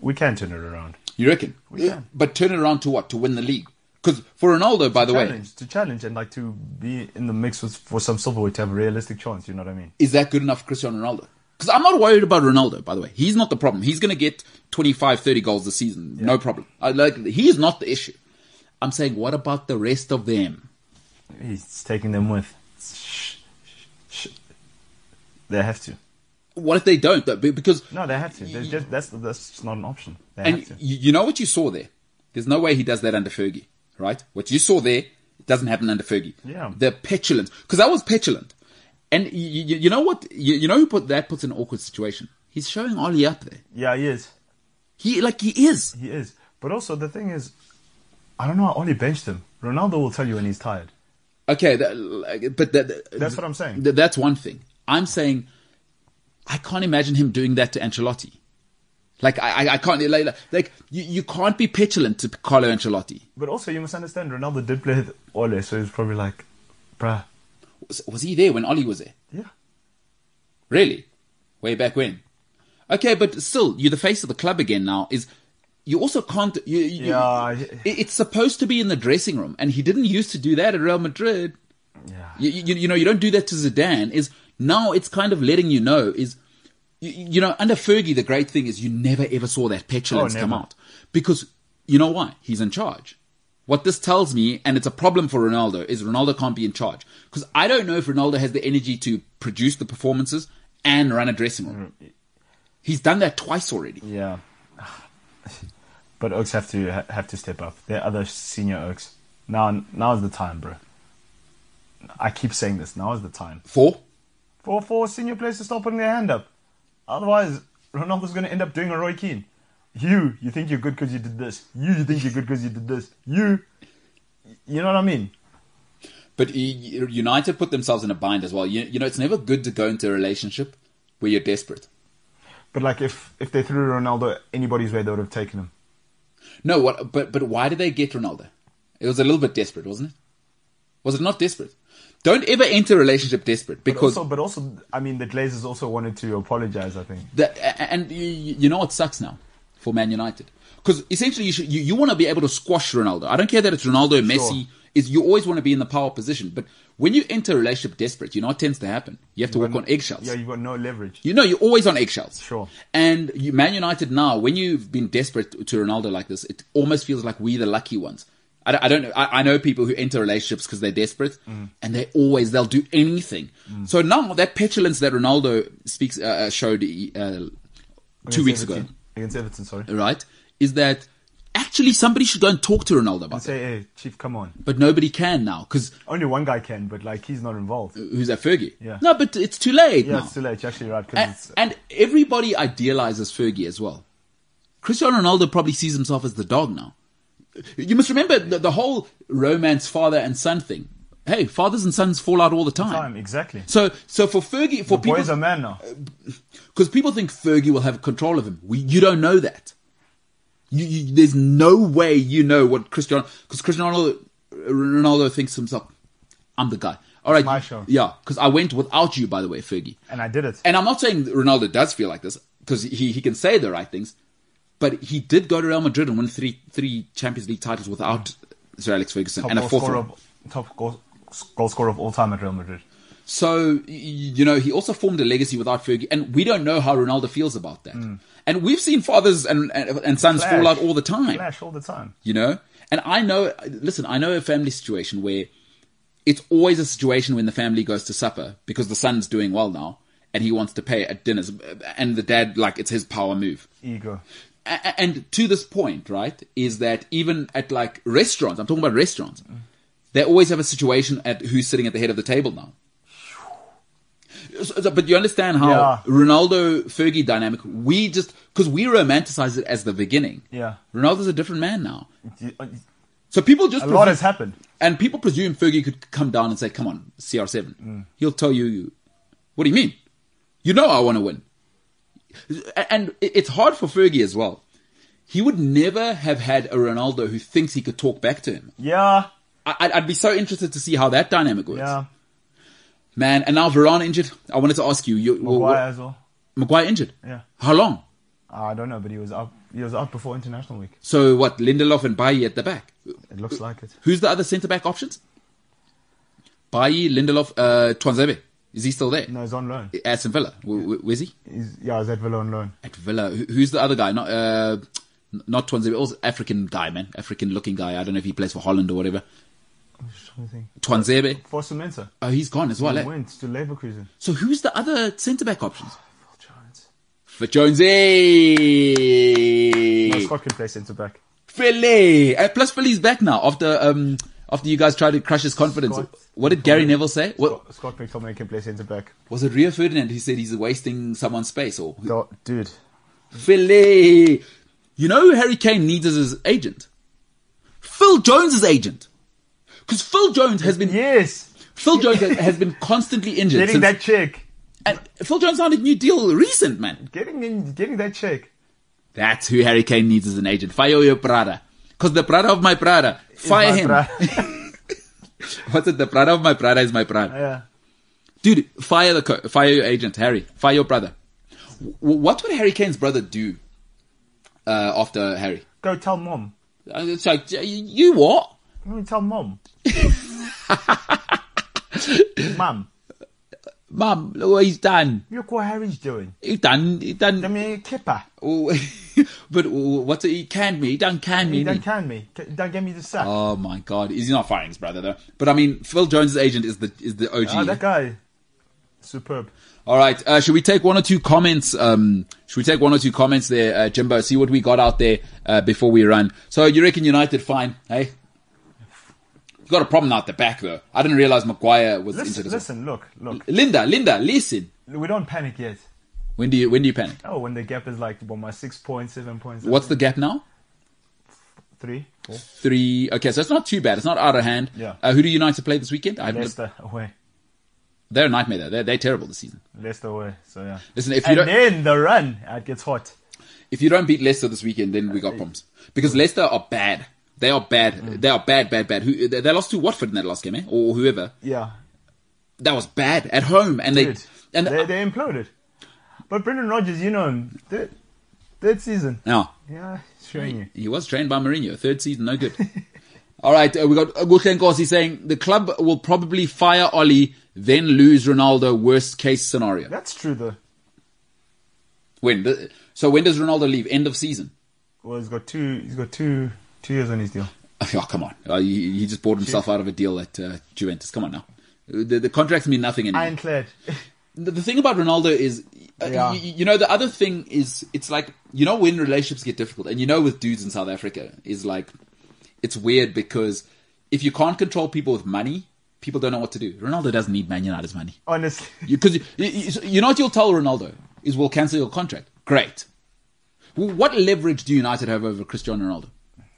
we can turn it around. You reckon? We can. But turn it around to what? To win the league? Because for Ronaldo, by the way, to challenge and like to be in the mix with, for some silverware to have a realistic chance. You know what I mean? is that good enough for Cristiano Ronaldo? Because I'm not worried about Ronaldo, by the way. He's not the problem. He's going to get 25, 30 goals this season. No problem. I, like He is not the issue. I'm saying, what about the rest of them? He's taking them with. Shh, shh, shh. They have to. What if they don't? Though? Because No, they have to. Just, that's that's just not an option. They And have to. you, you know what you saw there? There's no way he does that under Fergie, right? What you saw there, doesn't happen under Fergie. Yeah. The petulance. Because I was petulant. And you, you, you know what? You, you know who put that puts in an awkward situation? He's showing Ollie up there. Yeah, he is. He, like, he is. He is. But also the thing is, I don't know how Oli benched him. Ronaldo will tell you when he's tired. Okay, that, but that, That's what I'm saying. th- that's one thing. I'm saying I can't imagine him doing that to Ancelotti. Like I, I, I can't like, like you, you can't be petulant to Carlo Ancelotti. But also you must understand, Ronaldo did play with Ole, so he's probably like, bruh, Was, was he there when Ollie was there? yeah. Really? Way back when? Okay, but still, you're the face of the club again now. Is you also can't. You, you, Yeah, it- it's supposed to be in the dressing room, and he didn't used to do that at Real Madrid. Yeah. You, you, you know, you don't do that to Zidane. Is now it's kind of letting you know is. You, you know, under Fergie, the great thing is you never ever saw that petulance Oh, come out because you know why? He's in charge. What this tells me, and it's a problem for Ronaldo, is Ronaldo can't be in charge because I don't know if Ronaldo has the energy to produce the performances and run a dressing room. Mm. He's done that twice already. Yeah. But okes have to have to step up. There are other senior okes. Now now is the time, bro. I keep saying this. Now is the time Four. for for senior players to start putting their hand up. Otherwise, Ronaldo's going to end up doing a Roy Keane. You, you think you're good because you did this. You, you think you're good because you did this. You, you know what I mean? But United put themselves in a bind as well. You, you know, it's never good to go into a relationship where you're desperate. But like, if if they threw Ronaldo anybody's way, they would have taken him. No, what? But but why did they get Ronaldo? It was a little bit desperate, wasn't it? Was it not desperate? Don't ever enter a relationship desperate But because also, but also, I mean, the Glazers also wanted to apologize. I think. and you, you know what sucks now for Man United because essentially you should you, you want to be able to squash Ronaldo. I don't care that it's Ronaldo, or Messi. Is you always want to be in the power position, but when you enter a relationship desperate, you know what tends to happen. You have to walk on eggshells. Yeah, you've got no leverage. You know, you're always on eggshells. Sure. And you, Man United now, when you've been desperate to Ronaldo like this, it almost feels like we're the lucky ones. I don't, I don't know. I, I know people who enter relationships because they're desperate, Mm. and they always they'll do anything. So now that petulance that Ronaldo speaks uh, uh, showed uh, two weeks Everton- ago, against Everton. Sorry. right, is that actually somebody should go and talk to Ronaldo about And it, say, hey, chief, come on. but nobody can now because Only one guy can, but like he's not involved. who's that Fergie? Yeah. No, but it's too late Yeah, now. it's too late. You're actually right. and, it's, and everybody idealizes Fergie as well. Cristiano Ronaldo probably sees himself as the dog now. You must remember the, the whole romance father and son thing. Hey, fathers and sons fall out all the time. time exactly. So, so for Fergie, for The boy's people, a man now. because people think Fergie will have control of him. We, you don't know that. You, you, there's no way you know what Cristiano, because Cristiano Ronaldo thinks to himself, "I'm the guy." All right, my show. Yeah, because I went without you, by the way, Fergie. And I did it. And I'm not saying Ronaldo does feel like this because he, he can say the right things, but he did go to Real Madrid and win three three Champions League titles without Sir Alex Ferguson top and a fourth one. of, top goal, goal scorer of all time at Real Madrid. So you know he also formed a legacy without Fergie, and we don't know how Ronaldo feels about that. Hmm. And we've seen fathers and and, and sons fall out all the time. Clash all the time. you know and i know listen i know a family situation where it's always a situation when the family goes to supper because the son's doing well now and he wants to pay at dinners and the dad like it's his power move Ego. A- a- and to this point right is that even at like restaurants i'm talking about restaurants they always have a situation at who's sitting at the head of the table now So- so- but you understand how Yeah. Ronaldo Fergie dynamic we just because we romanticize it as the beginning Yeah. Ronaldo's a different man now so people just lot presume- has happened. and people presume Fergie could come down and say, "Come on, CR7." He'll tell you, "What do you mean? You know I want to win." And it's hard for Fergie as well. He would never have had a Ronaldo who thinks he could talk back to him. Yeah. I- I'd, I'd be so interested to see how that dynamic works, Yeah. man. And now Varane injured. I wanted to ask you, you Maguire what- as well. Maguire injured. Yeah. How long? I don't know, but he was up. He was up before international week. So what? Lindelof and Bailly at the back. It looks like it. Who's the other centre back options? Bailly, Lindelof, uh, Tuanzebe. Is he still there? No, he's on loan. Aston Villa. Wh- wh- Where's he? He's, yeah, he's at Villa on loan. At Villa. Who's the other guy? Not uh, not Tuanzebe. Also African guy, man. African looking guy. I don't know if he plays for Holland or whatever. I'm just trying to think. Tuanzebe. For Samantha. Oh, he's gone as well. He eh? went to Leverkusen. So who's the other centre back options? For Jonesy. No, Scott can play centre back. Philly. Uh, plus Philly's back now after um after you guys tried to crush his confidence. Scott- what did Gary Neville say? What Scott, Scott McTominay can play centre back. was it? Rio Ferdinand who said he's wasting someone's space or Do- Dude, Philly. You know who Harry Kane needs as his agent? Phil Jones' agent. Because Phil Jones has been Yes. Phil Jones has- been constantly injured. Getting since- that check. and Phil Jones signed a new deal recent, man. Getting in, getting that check. That's who Harry Kane needs as an agent. Your Prada. Because the Prada of my Prada. Fire him. What's it? The Prada of my Prada is my Prada. yeah. Dude, fire the co- fire your agent, Harry. Fire your brother. W- what would Harry Kane's brother do uh, after Harry? Go tell mom. Uh, It's like you what? Let me tell mom. mom, Mum, look what he's done. look what Harry's doing. He done. He done. I mean, Kipper. Oh, but oh, what's it? He canned me. He done canned me. He didn't don't he? can me. C- Don't get me the sack. Oh my god, he's not firing his brother though. But I mean, Phil Jones' agent is the is the OG. Ah, that guy, superb. All right, uh, should we take one or two comments? Um, should we take one or two comments there, uh, Jimbo? See what we got out there uh, before we run. So you reckon United fine? Hey, got a problem out the back though. I didn't realize Maguire was Listen, injured. listen, look, look. Linda, Linda, listen. We don't panic yet. When do you when do you panic? Oh, when the gap is like what, my six points, seven points. What's the gap now? three, four? Three. Okay, so it's not too bad. It's not out of hand. Yeah. Uh, who do United play this weekend? I Leicester away. They're a nightmare though. They're, they're terrible this season. Leicester away. So yeah. Listen, if you And don't then the run, it gets hot. if you don't beat Leicester this weekend, then we got problems because Leicester are bad. They are bad. Mm. They are bad, bad, bad. Who they, they lost to Watford in that last game, eh? or whoever. Yeah, That was bad at home, and they and they, they imploded. But Brendan Rodgers, you know him. Third, third season. no, Yeah, showing you. he was trained by Mourinho. Third season, no good. All right, uh, we got Guhle Nkosi saying the club will probably fire Oli, then lose Ronaldo. Worst case scenario. That's true though. When? The, so when does Ronaldo leave? End of season. Well, he's got two. He's got two. Two years on his deal. Oh, come on. Uh, he, he just bought himself out of a deal at uh, Juventus. Come on now. The, the contracts mean nothing anymore. Ironclad. the, the thing about Ronaldo is, uh, Yeah. y- y- you know, the other thing is, it's like, you know, when relationships get difficult, and you know, with dudes in South Africa, is like, it's weird because if you can't control people with money, people don't know what to do. Ronaldo doesn't need Man United's money. Honestly, Because you, you, you, you know what you'll tell Ronaldo is, we'll cancel your contract. Great. What leverage do United have over Cristiano Ronaldo?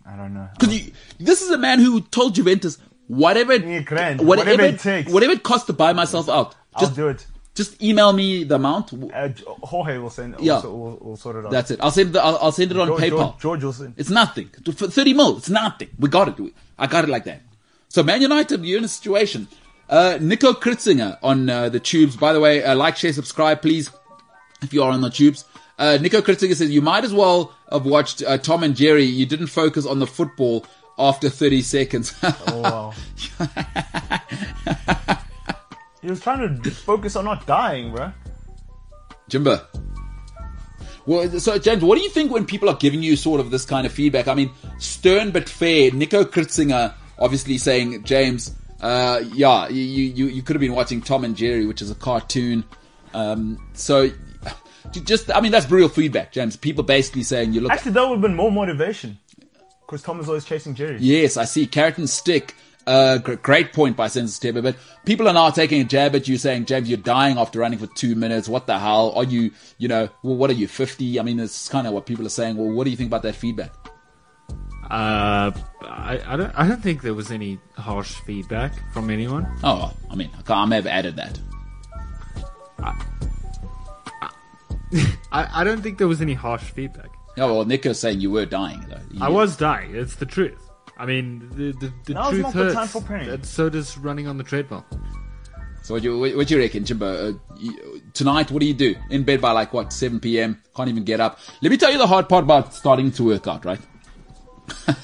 I don't know. Because this is a man who told Juventus, whatever, grand. whatever, Whatever it takes. whatever it costs to buy myself out, I'll just do it. just email me the amount. Uh, Jorge will send. Yeah. Yeah, we'll, we'll sort it out. That's it. I'll send the, I'll, I'll send it on George, PayPal. George, George will send. It's nothing. For 30 mil, it's nothing. We got it. I got it like that. So Man United, you're in a situation. Uh, Nico Kritzinger on uh, the tubes. By the way, uh, like, share, subscribe, please, if you are on the tubes. Uh, Nico Kritzinger says, you might as well have watched uh, Tom and Jerry. You didn't focus on the football after 30 seconds. Oh wow. he was trying to focus on not dying, bro. Jimbo. Well, so James, what do you think when people are giving you sort of this kind of feedback? I mean, stern but fair. Nico Kritzinger obviously saying, James, uh, yeah, you, you, you could have been watching Tom and Jerry, which is a cartoon. Um, so just, I mean, that's real feedback, James. People basically saying, you look, Actually, that would have been more motivation. Because Tom is always chasing Jerry. yes, I see carrot and stick. Uh, great point by Census Tebe, but people are now taking a jab at you saying, James, you're dying after running for two minutes. What the hell? Are you, you know, well, what are you, 50? I mean, it's kind of what people are saying. Well, what do you think about that feedback? Uh, I, I don't I don't think there was any harsh feedback from anyone. Oh, I mean, I may have added that. I, I don't think there was any harsh feedback. Yeah, well, Nick Nico's saying you were dying, though. I You- was dying. It's the truth. I mean, the the, the Now's truth not the hurts. time for pain. And so does running on the treadmill. So what do you, what, what do you reckon, Jimbo? Uh, you, tonight, what do you do? In bed by like, what, 7 p.m.? Can't even get up. Let me tell you the hard part about starting to work out, right?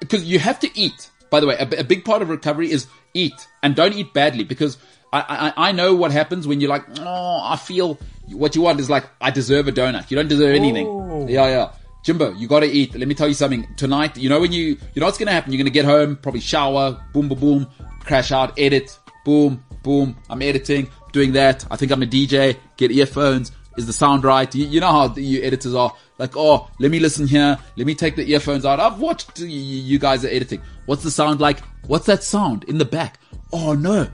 Because you have to eat. By the way, a big part of recovery is eat. And don't eat badly because I, I, I know what happens when you're like, oh, I feel what you want is like, I deserve a donut. You don't deserve anything. Oh. Yeah, yeah. Jimbo, you gotta eat. Let me tell you something. Tonight, you know when you, you know what's gonna happen? You're gonna get home, probably shower, boom, boom, boom, crash out, edit, boom, boom. I'm editing, doing that. I think I'm a DJ, get earphones. Is the sound right? You, you know how the, you editors are. Like, oh, let me listen here. Let me take the earphones out. I've watched you, you guys are editing. What's the sound like? What's that sound in the back? Oh no.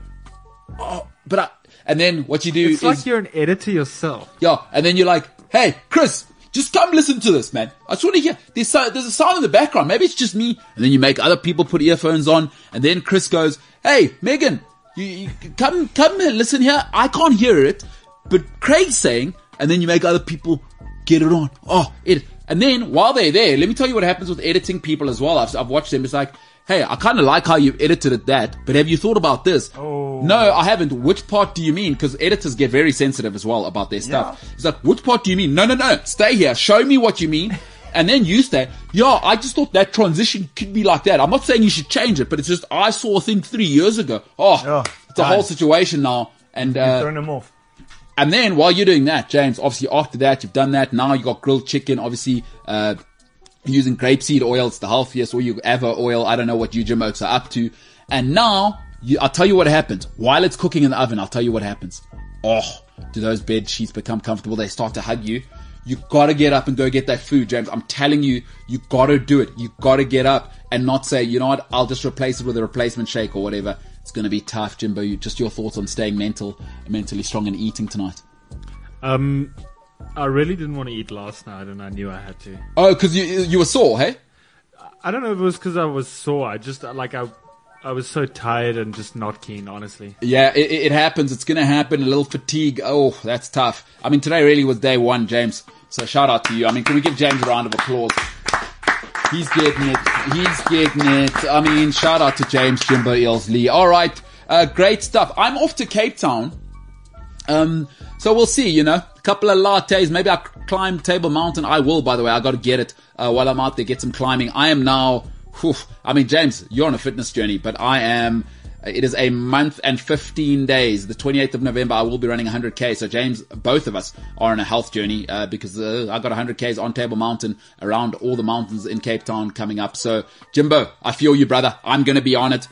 Oh, but I, and then what you do It's is, like you're an editor yourself. yeah, and then you're like, hey, Chris, Just come listen to this, man. I just want to hear. There's, so, there's a sound in the background. Maybe it's just me. And then you make other people put earphones on. And then Chris goes, Hey, Megan, you, you come, come listen here. I can't hear it, but Craig's saying, and then you make other people get it on. Oh, it. And then while they're there, let me tell you what happens with editing people as well. I've, I've watched them. It's like, Hey, I kind of like how you edited it that, but have you thought about this? Oh. No, I haven't. Which part do you mean? Because editors get very sensitive as well about their stuff. It's like, which part do you mean? No, no, no. Stay here. Show me what you mean. And then you say, yeah, I just thought that transition could be like that. I'm not saying you should change it, but it's just, I saw a thing three years ago. Oh, Yeah, it's a whole situation now. And, You've uh, thrown them off. and then while you're doing that, James, obviously after that, you've done that. Now you got grilled chicken, obviously, uh, using grapeseed oil. It's the healthiest or you ever oil. I don't know what you Jim Oaks are up to. And now you, I'll tell you what happens while it's cooking in the oven. I'll tell you what happens. Oh, do those bed sheets become comfortable? They start to hug you. You gotta get up and go get that food, James. I'm telling you, you gotta do it. You gotta get up and not say, you know what, I'll just replace it with a replacement shake or whatever. It's gonna be tough, Jimbo. Just your thoughts on staying mental, mentally strong and eating tonight. Um, I really didn't want to eat last night, and I knew I had to. Oh, because you you were sore, hey? I don't know if it was because I was sore. I just like I, I was so tired and just not keen, honestly. Yeah, it, it happens. It's gonna happen. A little fatigue. Oh, that's tough. I mean, today really was day one, James. So shout out to you. I mean, can we give James a round of applause? He's getting it. He's getting it. I mean, shout out to James Jimbo Ilsley. All right, uh, great stuff. I'm off to Cape Town. Um, so we'll see, you know, a couple of lattes. Maybe I'll climb Table Mountain. I will, by the way. I got to get it uh, while I'm out there, get some climbing. I am now, whew, I mean, James, you're on a fitness journey, but I am, it is a month and 15 days. The 28th of November, I will be running 100K. So James, both of us are on a health journey, uh, because, uh, I got 100Ks on Table Mountain around all the mountains in Cape Town coming up. So Jimbo, I feel you, brother. I'm going to be on it.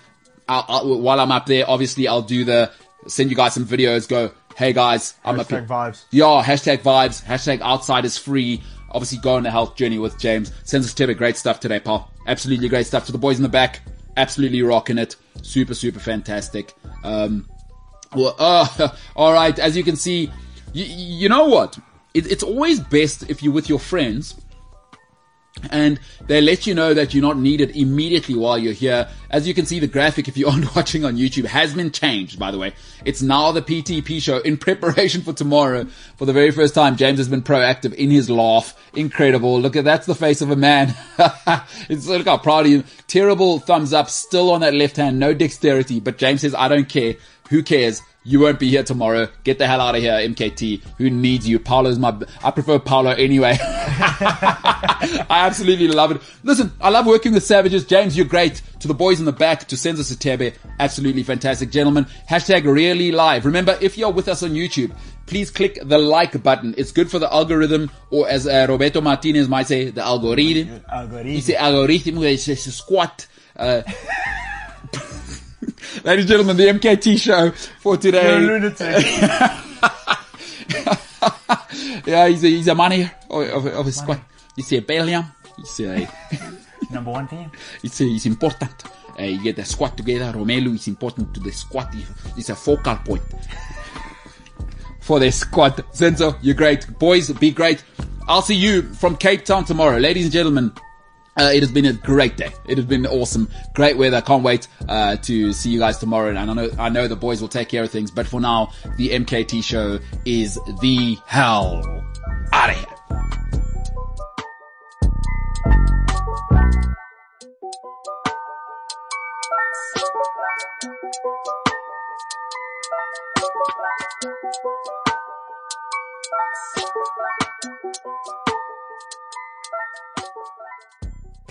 I'll, I'll, while I'm up there, obviously I'll do the, send you guys some videos, go, hey guys, I'm up Hashtag here. vibes. Yeah, hashtag vibes, hashtag outside is free. Obviously, go on a health journey with James. Tibber, great stuff today, pal. Absolutely great stuff. To the boys in the back, absolutely rocking it. Super, super fantastic. Um, well, uh, all right. As you can see, you, you know what? It, it's always best if you're with your friends and they let you know that you're not needed immediately while you're here. As you can see, the graphic, if you aren't watching on YouTube, has been changed, by the way. It's now the PTP show in preparation for tomorrow. For the very first time, James has been proactive in his laugh. Incredible. Look at that's the face of a man. it's look how proud of you. Terrible thumbs up, still on that left hand, no dexterity. But James says, I don't care. Who cares? You won't be here tomorrow. Get the hell out of here, MKT. Who needs you? Paolo's my. I prefer Paolo anyway. I absolutely love it. Listen, I love working with savages. James, you're great. To the boys in the back, to Senzo Satebe, absolutely fantastic. Gentlemen, hashtag really live. Remember, if you're with us on YouTube, please click the like button. It's good for the algorithm, or as uh, Roberto Martinez might say, the algorithm. Algorithm. You say algorithm, it's a squat. Uh, Ladies and gentlemen, the MKT show for today. You're a lunatic. yeah, he's a, he's a here of, of, his squad. He's a Belgium. He's a, Number one thing. it's a, it's important. Uh, you get the squad together. Romelu is important to the squad. It's a focal point for the squad. Senzo, you're great. Boys, be great. I'll see you from Cape Town tomorrow. Ladies and gentlemen, uh, it has been a great day. It has been awesome. Great weather. Can't wait uh, to see you guys tomorrow. And I know I know the boys will take care of things. But for now, the MKT show is the hell out of here.